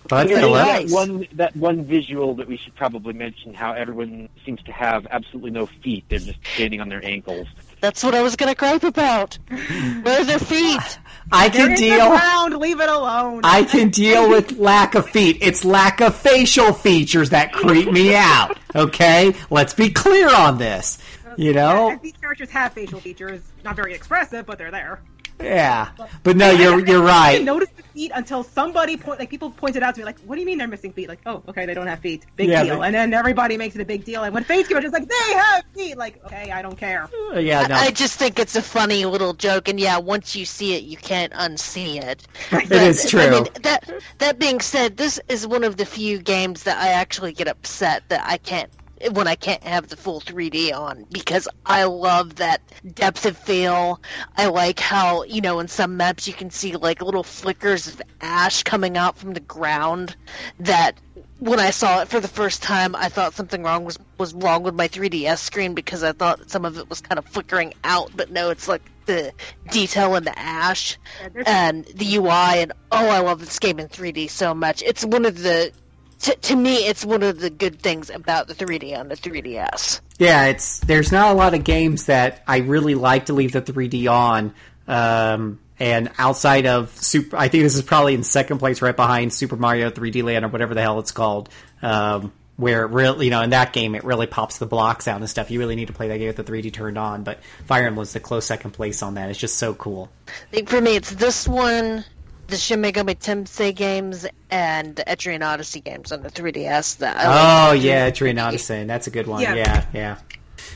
But Yeah, nice. that one that one visual that we should probably mention how everyone seems to have absolutely no feet. They're just standing on their ankles. that's what I was gonna gripe about. Where are their feet? I They're can in the deal. ground, leave it alone. I can deal with lack of feet. It's lack of facial features that creep me out. Okay, let's be clear on this. You know, And these characters have facial features, not very expressive, but they're there. yeah. But no, you're you're I right. didn't notice the feet until somebody point, like people pointed out to me, like, "What do you mean they're missing feet?" Like, "Oh, okay, they don't have feet. Big Yeah, deal." but- And then everybody makes it a big deal. And when Fates came out, it's like they have feet. Like, okay, I don't care. Uh, yeah, no. I just think it's a funny little joke, and yeah, once you see it, you can't unsee it. It is I true. mean, that that being said, this is one of the few games that I actually get upset that I can't when I can't have the full 3D on because I love that depth of feel. I like how you know in some maps you can see like little flickers of ash coming out from the ground that when I saw it for the first time, I thought something wrong was was wrong with my 3DS screen because I thought some of it was kind of flickering out, but no, it's like the detail in the ash Yeah, and the UI, and oh, I love this game in 3D so much. It's one of the to, to me, it's one of the good things about the 3D on the 3DS. Yeah, it's there's not a lot of games that I really like to leave the 3D on. Um, and outside of Super, I think this is probably in second place, right behind Super Mario 3D Land or whatever the hell it's called. Um, where it really, you know, in that game, it really pops the blocks out and stuff. You really need to play that game with the 3D turned on. But Fire Emblem's the close second place on that. It's just so cool. I think for me, it's this one, the Shin Megami Tensei games, and the Etrian Odyssey games on the 3DS. That I Oh like. yeah, Etrian Odyssey. That's a good one. Yeah. Yeah, yeah.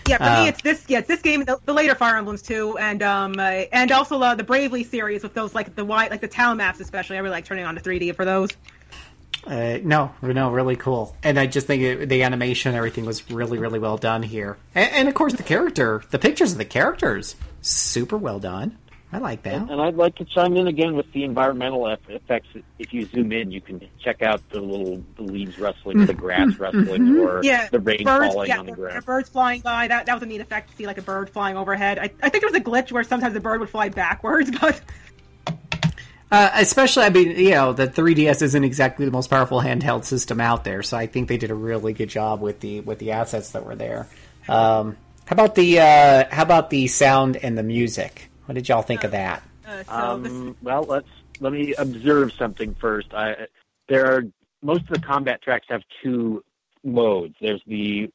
Yeah, for Uh, me, it's this. Yeah, it's this game, the, the later Fire Emblems too, and um, uh, and also uh, the Bravely series with those like the white, like the town maps, especially. I really like turning on to 3D for those. Uh, no, no, really cool. And I just think it, the animation, everything was really, really well done here. And, and of course, the character, the pictures of the characters, super well done. I like that. And I'd like to chime in again with the environmental effects. If you zoom in, you can check out the little the leaves rustling, the grass rustling, or Yeah, the rain birds, falling yeah, on the there are ground. birds flying by. That that was a neat effect to see like a bird flying overhead. I, I think there was a glitch where sometimes the bird would fly backwards, but Uh, especially, I mean, you know, the 3DS isn't exactly the most powerful handheld system out there, so I think they did a really good job with the with the assets that were there. Um, how about the uh, how about the sound and the music? What did y'all think of that? uh, so this, Um, well, let's let me observe something first. I there are most of the combat tracks have two modes. There's the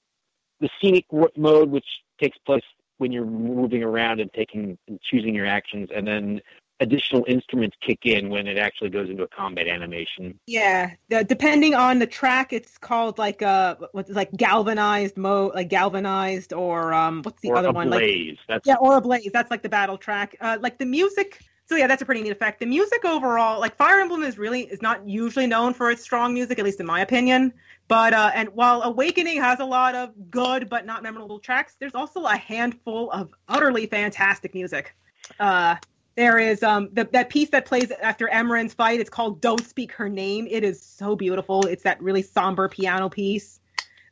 the scenic w- mode, which takes place when you're moving around and taking and choosing your actions, and then additional instruments kick in when it actually goes into a combat animation. Yeah, the, depending on the track, it's called like a what's like galvanized mo like galvanized, or um, what's the or other one? Like blaze. That's yeah, or a blaze. That's like the battle track. Uh, like the music. So yeah, that's a pretty neat effect. The music overall, like Fire Emblem, is really is not usually known for its strong music, at least in my opinion. But uh, and while Awakening has a lot of good but not memorable tracks, there's also a handful of utterly fantastic music. Uh, there is um the, that piece that plays after Emmeryn's fight. It's called "Don't Speak Her Name." It is so beautiful. It's that really somber piano piece.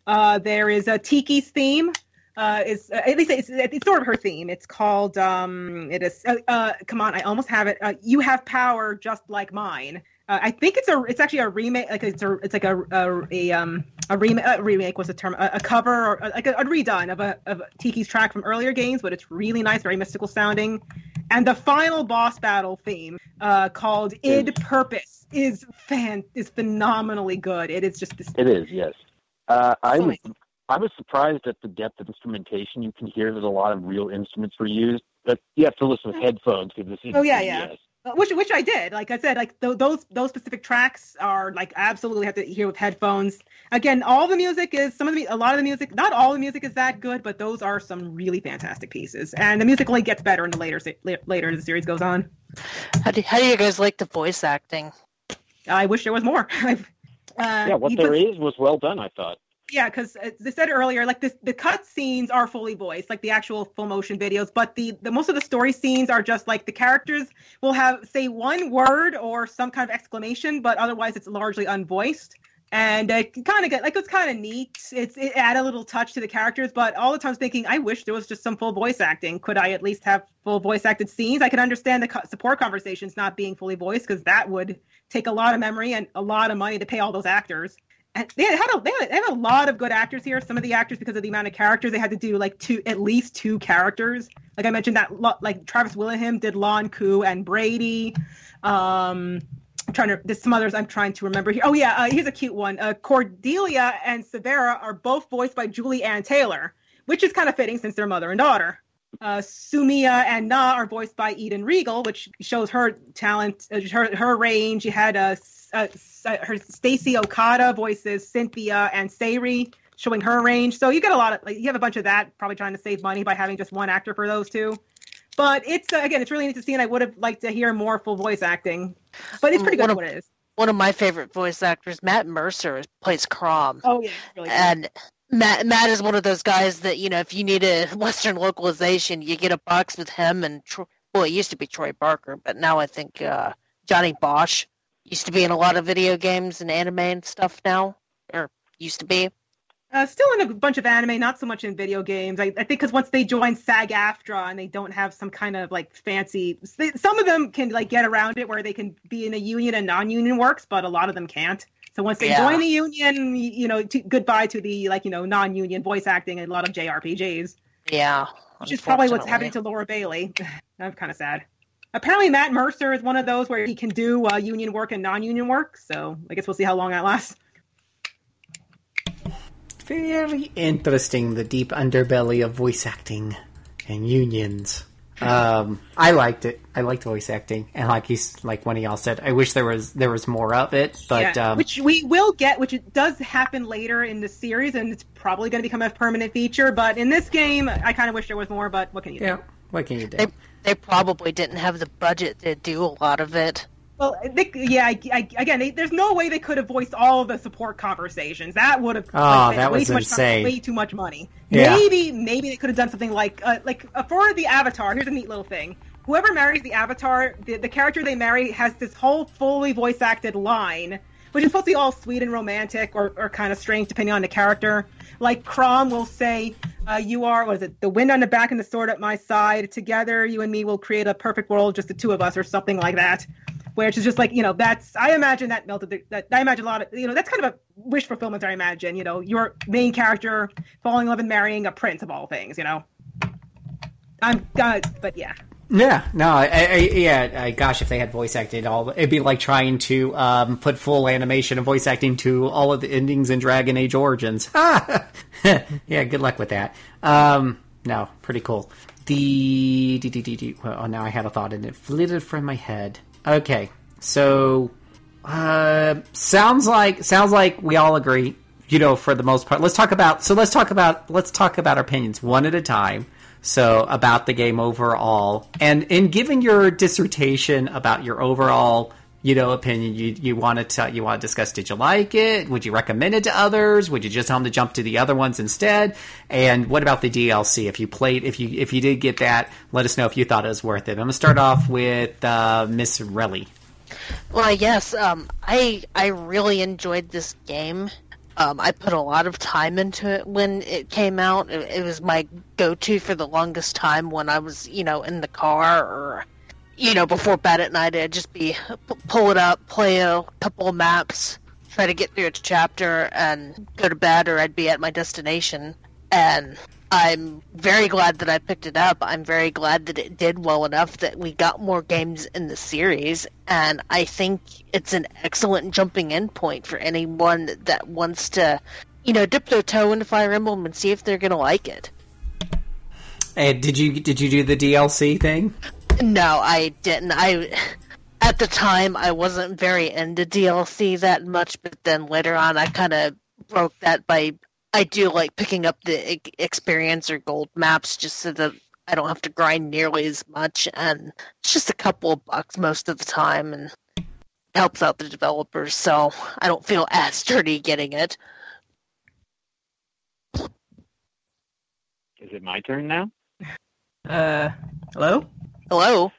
Uh, there is a Tiki's theme. Uh, is uh, at least it's, it's sort of her theme. It's called um, it is uh, uh, come on, I almost have it. Uh, you have power just like mine. Uh, I think it's a it's actually a remake. Like it's a it's like a a, a um a remake. A remake was the term. A, a cover or like a, a redone of a of Tiki's track from earlier games, but it's really nice, very mystical sounding. And the final boss battle theme, uh, called "Id Purpose," is fan is phenomenally good. It is just this. It is, yes. Uh, I was I was surprised at the depth of instrumentation. You can hear that a lot of real instruments were used, but you have to listen with headphones because this is Oh, yeah, yeah. Yes. Uh, which which I did. Like I said, like th- those those specific tracks are like absolutely have to hear with headphones. Again, all the music is some of the a lot of the music, not all the music is that good, but those are some really fantastic pieces. And the music only gets better in the later later as the series goes on. How do, how do you guys like the voice acting? I wish there was more. Uh, Yeah, what you- there is was well done. I thought. Yeah, because as uh, I said earlier, like the the cut scenes are fully voiced, like the actual full motion videos. But the, the most of the story scenes are just like the characters will have say one word or some kind of exclamation, but otherwise it's largely unvoiced. And it kind of get like it's kind of neat. It's it add a little touch to the characters, but all the time thinking, I wish there was just some full voice acting. Could I at least have full voice acted scenes? I could understand the support conversations not being fully voiced because that would take a lot of memory and a lot of money to pay all those actors they had a they had, a lot of good actors here. Some of the actors, because of the amount of characters, they had to do like two at least two characters. Like I mentioned, that like Travis Willingham did Lon'qu and Brady. Um, I'm trying to there's some others I'm trying to remember here. Oh yeah, uh, here's a cute one. Uh, Cordelia and Severa are both voiced by Julie Ann Taylor, which is kind of fitting since they're mother and daughter. Uh, Sumia and Nah are voiced by Eden Riegel, which shows her talent, uh, her her range. You had uh, s- uh, uh, her Stacy Okada voices Cynthia and Say'ri, showing her range. So you get a lot of like you have a bunch of that. Probably trying to save money by having just one actor for those two. But it's uh, again, it's really neat to see, and I would have liked to hear more full voice acting. But it's pretty good One of- what it is. One of my favorite voice actors, Matt Mercer, plays Chrom. Oh yeah, really good. Matt Matt is one of those guys that you know if you need a Western localization, you get a box with him and well, it used to be Troy Baker, but now I think uh, Johnny Bosch used to be in a lot of video games and anime and stuff now, or used to be. Uh, still in a bunch of anime, not so much in video games. I, I think because once they join SAG-AFTRA and they don't have some kind of like fancy, they, some of them can like get around it where they can be in a union and non-union works, but a lot of them can't. So once they Yeah. join the union, you know, to, goodbye to the like you know non-union voice acting and a lot of JRPGs, Yeah, which is probably what's happening to Laura Bailey. I'm kind of sad. Apparently, Matt Mercer is one of those where he can do uh, union work and non-union work. So I guess we'll see how long that lasts. Very interesting, the deep underbelly of voice acting and unions. Um, I liked it. I liked voice acting, and like he's like when of y'all said, I wish there was there was more of it. But Yeah, um, which we will get, which it does happen later in the series, and it's probably going to become a permanent feature. But in this game, I kind of wish there was more. But what can you do? yeah, what can you do? They they probably didn't have the budget to do a lot of it. Well, they, yeah, I, I, again, they, there's no way they could have voiced all of the support conversations. That would have Oh, like, that way was too much time, insane. way too much money. Yeah. Maybe, maybe they could have done something like, uh, like uh, for the Avatar. Here's a neat little thing. Whoever marries the Avatar, the, the character they marry has this whole fully voice acted line, which is supposed to be all sweet and romantic, or, or kind of strange depending on the character. Like Chrom will say, uh, "You are what is it? The wind on the back and the sword at my side. Together, you and me will create a perfect world, just the two of us, or something like that." Which is just like you know, that's I imagine that melted. The, that I imagine a lot of you know, that's kind of a wish fulfillment. I imagine you know, your main character falling in love and marrying a prince of all things. You know, I'm uh, but yeah. Yeah, no, I, I, yeah, I, gosh, if they had voice acting all, it'd be like trying to um, put full animation and voice acting to all of the endings in Dragon Age Origins. yeah, good luck with that. Um, no, pretty cool. The, the, well, now I had a thought and it flitted from my head. Okay, so uh, sounds like sounds like we all agree. You know, for the most part, let's talk about. So let's talk about let's talk about our opinions one at a time. So about the game overall, and in giving your dissertation about your overall, you know, opinion, you you want to you want to discuss. Did you like it? Would you recommend it to others? Would you just tell them to jump to the other ones instead? And what about the DLC? If you played, if you if you did get that, let us know if you thought it was worth it. I'm gonna start off with uh, Miss Relly. Well, yes, um, I I really enjoyed this game. Um, I put a lot of time into it when it came out. It, it was my go-to for the longest time when I was, you know, in the car or, you know, before bed at night. I'd just be pull it up, play a couple maps, try to get through a chapter, and go to bed, or I'd be at my destination. And I'm very glad that I picked it up. I'm very glad that it did well enough that we got more games in the series, and I think it's an excellent jumping in point for anyone that wants to, you know, dip their toe into Fire Emblem and see if they're going to like it. And did you did you do the DLC thing? No, I didn't. I at the time I wasn't very into DLC that much, but then later on I kind of broke that by I do like picking up the experience or gold maps just so that I don't have to grind nearly as much, and it's just a couple of bucks most of the time, and helps out the developers, so I don't feel as dirty getting it. Is it my turn now? Uh, hello? Hello?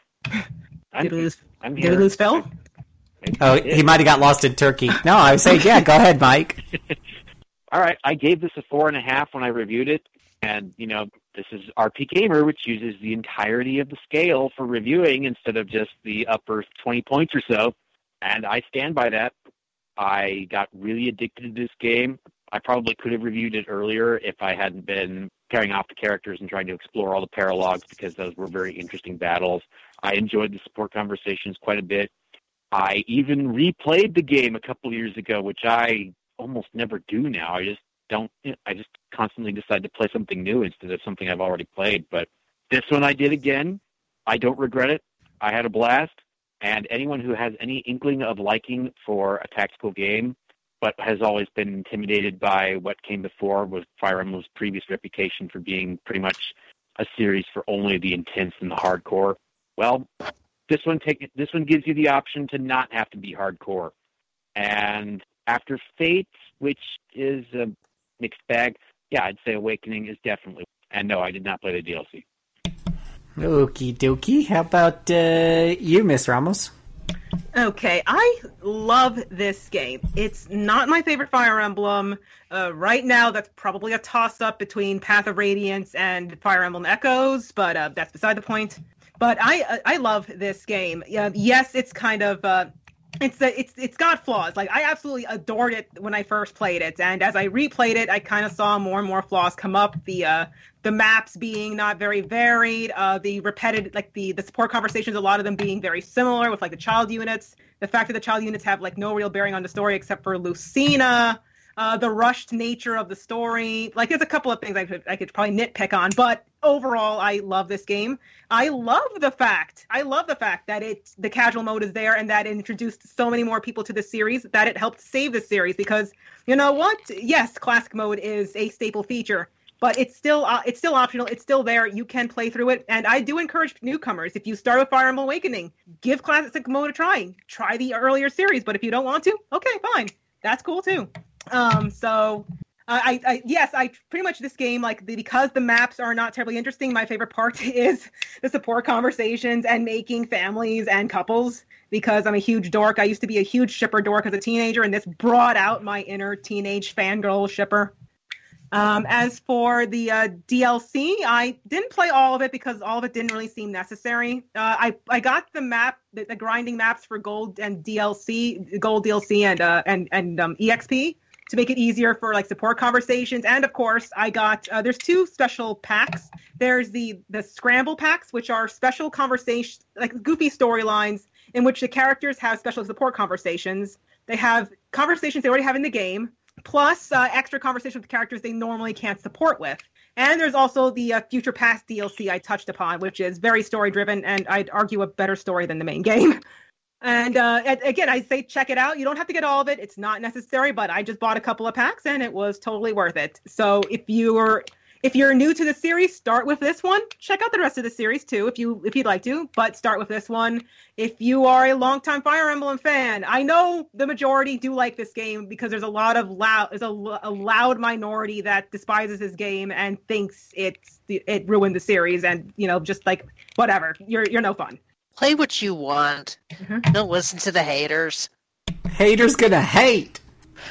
I'm, Did we lose, I'm did we lose Phil? Oh, he might have got lost in Turkey. No, I was saying, yeah, go ahead, Mike. All right, I gave this a four and a half when I reviewed it, and you know this is RPGamer, which uses the entirety of the scale for reviewing instead of just the upper twenty points or so, and I stand by that. I got really addicted to this game. I probably could have reviewed it earlier if I hadn't been carrying off the characters and trying to explore all the paralogues because those were very interesting battles. I enjoyed the support conversations quite a bit. I even replayed the game a couple years ago, which I almost never do now. I just don't. I just constantly decide to play something new instead of something I've already played. But this one I did again. I don't regret it. I had a blast. And anyone who has any inkling of liking for a tactical game, but has always been intimidated by what came before with Fire Emblem's previous reputation for being pretty much a series for only the intense and the hardcore. Well, this one take this one gives you the option to not have to be hardcore. And after Fate, which is a mixed bag, yeah, I'd say Awakening is definitely. And no, I did not play the DLC. Okie dokie. How about uh, you, Miss Ramos? Okay, I love this game. It's not my favorite Fire Emblem. Uh, right now, that's probably a toss up between Path of Radiance and Fire Emblem Echoes, but uh, that's beside the point. But I I love this game. Uh, yes, it's kind of uh, it's a, it's it's got flaws. Like I absolutely adored it when I first played it, and as I replayed it, I kind of saw more and more flaws come up. The uh, the maps being not very varied, uh, the repetitive like the the support conversations, a lot of them being very similar with like the child units. The fact that the child units have like no real bearing on the story except for Lucina. Uh, the rushed nature of the story. Like, there's a couple of things I could I could probably nitpick on, but overall, I love this game. I love the fact I love the fact that it the casual mode is there and that it introduced so many more people to the series that it helped save the series because you know what? Yes, classic mode is a staple feature, but it's still uh, it's still optional. It's still there. You can play through it, and I do encourage newcomers if you start with Fire Emblem Awakening, give classic mode a try. Try the earlier series, but if you don't want to, okay, fine, that's cool too. Um, so I, I yes, I pretty much this game like the, because the maps are not terribly interesting. My favorite part is the support conversations and making families and couples. Because I'm a huge dork. I used to be a huge shipper dork as a teenager, and this brought out my inner teenage fangirl shipper. Um, as for the uh, DLC, I didn't play all of it because all of it didn't really seem necessary. Uh, I I got the map, the, the grinding maps for gold and DLC, gold DLC and uh, and and um, EXP to make it easier for like support conversations. And of course, I got uh, there's two special packs There's the the scramble packs, which are special conversation, like goofy storylines in which the characters have special support conversations. They have conversations they already have in the game, plus uh, extra conversations with characters they normally can't support with. And there's also the uh, Future Past DLC I touched upon, which is very story driven, and I'd argue a better story than the main game. And uh, again, I say check it out. You don't have to get all of it; it's not necessary. But I just bought a couple of packs, and it was totally worth it. So if you're if you're new to the series, start with this one. Check out the rest of the series too, if you if you'd like to. But start with this one. If you are a longtime Fire Emblem fan, I know the majority do like this game because there's a lot of loud there's a, a loud minority that despises this game and thinks it's it ruined the series and you know just like whatever you're you're no fun. Play what you want. Mm-hmm. Don't listen to the haters. Haters gonna hate.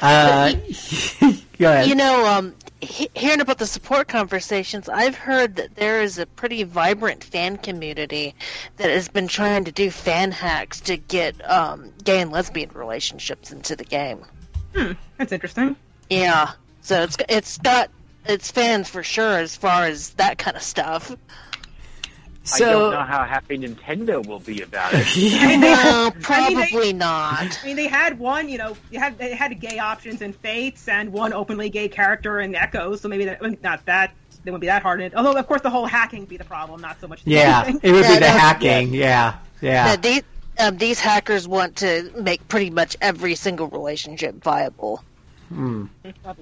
Uh, you know, um, he- hearing about the support conversations, I've heard that there is a pretty vibrant fan community that has been trying to do fan hacks to get um, gay and lesbian relationships into the game. Hmm, that's interesting. Yeah, so it's it's got its fans for sure as far as that kind of stuff. So, I don't know how happy Nintendo will be about it. yeah. No, probably I mean, they, not. I mean, they had one, you know, they had they had gay options in Fates and one openly gay character in Echoes, so maybe that not that they wouldn't be that hard. Although, of course, the whole hacking would be the problem, not so much. yeah, it would yeah, be the hacking. Yeah, yeah. yeah these, um, these hackers want to make pretty much every single relationship viable. Hmm.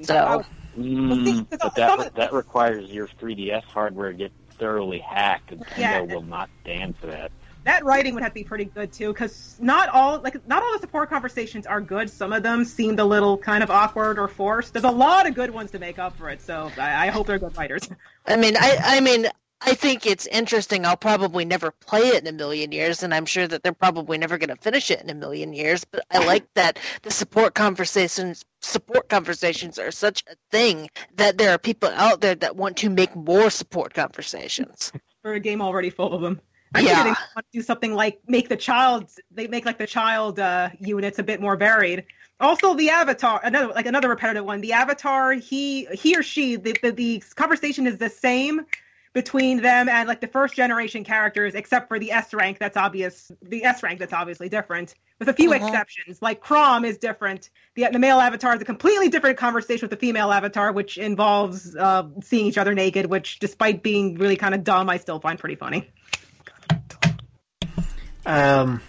So. Mm, but that that requires your 3DS hardware to get thoroughly hacked, and yeah, will not stand for that. That writing would have to be pretty good too, because not all like not all the support conversations are good. Some of them seemed a little kind of awkward or forced. There's a lot of good ones to make up for it, so I, I hope they're good writers. I mean, I I mean, I think it's interesting. I'll probably never play it in a million years, and I'm sure that they're probably never going to finish it in a million years. But I like that the support conversations support conversations are such a thing that there are people out there that want to make more support conversations. For a game already full of them. I yeah. think they want to do something like make the child they make like the child uh, units a bit more varied. Also, the avatar, another like another repetitive one. The avatar, he he or she, the, the, the conversation is the same, between them and like the first generation characters, except for the S rank that's obvious, the S rank that's obviously different, with a few uh-huh. exceptions. Like Chrom is different. The, the male avatar is a completely different conversation with the female avatar, which involves uh, seeing each other naked, which, despite being really kind of dumb, I still find pretty funny. Um,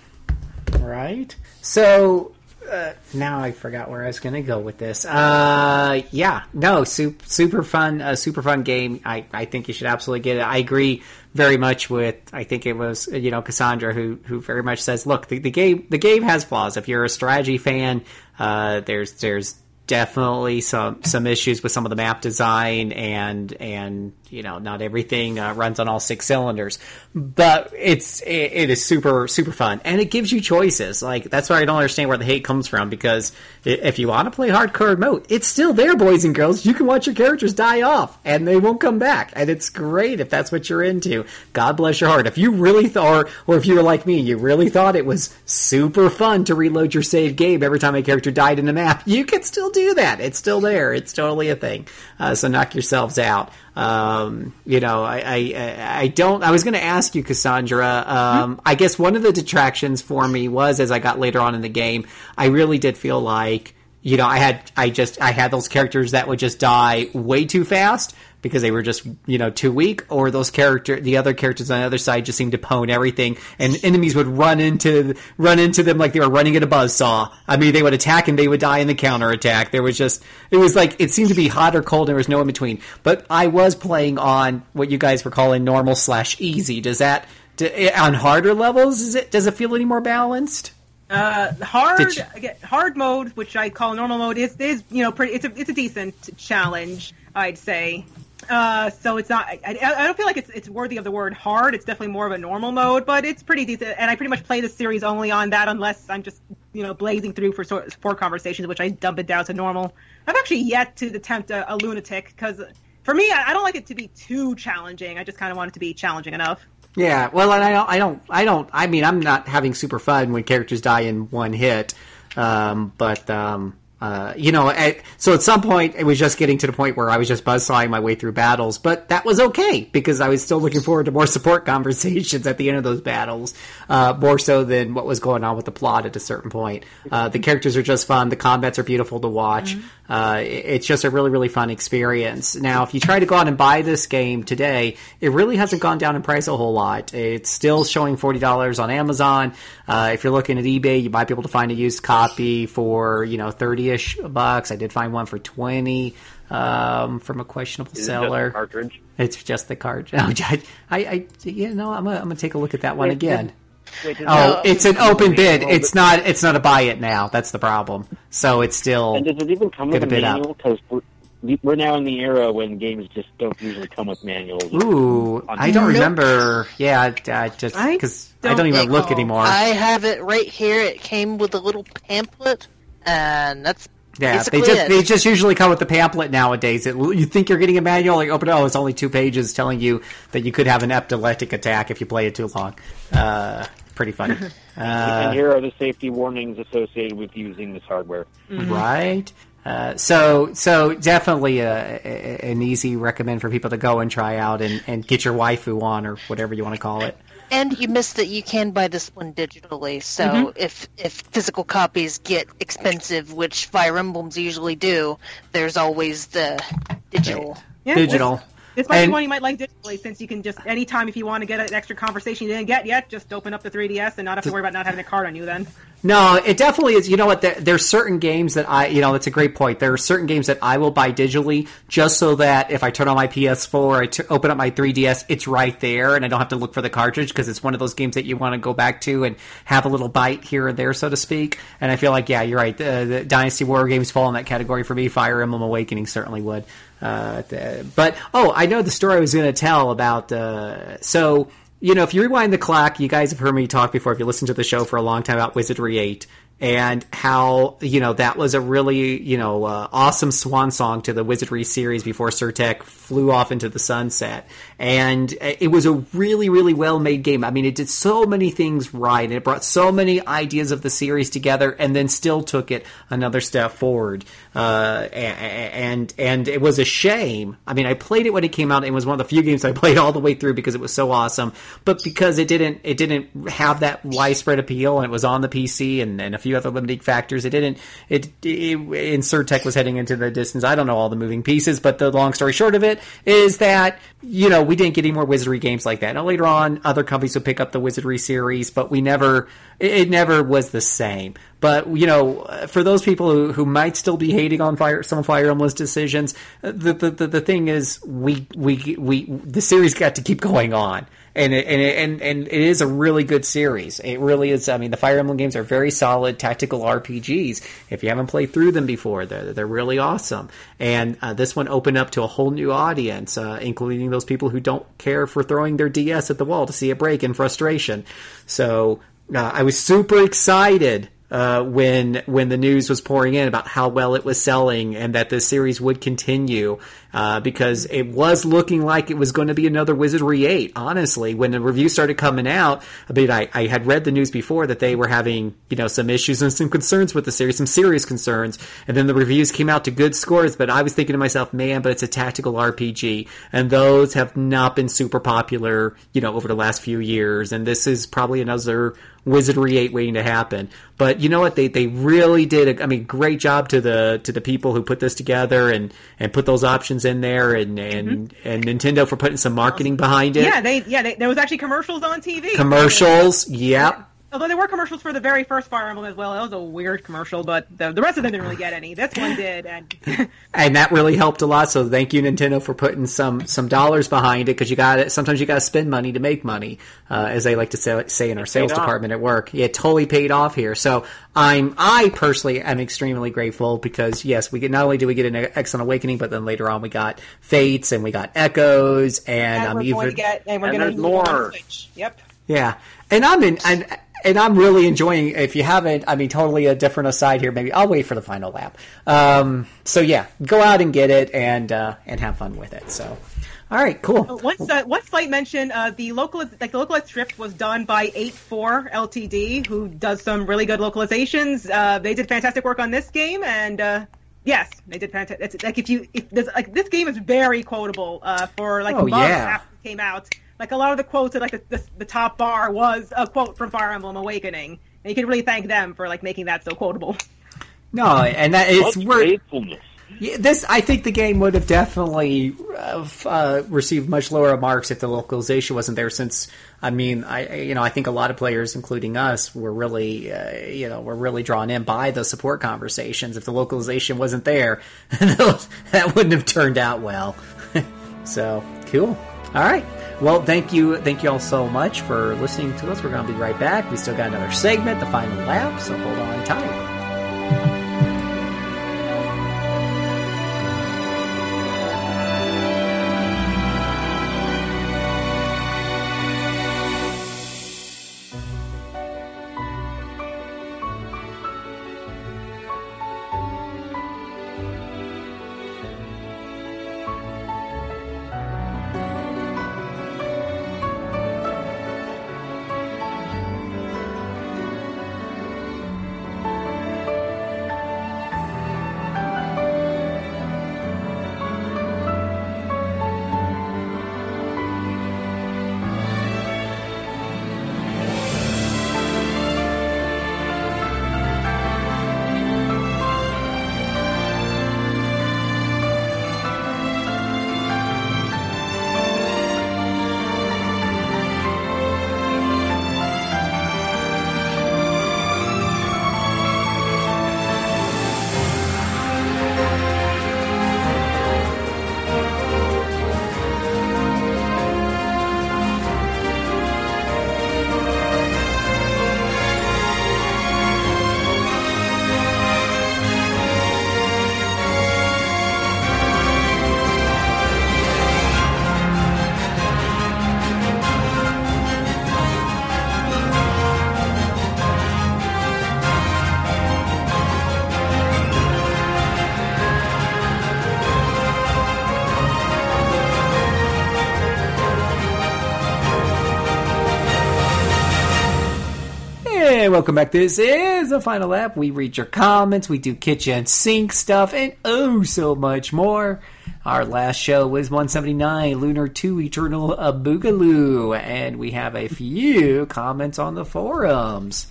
right. So uh, now I forgot where I was going to go with this. Uh, yeah, no, super, super fun, uh, super fun game. I, I think you should absolutely get it. I agree very much with. I think it was you know Cassandra who who very much says, look, the, the game the game has flaws. If you're a strategy fan, uh, there's there's definitely some some issues with some of the map design and and you know not everything uh, runs on all six cylinders. But it's it, it is super super fun. And it gives you choices. Like that's why i don't understand where the hate comes from because if you want to play hardcore mode it's still there boys and girls. You can watch your characters die off and they won't come back. And it's great if that's what you're into. God bless your heart. If you really thought or, if you were like me you really thought it was super fun to reload your save game every time a character died in a map you can still do that it's still there it's totally a thing uh, so knock yourselves out um, you know, I, I, I don't. I was going to ask you, Cassandra. Um, I guess one of the detractions for me was as I got later on in the game, I really did feel like you know I had I just I had those characters that would just die way too fast because they were just you know too weak, or those character the other characters on the other side just seemed to pwn everything, and enemies would run into run into them like they were running at a buzz saw. I mean, they would attack and they would die in the counter attack. There was just it was like it seemed to be hot or cold. There was no in between. But I was playing on what you guys were calling normal slash easy. Does that do, on harder levels? Is it does it feel any more balanced? Uh, hard you... hard mode, which I call normal mode, is is you know pretty. It's a it's a decent challenge, I'd say. Uh, so it's not. I, I, don't feel like it's it's worthy of the word hard. It's definitely more of a normal mode, but it's pretty decent. And I pretty much play the series only on that, unless I'm just you know blazing through for support conversations, which I dump it down to normal. I've actually yet to attempt a, a lunatic because for me, I, I, don't like it to be too challenging. I just kind of want it to be challenging enough. Yeah, well, and I don't, I don't, I don't. I mean, I'm not having super fun when characters die in one hit, um, but um, Uh, you know, at, so at some point it was just getting to the point where I was just buzzsawing my way through battles, but that was okay because I was still looking forward to more support conversations at the end of those battles, uh, more so than what was going on with the plot at a certain point. Uh, the characters are just fun. The combats are beautiful to watch. Uh, it's just a really, really fun experience. Now, if you try to go out and buy this game today, it really hasn't gone down in price a whole lot. It's still showing $40 on Amazon. Uh, if you're looking at eBay, you might be able to find a used copy for, you know, 30-ish bucks. I did find one for 20 um, from a questionable Is it just seller. cartridge? It's just the cartridge. Oh, I, I, you know, I'm gonna, I'm gonna take a look at that one again. Wait, Oh, that- it's an open bid. manual It's not. It's not a buy it now. That's the problem. So it's still. And does it even come with a a bid up. manual? Because we're, we're now in the era when games just don't usually come with manuals. Ooh, I don't Nope. remember. Yeah, I, I just because I don't don't even look recall. anymore. I have it right here. It came with a little pamphlet, and that's yeah, basically they just it. they just usually come with the pamphlet nowadays. It, you think you're getting a manual, like open it. Oh, it's only two pages telling you that you could have an epileptic attack if you play it too long. Uh, pretty funny, and uh, here are the safety warnings associated with using this hardware. right? Uh, so so definitely a, a, an easy recommend for people to go and try out and, and get your waifu on or whatever you want to call it. And you missed that you can buy this one digitally. So Mm-hmm. if if physical copies get expensive, which Fire Emblems usually do, there's always the digital. Yeah, Digital. This, might And- be one you might like digitally, since you can just anytime if you want to get an extra conversation you didn't get yet, just open up the 3DS and not have to worry about not having a card on you. Then No, it definitely is. You know what? There, there's certain games that I, you know, that's a great point. There are certain games that I will buy digitally just so that if I turn on my PS4, I t- open up my 3DS, it's right there, and I don't have to look for the cartridge because it's one of those games that you want to go back to and have a little bite here and there, so to speak. And I feel like, yeah, you're right. The, the Dynasty War games fall in that category for me. Fire Emblem Awakening certainly would. Uh, but oh, I know the story I was going to tell about. Uh, so you know, if you rewind the clock, you guys have heard me talk before. If you listen to the show for a long time about Wizardry Eight and how you know that was a really you know uh, awesome swan song to the Wizardry series before Sir-Tech flew off into the sunset, and it was a really really well made game. I mean, it did so many things right, and it brought so many ideas of the series together, and then still took it another step forward. Uh, and and it was a shame. I mean, I played it when it came out. and It was one of the few games I played all the way through because it was so awesome. But because it didn't it didn't have that widespread appeal, and it was on the PC and, and a few other limiting factors, it didn't. It, it and Sir-Tech was heading into the distance. I don't know all the moving pieces, but the long story short of it is that you know we didn't get any more Wizardry games like that. Now later on, other companies would pick up the Wizardry series, but we never. It, it never was the same. But you know, for those people who, who might still be hating on Fire some Fire Emblem's decisions, the, the the the thing is, we we we the series got to keep going on, and it, and it, and and it is a really good series. It really is. I mean, the Fire Emblem games are very solid tactical RPGs. If you haven't played through them before, they're they're really awesome. And uh, this one opened up to a whole new audience, uh, including those people who don't care for throwing their DS at the wall to see a break in frustration. So uh, I was super excited uh, when when the news was pouring in about how well it was selling and that the series would continue uh, because it was looking like it was going to be another Wizardry Eight. Honestly, when the reviews started coming out, I mean, I, I had read the news before that they were having you know some issues and some concerns with the series, some serious concerns, and then the reviews came out to good scores. But I was thinking to myself, man, but it's a tactical RPG, and those have not been super popular, you know, over the last few years, and this is probably another Wizardry Eight waiting to happen. But you know what? They they really did. A, I mean, great job to the to the people who put this together and and put those options in there, and and mm-hmm. and Nintendo for putting some marketing behind it. yeah, they yeah they, there was actually commercials on TV. Commercials, yep. Although there were commercials for the very first Fire Emblem as well. That was a weird commercial, but the, the rest of them didn't really get any. This one did, and and that really helped a lot. So thank you, Nintendo, for putting some some dollars behind it because you got it. Sometimes you got to spend money to make money, uh, as they like to say, say in our sales off. department at work. Yeah, it totally paid off here. So I'm I personally am extremely grateful because yes, we get not only do we get an excellent awakening, but then later on we got Fates and we got Echoes and, and I'm we're even going to get and we're And going to there's more. Switch. Yep. yeah, and I'm in, and and I'm really enjoying. If you haven't, I mean, totally a different aside here. Maybe I'll wait for the final lap. Um, so yeah, go out and get it and uh, and have fun with it. So. All right, cool. One, uh, one slight mention: uh, the local, like the localized strip, was done by 8-4 Ltd, who does some really good localizations. Uh, they did fantastic work on this game, and uh, yes, they did fantastic. Like if you, if there's, like this game is very quotable uh, for like Oh, months yeah. after it came out. Like a lot of the quotes, at, like the, the the top bar was a quote from Fire Emblem Awakening, and you can really thank them for like making that so quotable. No, and that it's worth. faithfulness. Yeah, this I think the game would have definitely uh, uh, received much lower marks if the localization wasn't there. Since I mean, I I- you know I think a lot of players, including us, were really uh, you know were really drawn in by the support conversations. If the localization wasn't there, that wouldn't have turned out well. so cool. All right. Well, thank you, thank you all so much for listening to us. We're going to be right back. We still got another segment, the final lap, so hold on tight. Welcome back. This is the final lap. We read your comments, we do kitchen sink stuff, and oh, so much more. Our last show was 179, Lunar 2 Eternal uh, Boogaloo, and we have a few comments on the forums.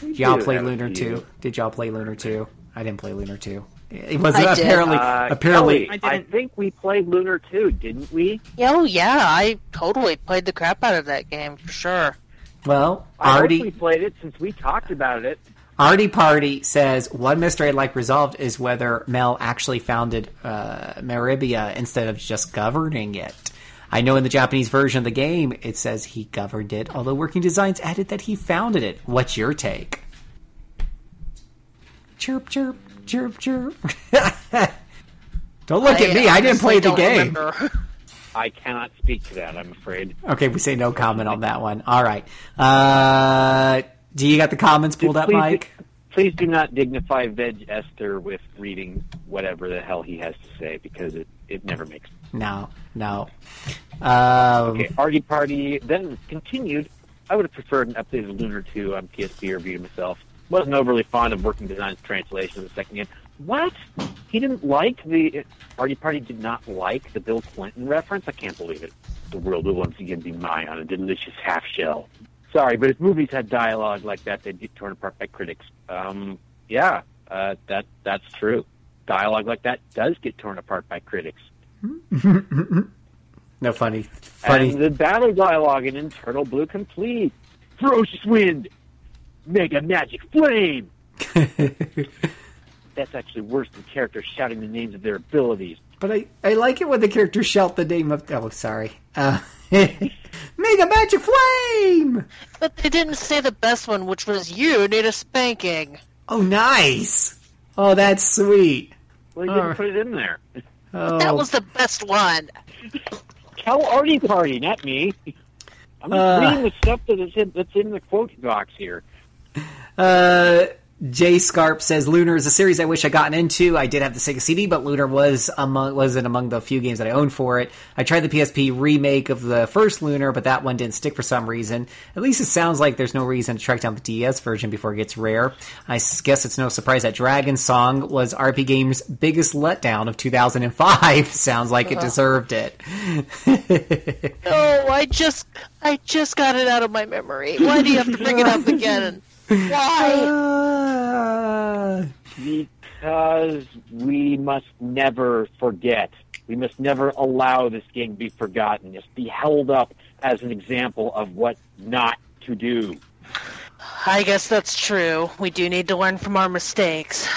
Did y'all play Lunar 2? Did y'all play Lunar 2? I didn't play Lunar 2. It was I did. apparently Uh, apparently Kelly, I I, didn't- think we played Lunar 2, didn't we? Oh yeah, I totally played the crap out of that game for sure. Well, I hope Artie we played it since we talked about it. Artie Party says one mystery I'd like resolved is whether Mel actually founded uh, Meribia instead of just governing it. I know in the Japanese version of the game it says he governed it, although Working Designs added that he founded it. What's your take? Chirp, chirp, chirp, chirp. Don't look at me. I didn't play the game. I cannot speak to that, I'm afraid. Okay, we say no comment on that one. All right. Uh, do you got the comments pulled up, Mike? Please do not dignify Veg Esther with reading whatever the hell he has to say because it, it never makes No, no. Um, Okay, Artie Party then continued. I would have preferred an updated Lunar 2 on PSP or Vita myself. Wasn't overly fond of Working Design's translation of the second game. What? He didn't like the. Party Party did not like the Bill Clinton reference? I can't believe it. The world will once again be mine on a delicious half shell. Sorry, but if movies had dialogue like that, they'd get torn apart by critics. Um, yeah, uh, that that's true. Dialogue like that does get torn apart by critics. no funny, funny. And the battle dialogue in Eternal Blue Complete. Ferocious wind, mega magic flame. That's actually worse than characters shouting the names of their abilities. But I, I like it when the characters shout the name of. Oh, sorry. Uh, Mega Magic Flame! But they didn't say the best one, which was you need a spanking. Oh, nice! Oh, that's sweet. Well, you didn't Alright. put it in there. Oh, That was the best one. Tell Artie Party, not me. I'm Uh. reading the stuff that is in, that's in the quote box here. uh, Jay Scarp says Lunar is a series I wish I gotten into. I did have the Sega CD, but Lunar was among wasn't among the few games that I owned for it. I tried the PSP remake of the first Lunar, but that one didn't stick for some reason. At least it sounds like there's no reason to track down the DS version before it gets rare. I guess it's no surprise that Dragon Song was RPGamer's biggest letdown of 2005. sounds like it deserved it. Oh, I just, I just got it out of my memory. Why do you have to bring it up again? Why? Uh, Because we must never forget. We must never allow this game to be forgotten. Just be held up as an example of what not to do. I guess that's true. We do need to learn from our mistakes.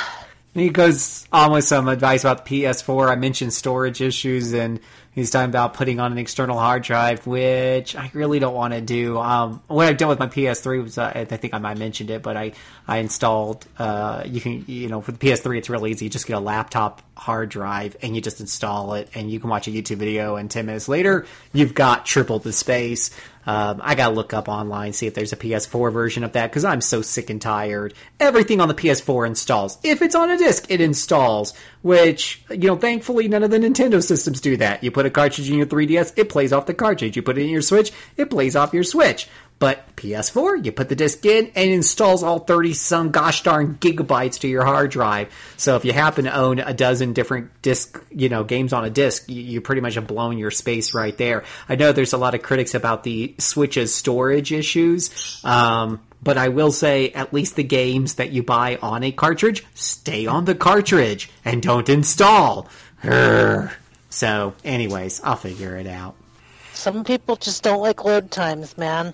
He goes on with some advice about the PS4. I mentioned storage issues, and he's talking about putting on an external hard drive, which I really don't want to do. Um, what I've done with my PS3 was, uh, I think I might mentioned it, but I I installed. Uh, you can you know for the PS3, it's real easy. You just get a laptop hard drive and you just install it, and you can watch a YouTube video, and ten minutes later, you've got triple the space. Um, I gotta look up online, see if there's a PS4 version of that, because I'm so sick and tired. Everything on the PS4 installs. If it's on a disc, it installs. Which, you know, thankfully none of the Nintendo systems do that. You put a cartridge in your 3DS, it plays off the cartridge. You put it in your Switch, it plays off your Switch. But PS4, you put the disc in and it installs all 30 some gosh darn gigabytes to your hard drive. So if you happen to own a dozen different disc, you know, games on a disc, you, you pretty much have blown your space right there. I know there's a lot of critics about the Switch's storage issues. Um, but I will say, at least the games that you buy on a cartridge stay on the cartridge and don't install. So, anyways, I'll figure it out. Some people just don't like load times, man.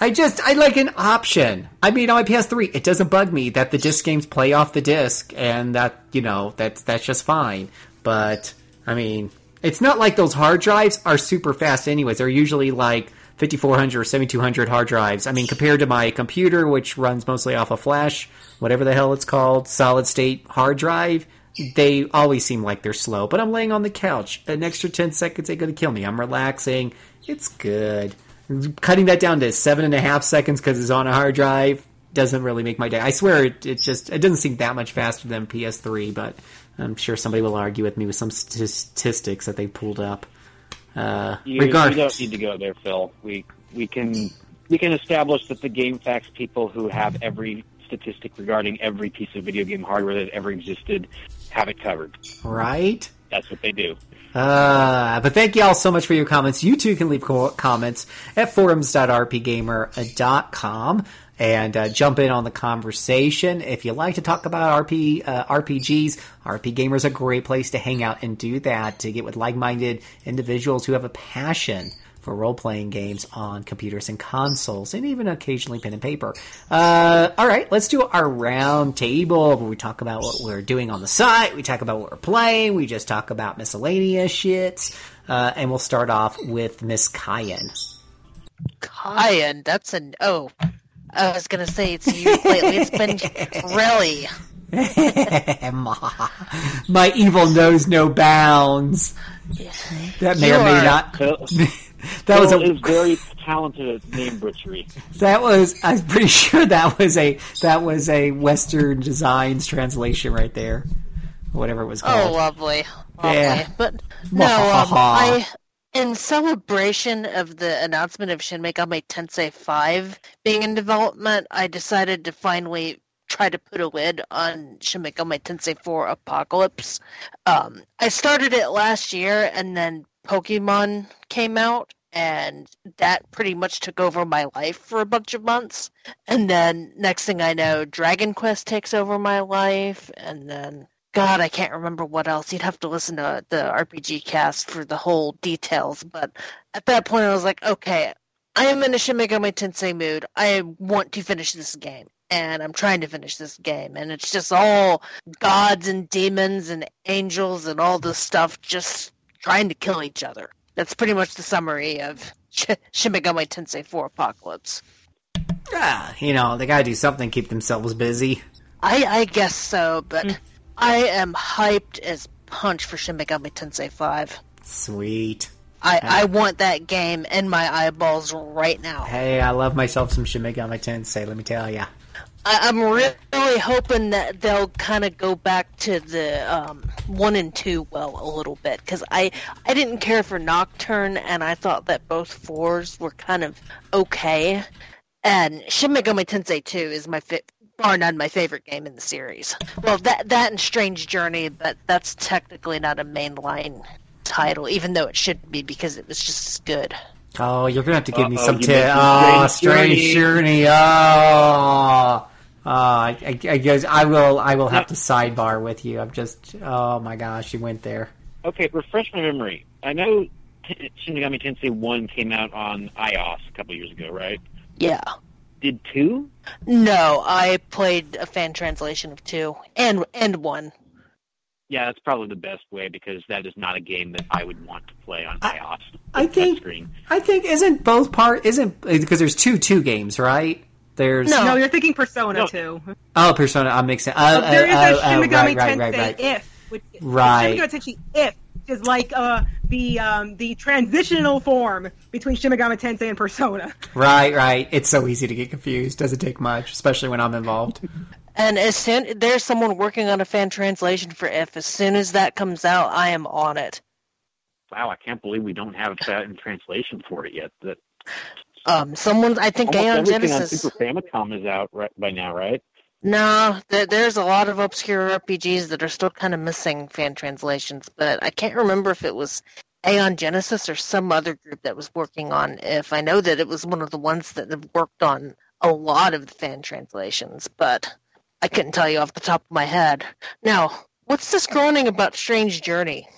I just I like an option. I mean, on my PS3, it doesn't bug me that the disc games play off the disc, and that you know that's that's just fine. But I mean, it's not like those hard drives are super fast. Anyways, they're usually like 5400 or 7200 hard drives. I mean, compared to my computer, which runs mostly off of flash, whatever the hell it's called, solid state hard drive. They always seem like they're slow, but I'm laying on the couch. An extra 10 seconds ain't gonna kill me. I'm relaxing. It's good cutting that down to seven and a half seconds because it's on a hard drive doesn't really make my day. I swear it, it just it doesn't seem that much faster than PS3, but I'm sure somebody will argue with me with some statistics that they pulled up. Uh, You, you don't need to go there, Phil. We we can we can establish that the GameFAQs people who have every statistic regarding every piece of video game hardware that ever existed have it covered. right? That's what they do. Uh, but thank you all so much for your comments. You too can leave co- comments at forums.rpgamer.com and uh, jump in on the conversation. If you like to talk about RP uh, RPGs, RPGamer is a great place to hang out and do that to get with like-minded individuals who have a passion for role-playing games on computers and consoles, and even occasionally pen and paper. Uh, all right, let's do our round table where we talk about what we're doing on the site, we talk about what we're playing, we just talk about miscellaneous shit, uh, and we'll start off with Miss Kyan. Kyan, that's an oh. I was gonna say it's you lately. It's been really. my, my evil knows no bounds. That may You or may are- not. Phil, That was a is very talented at name butchery. That was I'm pretty sure that was a that was a Western Designs translation right there. Whatever it was Oh, called. lovely, lovely. Yeah. But no, um, I in celebration of the announcement of Shin Megami Tensei 5 being in development, I decided to finally try to put a lid on Shin Megami Tensei 4 Apocalypse. Um, I started it last year, and then Pokemon came out, and that pretty much took over my life for a bunch of months. And then next thing I know, Dragon Quest takes over my life, and then God, I can't remember what else. You'd have to listen to the RPG cast for the whole details. But at that point, I was like, okay, I am in a Shin Megami Tensei mood. I want to finish this game. And I'm trying to finish this game. And it's just all gods and demons and angels and all this stuff just trying to kill each other. That's pretty much the summary of Sh- Shin Megami Tensei 4 Apocalypse. Ah, you know, they gotta do something to keep themselves busy. I, I guess so, but I am hyped as punch for Shin Megami Tensei 5. Sweet. I, I want that game in my eyeballs right now. Hey, I love myself some Shin Megami Tensei, let me tell ya. I, I'm really hoping that they'll kind of go back to the um, one and two well a little bit because I I didn't care for Nocturne and I thought that both fours were kind of okay. And Shin Megami Tensei 2 is my fa- bar none my favorite game in the series. Well, that that and Strange Journey, but that's technically not a mainline title, even though it should be because it was just as good. Oh, you're gonna have to give me Uh-oh, some you tip. Oh, Strange strange journey. Oh, uh, I, I, I guess I will. I will have to sidebar with you. I'm just. Oh my gosh, you went there. Okay, refresh my memory. I know T- Shin Megami Tensei 1 came out on iOS a couple years ago, right? Yeah. Did 2? No, I played a fan translation of two and and one. Yeah, that's probably the best way because that is not a game that I would want to play on I- iOS. I with think- touchscreen. I think isn't both part isn't because there's two two games, right? There's No. No, you're thinking Persona No. too. oh Persona. I'm mixing. Oh, But there is oh, a oh, Shin oh, Megami right, right, Tensei right, right. If, which Right. Shin Megami Tensei If is like uh, the um, the transitional form between Shin Megami Tensei and Persona. Right, right. It's so easy to get confused. Doesn't take much, especially when I'm involved. And as soon there's someone working on a fan translation for if as soon as that comes out, I am on it. Wow, I can't believe we don't have that in translation for it yet. That Um, someone I think almost Aeon everything Genesis. on Super Famicom is out right, by now, right? No, there, there's a lot of obscure RPGs that are still kind of missing fan translations, but I can't remember if it was Aeon Genesis or some other group that was working on if. I know that it was one of the ones that have worked on a lot of the fan translations, but I couldn't tell you off the top of my head. Now, what's this groaning about Strange Journey?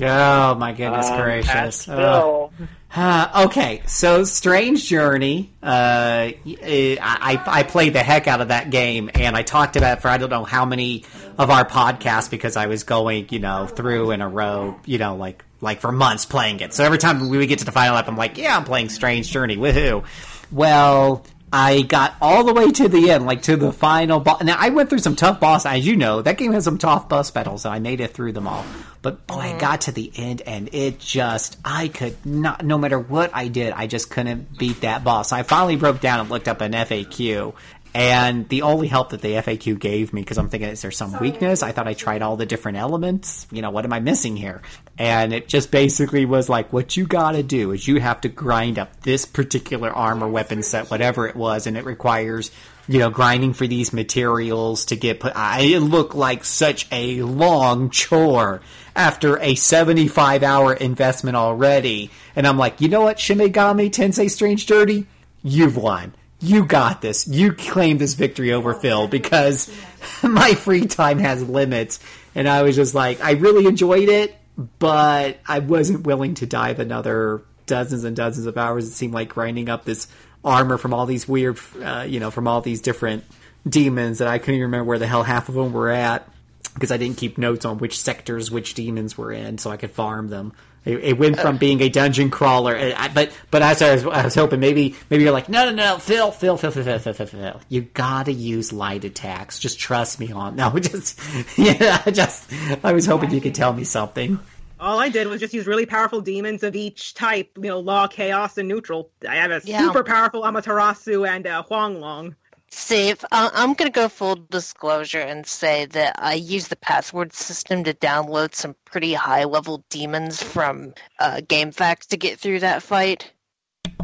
Oh my goodness Um, gracious! Pat Ugh. Phil. Uh, okay, so Strange Journey. Uh, I I played the heck out of that game, and I talked about it for I don't know how many of our podcasts because I was going, you know, through in a row, you know, like like for months playing it. So every time we would get to the final lap, I'm like, yeah, I'm playing Strange Journey, woohoo! Well, I got all the way to the end, like to the final boss. Now I went through some tough boss, as you know. That game has some tough boss battles, and I made it through them all. But boy, I mm-hmm. got to the end, and it just I could not. No matter what I did, I just couldn't beat that boss. I finally broke down and looked up an FAQ. And the only help that the FAQ gave me, because I'm thinking, is there some weakness? I thought I tried all the different elements. You know, what am I missing here? And it just basically was like, what you gotta do is you have to grind up this particular armor weapon set, whatever it was, and it requires, you know, grinding for these materials to get put. I, it looked like such a long chore after a 75 hour investment already. And I'm like, you know what, Shimegami Tensei Strange Dirty? You've won you got this. You claim this victory over Phil because my free time has limits. And I was just like, I really enjoyed it, but I wasn't willing to dive another dozens and dozens of hours. It seemed like grinding up this armor from all these weird, uh, you know, from all these different demons that I couldn't even remember where the hell half of them were at because I didn't keep notes on which sectors which demons were in so I could farm them. It, it went from being a dungeon crawler, uh, but but as I was, I was hoping, maybe maybe you're like, no, no, no, Phil, Phil, Phil, Phil, Phil, Phil, Phil, Phil. You gotta use light attacks. Just trust me on. No, just yeah, just I was hoping you could tell me something. All I did was just use really powerful demons of each type, you know, law, chaos, and neutral. I have a Yeah. super powerful Amaterasu and uh, Huanglong. See, if, uh, I'm going to go full disclosure and say that I use the password system to download some pretty high level demons from uh, GameFAQs to get through that fight.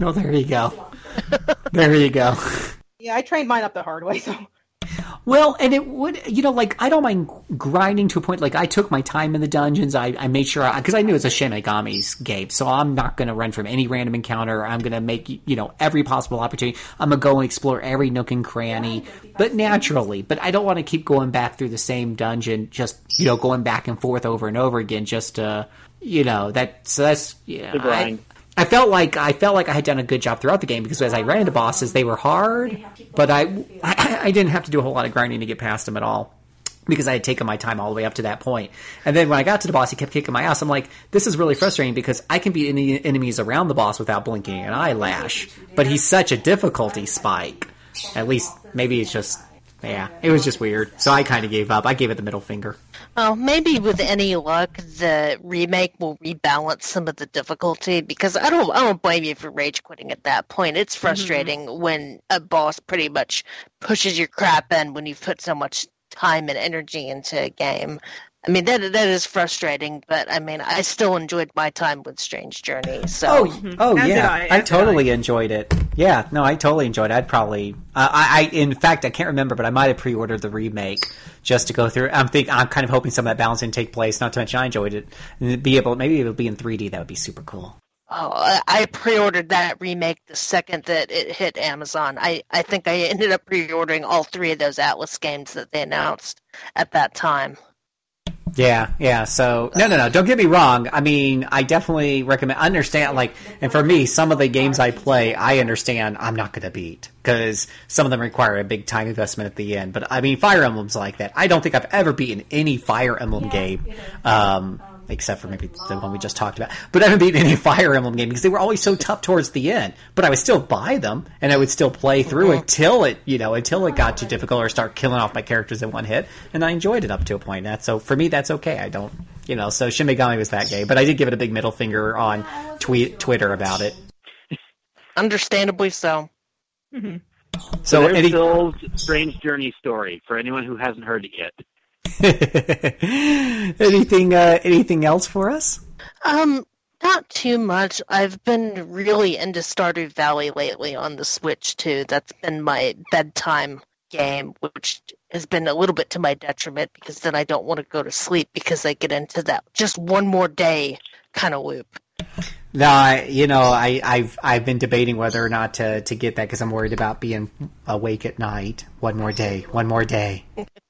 No, there you go. there you go. Yeah, I trained mine up the hard way, so Well, and it would, you know, like I don't mind grinding to a point. Like I took my time in the dungeons. I, I made sure because I, knew it's a Shin Megami's game, so I'm not going to run from any random encounter. I'm going to make you know every possible opportunity. I'm going to go and explore every nook and cranny, but naturally. But I don't want to keep going back through the same dungeon, just you know, going back and forth over and over again, just to you know that. So that's yeah. The grind. I, I felt like I felt like I had done a good job throughout the game because as I ran into bosses, they were hard, but I I didn't have to do a whole lot of grinding to get past them at all because I had taken my time all the way up to that point. And then when I got to the boss, he kept kicking my ass. I'm like, this is really frustrating because I can beat any enemies around the boss without blinking an eyelash, but he's such a difficulty spike. At least maybe it's just yeah, it was just weird. So I kind of gave up. I gave it the middle finger. Well, maybe with any luck, the remake will rebalance some of the difficulty because I don't, I don't blame you for rage quitting at that point. It's mm-hmm. frustrating when a boss pretty much pushes your crap in when you've put so much time and energy into a game. I mean that that is frustrating, but I mean I still enjoyed my time with Strange Journey. So Oh, oh As yeah, I, I, as did totally enjoyed it. Yeah, no, I totally enjoyed it. I'd probably, uh, I, I, in fact, I can't remember, but I might have pre-ordered the remake just to go through. I'm think, I'm kind of hoping some of that balancing take place. Not to mention, I enjoyed it, and it'd be able, maybe it'll be in 3D. That would be super cool. Oh, I- I pre-ordered that remake the second that it hit Amazon. I, I think I ended up pre-ordering all three of those Atlus games that they announced at that time. Yeah, yeah. So no, no, no. Don't get me wrong. I mean, I definitely recommend. Understand, like, and for me, some of the games I play, I understand I'm not going to beat because some of them require a big time investment at the end. But I mean, Fire Emblem's like that. I don't think I've ever beaten any Fire Emblem game. Um, except for maybe the one we just talked about. But I haven't beaten any Fire Emblem game because they were always so tough towards the end. But I would still buy them and I would still play through mm-hmm. until it, you know, until it got too difficult or start killing off my characters in one hit. And I enjoyed it up to a point. That so for me, that's okay. I don't, you know. So Shin Megami was that game, but I did give it a big middle finger on tweet Twitter about it. Understandably so. So there's any, Phil's Strange Journey story for anyone who hasn't heard it yet. anything, uh, anything else for us? Um, not too much. I've been really into Stardew Valley lately on the Switch too. That's been my bedtime game, which has been a little bit to my detriment because then I don't want to go to sleep because I get into that just one more day kind of loop. No, I, you know, I, I've I've been debating whether or not to, to get that because I'm worried about being awake at night. One more day, one more day.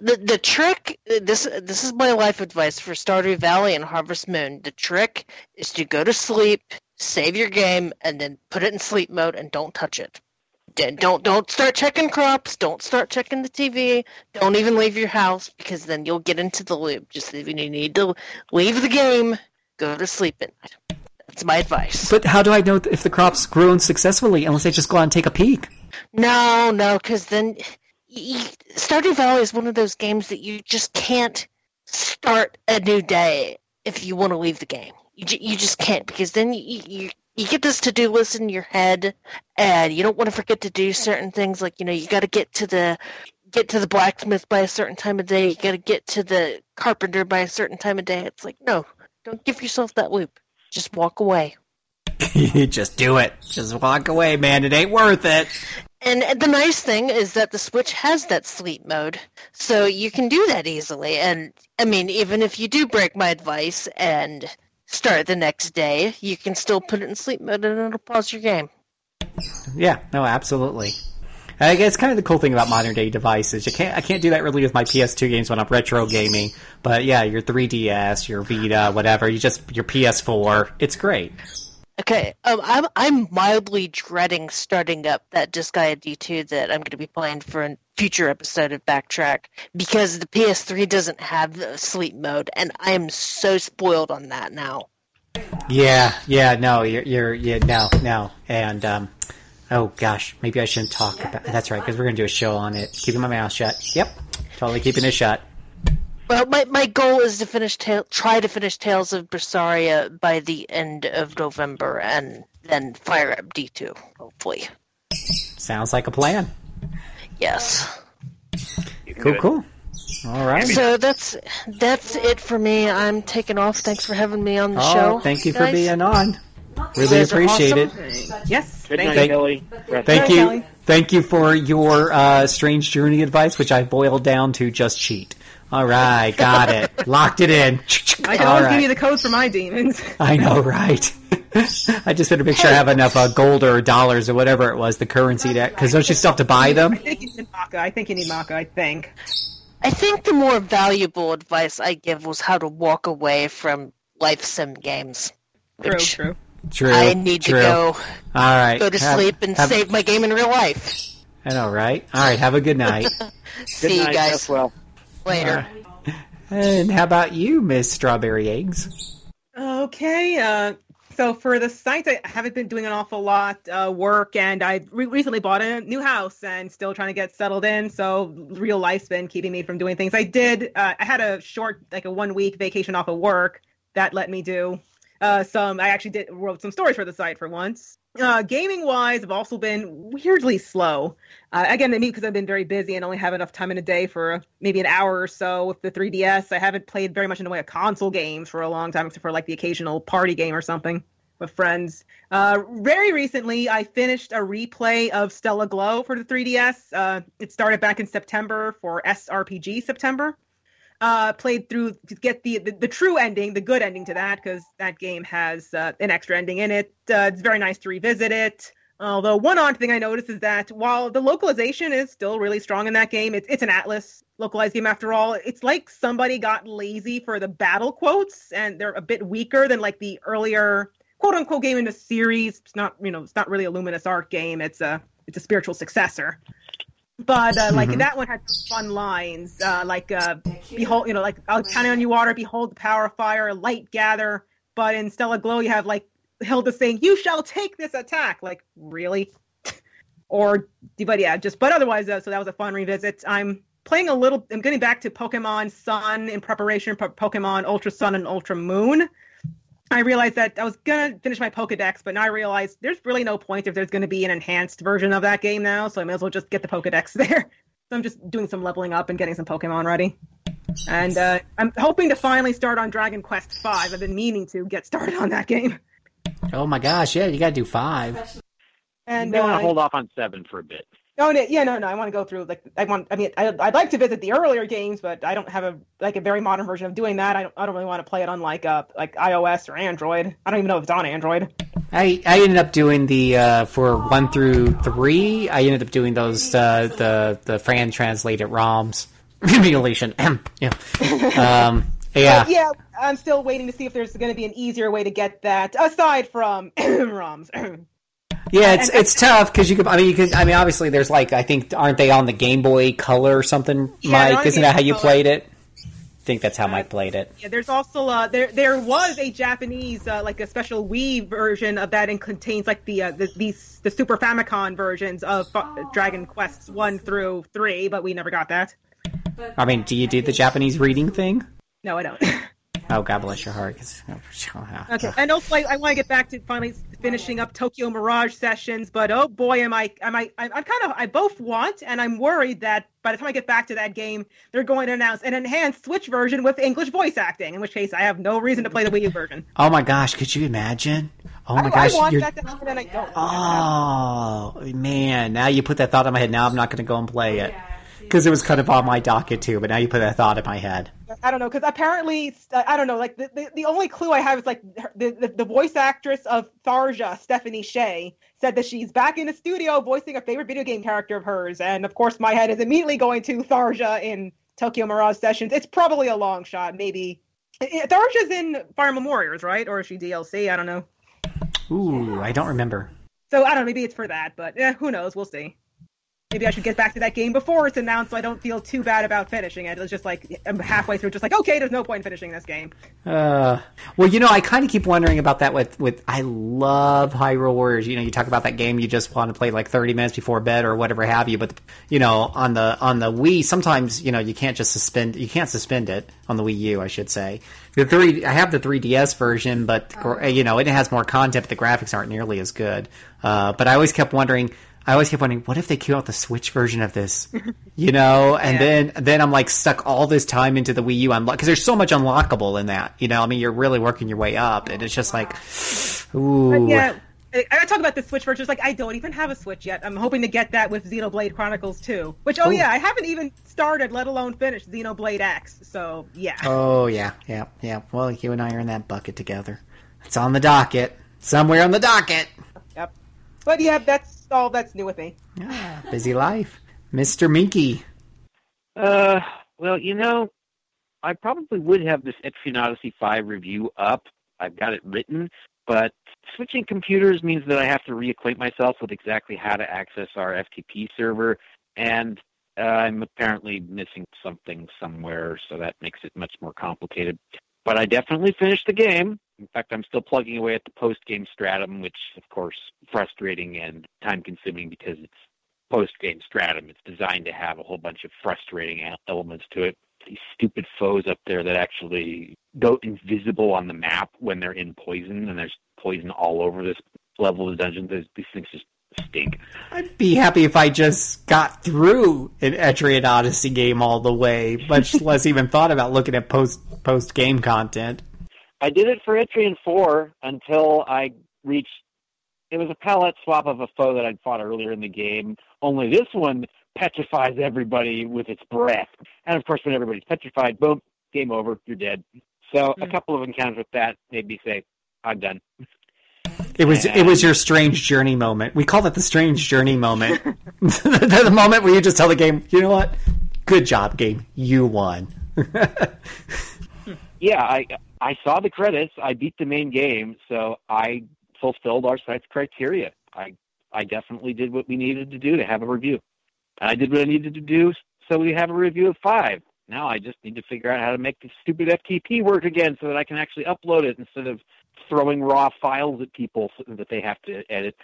The the trick this this is my life advice for Stardew Valley and Harvest Moon. The trick is to go to sleep, save your game, and then put it in sleep mode and don't touch it. Then Don't don't start checking crops. Don't start checking the TV. Don't even leave your house because then you'll get into the loop. Just you need to leave the game, go to sleep at night. That's my advice. But how do I know if the crop's grown successfully unless I just go out and take a peek? No, no, because then y- y- Stardew Valley is one of those games that you just can't start a new day if you want to leave the game. You you just can't because then you you, you get this to do list in your head, and you don't want to forget to do certain things. Like you know, you got to get to the get to the blacksmith by a certain time of day. You got to get to the carpenter by a certain time of day. It's like no, don't give yourself that loop. Just walk away. just do it. Just walk away, man. It ain't worth it. And the nice thing is that the Switch has that sleep mode, so you can do that easily. And I mean, even if you do break my advice and start the next day, you can still put it in sleep mode and it'll pause your game. Yeah, no, absolutely. I guess kind of the cool thing about modern day devices. You can't, I can't do that really with my PS2 games when I'm retro gaming. But yeah, your 3DS, your Vita, whatever. You just your PS4. It's great. Okay, um, I'm I'm mildly dreading starting up that Disgaea D2 that I'm going to be playing for a future episode of Backtrack because the PS3 doesn't have the sleep mode, and I am so spoiled on that now. Yeah, yeah, no, you're, you're, yeah, no, no, and um, oh gosh, maybe I shouldn't talk about. That's right, because we're gonna do a show on it. Keeping my mouth shut. Yep, totally keeping it shut. Well, my, my goal is to finish ta- try to finish Tales of Berseria by the end of November, and then fire up D two. Hopefully, Sounds like a plan. yes. Cool, cool. All right. So that's that's it for me. I'm taking off. Thanks for having me on the Oh, show. thank you for guys. being on. Really guys are appreciate it. Yes. Good thank night, you. Thank- Kelly. Thank Hi, you. Kelly. Thank you for your uh, strange journey advice, which I boiled down to just cheat. All right, got it. Locked it in. I can All always right. give you the codes for my demons. I know, right? I just had to make sure I have enough uh, gold or dollars or whatever it was, the currency that because don't you still have to buy them? I think you need Macca. I think you need Macca. I think. I think the more valuable advice I give was how to walk away from life sim games. True. True. True. I need true. to go All right. go to Have- sleep and have- save my game in real life. I know, right? All right. Have a good night. Good See you guys well. Later. and how about you, Miss Strawberry Eggs? Okay. Uh, So for the site, I haven't been doing an awful lot uh, work, and I re- recently bought a new house and still trying to get settled in. So real life's been keeping me from doing things. I did. Uh, I had a short, like a one week vacation off of work that let me do uh, some. I actually did wrote some stories for the site for once. Uh, gaming wise, I've also been weirdly slow. Uh, again, maybe because I've been very busy and only have enough time in a day for maybe an hour or so with the 3DS. I haven't played very much in the way of console games for a long time, except for like the occasional party game or something with friends. Uh, very recently, I finished a replay of Stella Glow for the 3DS. Uh, it started back in September for SRPG September uh, played through to get the, the, the true ending, the good ending to that, because that game has uh, an extra ending in it. Uh, it's very nice to revisit it. Although one odd thing I noticed is that while the localization is still really strong in that game, it's it's an Atlus localized game after all. It's like somebody got lazy for the battle quotes, and they're a bit weaker than like the earlier quote unquote game in the series. It's not you know it's not really a Luminous Arc game. It's a it's a spiritual successor but uh, like mm-hmm. that one had some fun lines uh, like uh, behold you know like i'll count on you water. Behold the power of fire. Light gather. But in stella glow you have like hilda saying you shall take this attack. Like really? Or but yeah just but otherwise uh, so that was a fun revisit. I'm playing a little i'm getting back to pokemon sun in preparation for pokemon ultra sun and ultra moon I realized that I was gonna finish my Pokedex, but now I realized there's really no point if there's gonna be an enhanced version of that game now, so I may as well just get the Pokedex there. So I'm just doing some leveling up and getting some Pokemon ready. And uh, I'm hoping to finally start on Dragon Quest V. I've been meaning to get started on that game. Oh my gosh, yeah, you gotta do five. And I want to uh, hold off on seven for a bit. No, no, yeah, no, no. I want to go through like I want. I mean, I, would like to visit the earlier games, but I don't have a like a very modern version of doing that. I don't. I don't really want to play it on like uh like iOS or Android. I don't even know if it's on Android. I I ended up doing the uh for one through three. I ended up doing those uh the the Fran translated ROMs emulation. yeah. Um. Yeah. yeah, I'm still waiting to see if there's going to be an easier way to get that aside from ROMs. Yeah, it's it's tough because you could. I mean, you could. I mean, obviously, there's like I think aren't they on the Game Boy Color or something? Yeah, Mike, isn't that how you Color. played it? I think that's how Mike played it. Yeah, there's also uh, there there was a Japanese uh, like a special Wii version of that and contains like the, uh, the these the Super Famicom versions of oh. Dragon Quest one through three, but we never got that. I mean, do you do the Japanese reading thing? No, I don't. Oh, God bless your heart. Oh, oh, ah, okay, and also I, I want to get back to finally finishing up Tokyo Mirage sessions, but oh boy, am I, am I, I'm kind of, I both want and I'm worried that by the time I get back to that game, they're going to announce an enhanced Switch version with English voice acting. In which case, I have no reason to play the Wii U version. Oh my gosh, could you imagine? Oh my I, gosh, I want that to happen and I don't. Oh man, now you put that thought in my head. Now I'm not going to go and play it oh, because it was kind of on my docket too. But now you put that thought in my head. I don't know because apparently I don't know. Like the, the, the, only clue I have is like the, the, the voice actress of Tharja, Stephanie Sheh, said that she's back in the studio voicing a favorite video game character of hers, and of course my head is immediately going to Tharja in Tokyo Mirage Sessions. It's probably a long shot, maybe. Tharja's in Fire Emblem Warriors, right? Or is she DLC? I don't know. Ooh, I don't remember. So I don't know. Maybe it's for that, but eh, who knows? We'll see maybe I should get back to that game before it's announced so I don't feel too bad about finishing it. It's just like I'm halfway through, just like, okay, there's no point in finishing this game. Uh, well, you know, I kind of keep wondering about that with, with, I love Hyrule Warriors. You know, you talk about that game you just want to play like 30 minutes before bed or whatever have you, but, you know, on the, on the Wii, sometimes, you know, you can't just suspend, you can't suspend it on the Wii U, I should say. The three, I have the 3DS version, but, oh. you know, it has more content, but the graphics aren't nearly as good. Uh, but I always kept wondering, I always kept wondering, what if they came out the Switch version of this? You know, and yeah. then then I'm like stuck all this time into the Wii U unlock because there's so much unlockable in that. You know, I mean, you're really working your way up, and it's just like, ooh. Yeah, I talk about the Switch version. It's like I don't even have a Switch yet. I'm hoping to get that with Xenoblade Chronicles 2. Which, oh Ooh. yeah, I haven't even started, let alone finished Xenoblade X. So yeah. Oh yeah, yeah, yeah. Well, you and I are in that bucket together. It's on the docket, somewhere on the docket. Yep. But yeah, that's all that's new with me. Yeah, busy life, Mister Minky. Uh, well, you know, I probably would have this Etrian Odyssey Five review up. I've got it written, but switching computers means that I have to reacquaint myself with exactly how to access our FTP server, and uh, I'm apparently missing something somewhere, so that makes it much more complicated. But I definitely finished the game. In fact, I'm still plugging away at the post game stratum, which, of course, frustrating and time consuming because it's post game stratum. It's designed to have a whole bunch of frustrating elements to it. These stupid foes up there that actually go invisible on the map when they're in poison, and there's poison all over this level of the dungeon. These, these things just stink. I'd be happy if I just got through an Etrian Odyssey game all the way, much less even thought about looking at post post game content. I did it for Etrian 4 until I reached. It was a palette swap of a foe that I'd fought earlier in the game. Only this one petrifies everybody with its breath. And of course, when everybody's petrified, boom, game over, you're dead. So a hmm. couple of encounters with that made me say, I'm done. It was it was your strange journey moment. We call that the strange journey moment. the, the moment where you just tell the game, you know what? Good job, game. You won. yeah, I I saw the credits. I beat the main game, so I fulfilled our site's criteria. I I definitely did what we needed to do to have a review. I did what I needed to do so we have a review of five. Now I just need to figure out how to make the stupid FTP work again so that I can actually upload it instead of throwing raw files at people that they have to edit.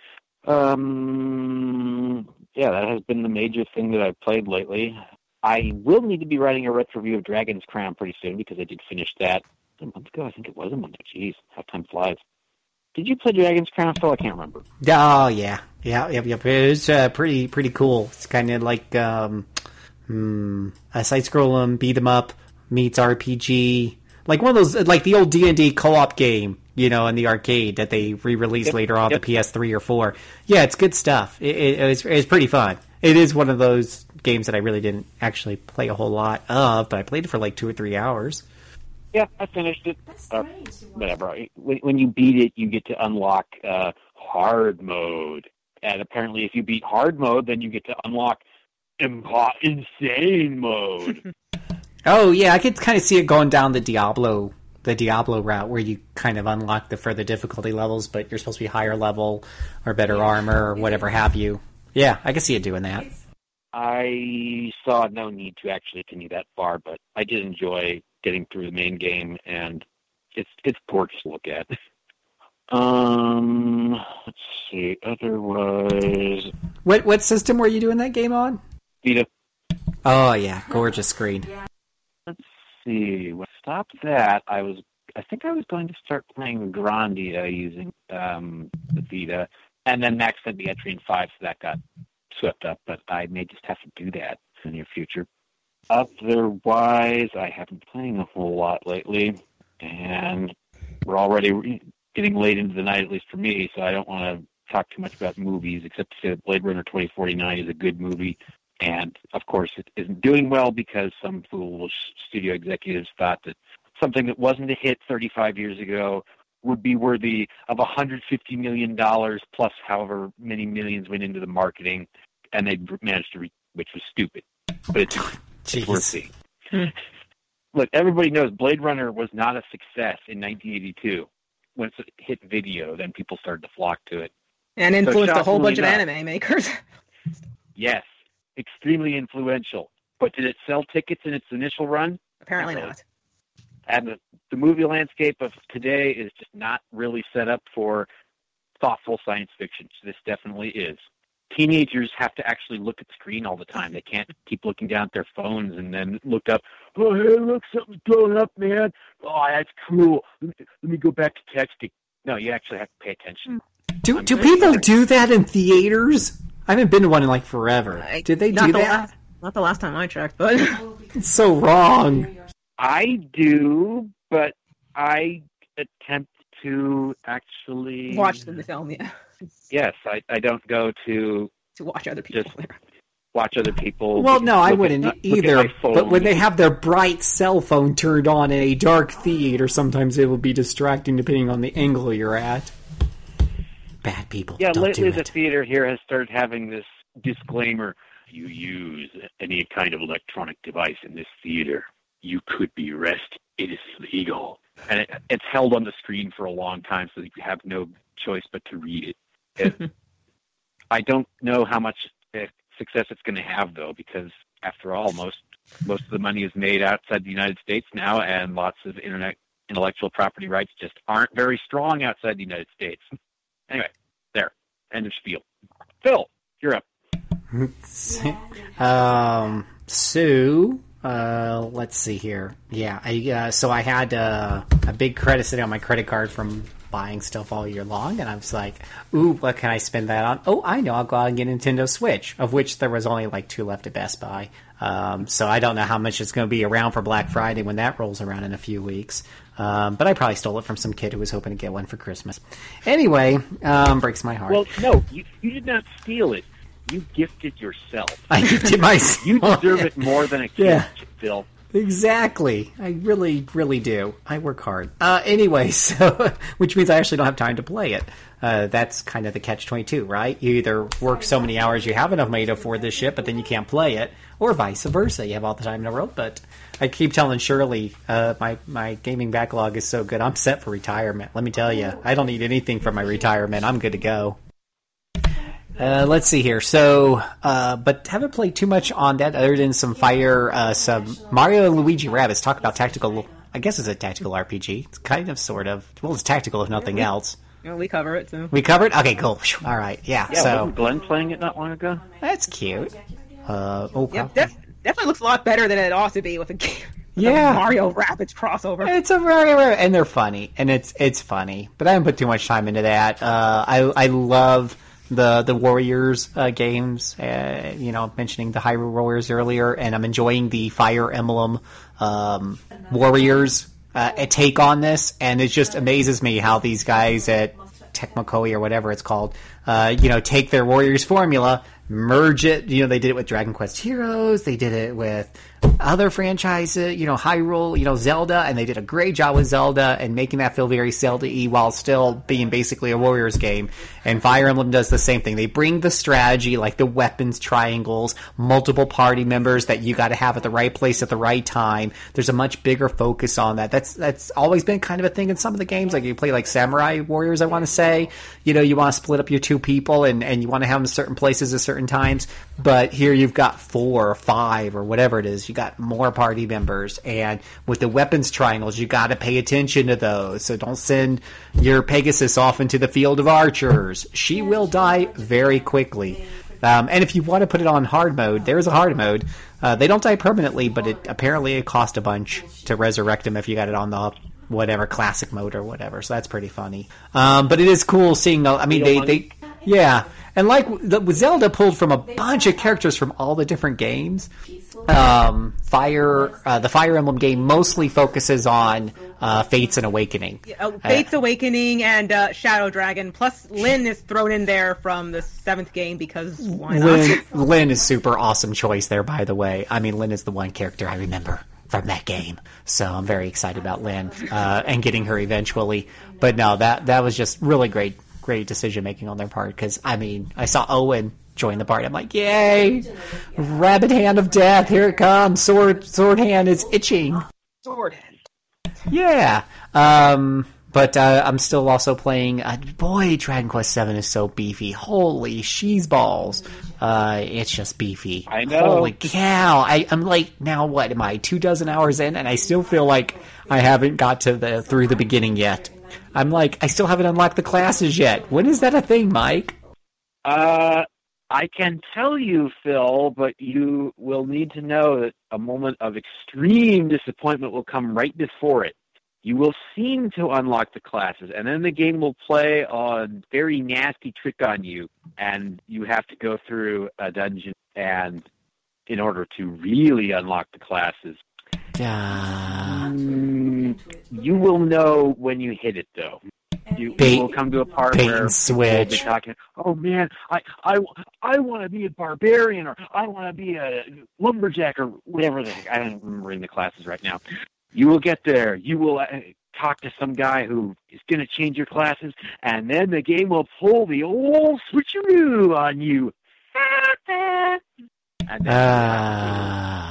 Um, yeah, that has been the major thing that I've played lately. I will need to be writing a retro review of Dragon's Crown pretty soon because I did finish that a month ago. I think it was a month. Jeez, how time flies. Did you play Dragon's Crown, Phil? I can't remember. Oh yeah, yeah, yep, yep. It's uh, pretty pretty cool. It's kind of like um, hmm, a side scroll beat 'em up meets RPG, like one of those like the old D and D co op game, you know, in the arcade that they re released Yep, later on yep. the PS3 or four. Yeah, it's good stuff. It, it, it's, it's pretty fun. It is one of those games that I really didn't actually play a whole lot of, but I played it for like two or three hours. Yeah, I finished it. Uh, whatever. When, when you beat it, you get to unlock uh, hard mode, and apparently, if you beat hard mode, then you get to unlock impo- insane mode. Oh yeah, I could kind of see it going down the Diablo the Diablo route where you kind of unlock the further difficulty levels, but you're supposed to be higher level or better armor or whatever have you. Yeah, I can see it doing that. I saw no need to actually continue that far, but I did enjoy getting through the main game, and it's it's gorgeous to look at. Um, let's see. Otherwise, What what system were you doing that game on? Vita. Oh yeah, gorgeous screen. Let's see. Well, stop that. I was. I think I was going to start playing Grandia using um, the Vita, and then Max sent me Etrian Five, so that got swept up. But I may just have to do that in the near future. Otherwise, I haven't been playing a whole lot lately, and we're already re- getting late into the night, at least for me. So I don't want to talk too much about movies, except to say that Blade Runner 2049 is a good movie. And of course, it isn't doing well because some foolish studio executives thought that something that wasn't a hit 35 years ago would be worthy of 150 million dollars plus however many millions went into the marketing, and they managed to, re- which was stupid. But it's, it's worth Jeez. seeing. Look, everybody knows Blade Runner was not a success in 1982. When it hit video, then people started to flock to it. and influenced a whole shockingly bunch of uh, anime makers. Yes, extremely influential. But did it sell tickets in its initial run? Apparently Not not. and the, the movie landscape of today is just not really set up for thoughtful science fiction. So this definitely is. Teenagers have to actually look at the screen all the time. They can't keep looking down at their phones and then look up. Oh, hey, look, something's blowing up, man. Oh, that's cool. Let me, let me go back to texting. No, you actually have to pay attention. Do I'm do people sorry. do that in theaters? I haven't been to one in like forever. I- Did they do the that? Last, not the last time I checked, but It's so wrong. I do, but I attempt to actually watch the film, yeah, Yes, I, I don't go to to watch other people. Just- watch other people. Well, no, I wouldn't at either. But when they have their bright cell phone turned on in a dark theater, sometimes it will be distracting depending on the angle you're at. Bad people. yeah, don't lately do the theater here has started having this disclaimer: you use any kind of electronic device in this theater, you could be arrested. It is legal, and it, it's held on the screen for a long time, so you have no choice but to read it. It I don't know how much uh, success it's going to have, though, because after all, most most of the money is made outside the United States now, and lots of internet intellectual property rights just aren't very strong outside the United States. Anyway, there. End of spiel. Phil, you're up. um, Sue, uh, let's see here. Yeah, I, uh, so I had uh, a big credit sitting on my credit card from buying stuff all year long, and I was like, "Ooh, what can I spend that on?" Oh, I know, I'll go out and get a Nintendo Switch, of which there was only like two left at Best Buy. Um, so I don't know how much it's going to be around for Black Friday when that rolls around in a few weeks. Um, but I probably stole it from some kid who was hoping to get one for Christmas. Anyway, um, breaks my heart. Well, no, you, you did not steal it. You gifted yourself. I gifted myself. You deserve it more than a gift, Yeah. Phil. Exactly. I really, really do. I work hard. Uh, anyway, so which means I actually don't have time to play it. Uh, that's kind of the catch twenty two, right? You either work so many hours you have enough money to afford this shit, but then you can't play it, or vice versa. You have all the time in the world, but I keep telling Shirley, uh, my my gaming backlog is so good. I'm set for retirement. Let me tell you, I don't need anything for my retirement. I'm good to go. Uh, let's see here. So, uh, but haven't played too much on that other than some Fire, uh, some Mario and Luigi Rabbids. Talk about tactical. I guess it's a tactical RPG. It's kind of, sort of. Well, it's tactical if nothing else. You know, we cover it, so. We covered. Okay, cool. All right. Yeah. Yeah, so wasn't Glenn playing it not long ago? that's cute. Uh, oh, Yeah, def- definitely looks a lot better than it ought to be with a game. with a Yeah. Mario Rabbids crossover. It's a very rare, and they're funny, and it's it's funny. But I haven't put too much time into that. Uh, I I love the the Warriors uh, games. Uh, you know, mentioning the Hyrule Warriors earlier, and I'm enjoying the Fire Emblem um, Warriors uh, take on this, and it just amazes me how these guys at Tecmo or whatever it's called, uh, you know, take their Warriors formula, merge it. You know, they did it with Dragon Quest Heroes, they did it with other franchises, you know, Hyrule, you know, Zelda, and they did a great job with Zelda and making that feel very Zelda-y while still being basically a Warriors game. And Fire Emblem does the same thing. They bring the strategy, like the weapons triangles, multiple party members that you got to have at the right place at the right time. There's a much bigger focus on that. That's that's always been kind of a thing in some of the games. Like you play like Samurai Warriors, I want to say. You know, you want to split up your two people and and you want to have them in certain places at certain times. But here you've got four or five or whatever it is. You got more party members, and with the weapons triangles, you got to pay attention to those. So don't send your Pegasus off into the field of archers. She will die very quickly. Um, and if you want to put it on hard mode, there is a hard mode. Uh, they don't die permanently, but it apparently it cost a bunch to resurrect them if you got it on the whatever classic mode or whatever. So that's pretty funny. Um, but it is cool seeing. the- I mean, they they yeah, and like the, Zelda pulled from a bunch of characters from all the different games. Um, Fire, uh, the Fire Emblem game mostly focuses on uh, Fates and Awakening. Uh, Fates Awakening and uh, Shadow Dragon. Plus, Lyn is thrown in there from the seventh game because why not? Lyn, Lyn is super awesome choice there, by the way. I mean, Lyn is the one character I remember from that game, so I'm very excited about Lyn uh, and getting her eventually. But no, that that was just really great, great decision making on their part. Because I mean, I saw Owain join the party. I'm like, yay! Rabbit hand of death, here it comes. Sword, sword hand is itching. Sword. hand. Yeah. Um, but uh, I'm still also playing. Uh, boy, Dragon Quest Seven is so beefy. Holy she's balls! Uh, it's just beefy. I know. Holy cow! I, I'm like, now what am I? Two dozen hours in, and I still feel like I haven't got to the through the beginning yet. I'm like, I still haven't unlocked the classes yet. When is that a thing, Mike? Uh, I can tell you, Phil, but you will need to know that a moment of extreme disappointment will come right before it. You will seem to unlock the classes, and then the game will play a very nasty trick on you, and you have to go through a dungeon and in order to really unlock the classes. Uh, Mm, you will know when you hit it, though. You, Bait- you will come to a part bait where and people will be switch. talking. Oh man, I I I want to be a barbarian, or I want to be a lumberjack, or whatever the heck. I don't remember in the classes right now. You will get there. You will uh, talk to some guy who is going to change your classes, and then the game will pull the old switcheroo on you. And then uh,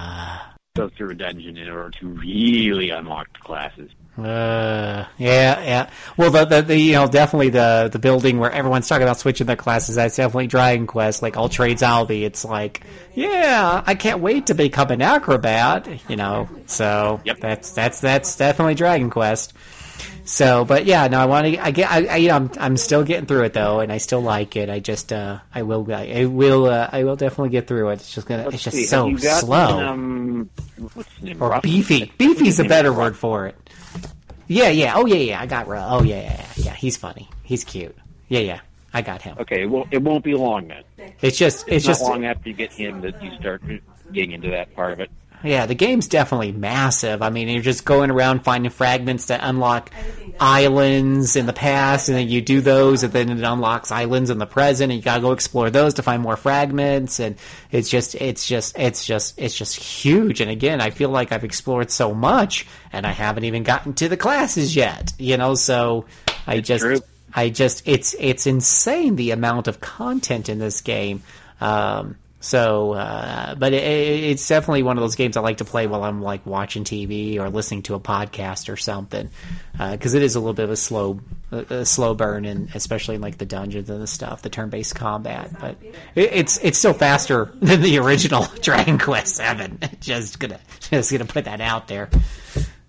go through a dungeon in order to really unlock the classes. Uh, yeah, yeah. Well, the, the, the you know definitely the the building where everyone's talking about switching their classes. That's definitely Dragon Quest. Like all trades Albi, it's like, yeah, I can't wait to become an acrobat. You know, so Yep. that's that's that's definitely Dragon Quest. So, but yeah, no, I want to. I get. I, I you know, I'm I'm still getting through it though, and I still like it. I just, uh, I will, I, will, uh, I will definitely get through it. It's just gonna, Let's it's just see, so slow Um, or Ruff? beefy. Beefy's a better word for it. Yeah, yeah. Oh, yeah, yeah. I got. Ru- Oh, yeah, yeah, yeah. Yeah, he's funny. He's cute. Yeah, yeah. I got him. Okay, well, it won't be long then. It's just, it's, It's just, long after you get him that you start getting into that part of it. Yeah. The game's definitely massive. I mean, you're just going around finding fragments that unlock islands in the past, and then you do those, and then it unlocks islands in the present, and you gotta go explore those to find more fragments, and it's just, it's just, it's just, it's just huge. And again, I feel like I've explored so much, and I haven't even gotten to the classes yet. You know, so I just. true. I just it's it's insane the amount of content in this game. Um, so, uh, but it, it's definitely one of those games I like to play while I'm like watching TV or listening to a podcast or something, because it is a little bit of a slow a, a slow burn, and especially in like the dungeons and the stuff, the turn-based combat. But it, it's it's still faster than the original Dragon Quest Seven. just gonna just gonna put that out there.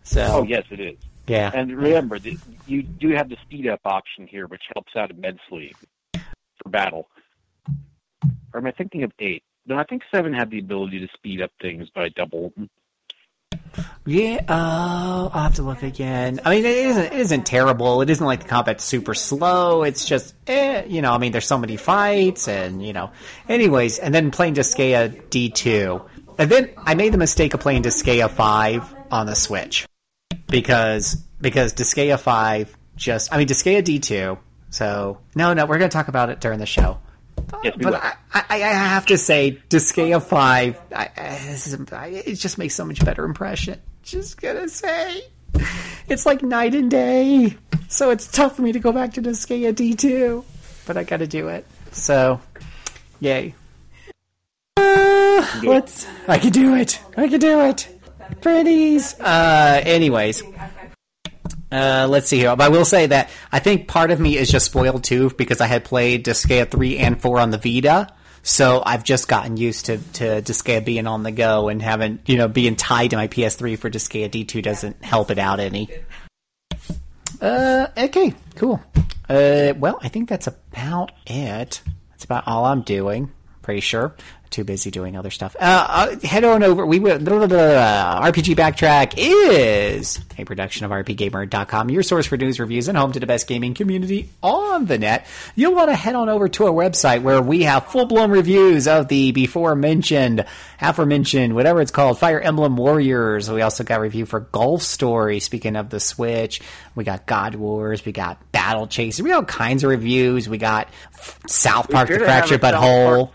So, Oh, yes, it is. yeah, And remember, that you do have the speed up option here, which helps out immensely for battle. Or am I thinking of eight? No, I think seven had the ability to speed up things by double. Yeah, uh, I'll have to look again. I mean, it isn't, it isn't terrible. It isn't like the combat's super slow. It's just, eh, you know, I mean, there's so many fights and, you know. Anyways, and then playing Disgaea D2. And then I made the mistake of playing Disgaea 5 on the Switch. Because, because Disgaea 5 just, I mean, Disgaea D2. So, no, no, we're going to talk about it during the show. Yes, But. I, I, I have to say, Disgaea 5, I, I, I- it just makes so much better impression. Just gonna say. It's like night and day. So it's tough for me to go back to Disgaea D2. But I gotta do it. So, yay. Uh, let's. I can do it. I can do it. Pretties. Uh, anyways. Uh, let's see here. But I will say that I think part of me is just spoiled too because I had played Disgaea 3 and 4 on the Vita. So I've just gotten used to, to Disgaea being on the go and having, you know, being tied to my PS3 for Disgaea D2 doesn't help it out any. Uh, okay, cool. Uh, well, I think that's about it. That's about all I'm doing. Pretty sure. Too busy doing other stuff. Uh, uh head on over. We will. blah, blah, blah, blah. RPG Backtrack is a production of RPGamer.com, your source for news, reviews, and home to the best gaming community on the net. You'll want to head on over to our website where we have full blown reviews of the before mentioned, aforementioned, whatever it's called, Fire Emblem Warriors. We also got a review for Golf Story. Speaking of the Switch, we got God Wars, we got Battle Chase, we got all kinds of reviews. We got South Park, The to have Fractured a South Butthole.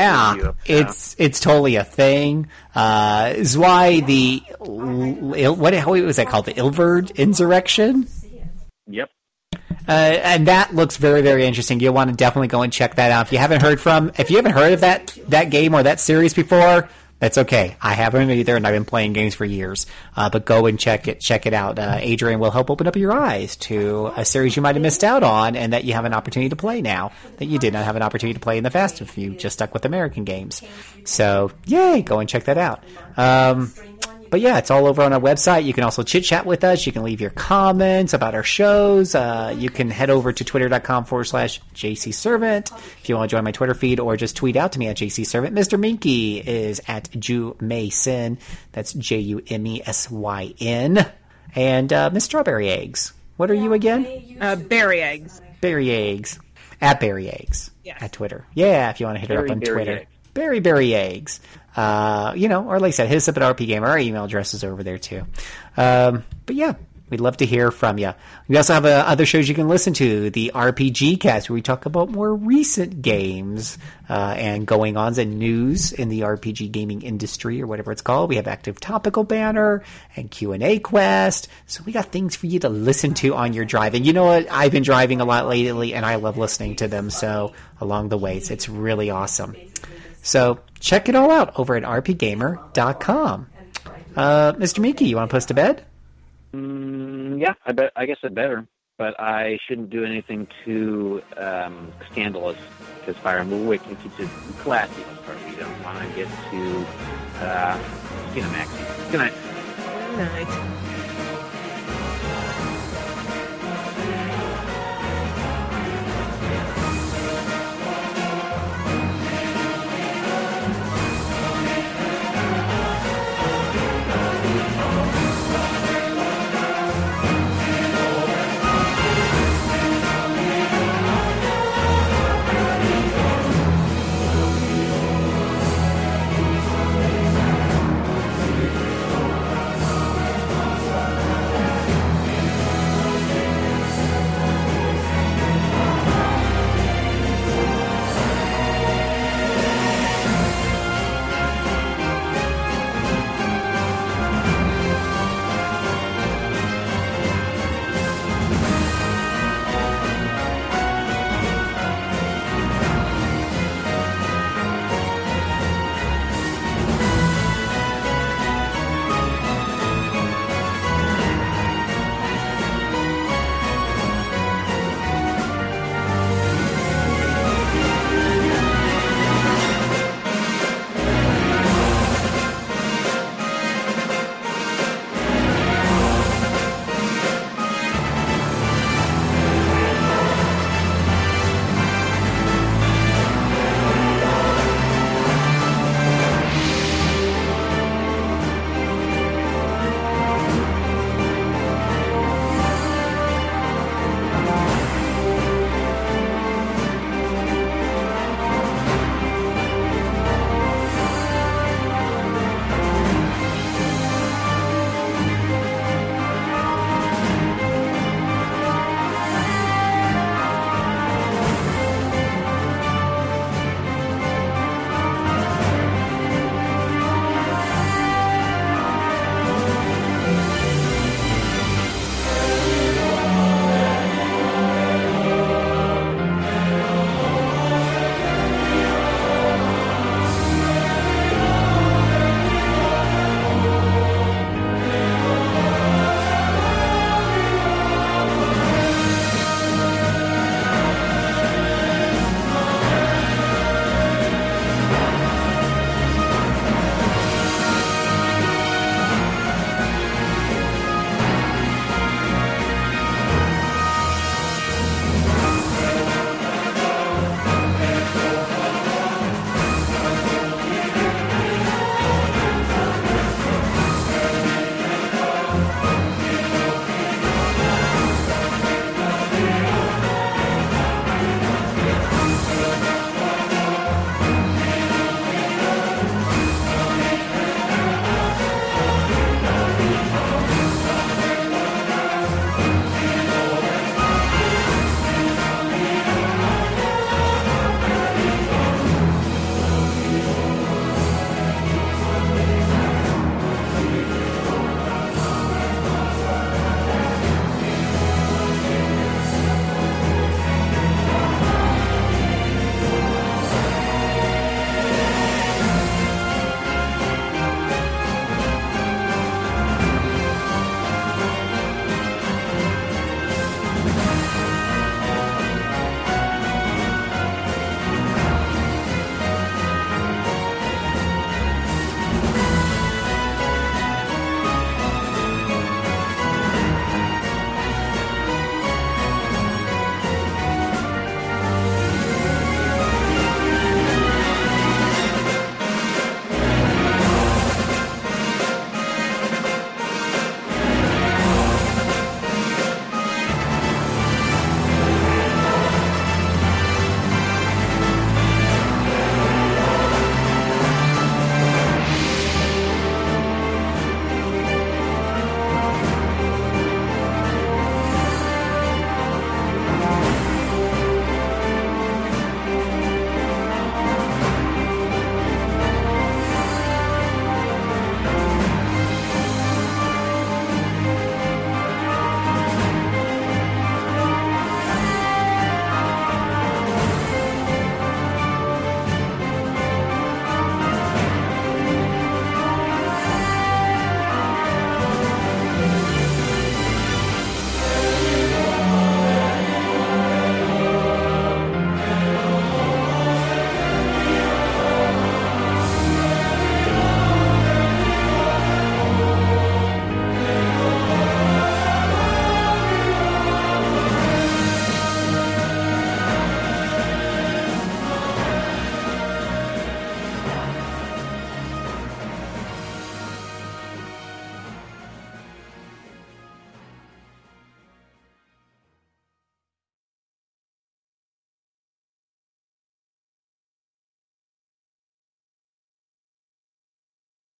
Park Fractured Yeah, it's it's totally a thing. Uh, is why the what how was that called? The Ilverd insurrection. Yep. Uh, and that looks very, very interesting. You'll want to definitely go and check that out. If you haven't heard from, if you haven't heard of that that game or that series before, that's okay. I haven't either, and I've been playing games for years. Uh, but go and check it, check it out. Uh, Adrian will help open up your eyes to a series you might have missed out on, and that you have an opportunity to play now that you did not have an opportunity to play in the past if you just stuck with American games. So, yay! Go and check that out. Um, but yeah, it's all over on our website. You can also chit chat with us. You can leave your comments about our shows. Uh, you can head over to twitter.com forward slash JC Servant if you want to join my Twitter feed or just tweet out to me at JC Servant. Mr. Minky is at Ju Mason. That's J U M E S Y N. And uh, Miss Strawberry Eggs. What are you again? Uh, berry eggs. Berry Eggs. At Berry Eggs. Yes. At Twitter. Yeah, if you want to hit her Berry, up on berry Twitter. eggs. Berry Berry Eggs. Uh, you know, or like I said, hit us up at RPGamer. Our email address is over there too. Um, but yeah, we'd love to hear from you. We also have uh, other shows you can listen to. The RPG Cast, where we talk about more recent games uh, and going ons and news in the RPG gaming industry or whatever it's called. We have Active Topical Banner and Q and A Quest. So we got things for you to listen to on your drive. And you know what? I've been driving a lot lately, and I love listening to them. So along the way, it's, it's really awesome. So check it all out over at rpgamer.com. Uh, Mr. Minky, you want to post us to bed? Mm, yeah, I bet. I guess I better, but I shouldn't do anything too um, scandalous because Fire Emblem Awakening keeps it classy. Or we don't want to get too uh, Skinamaxy. Good night. Good night.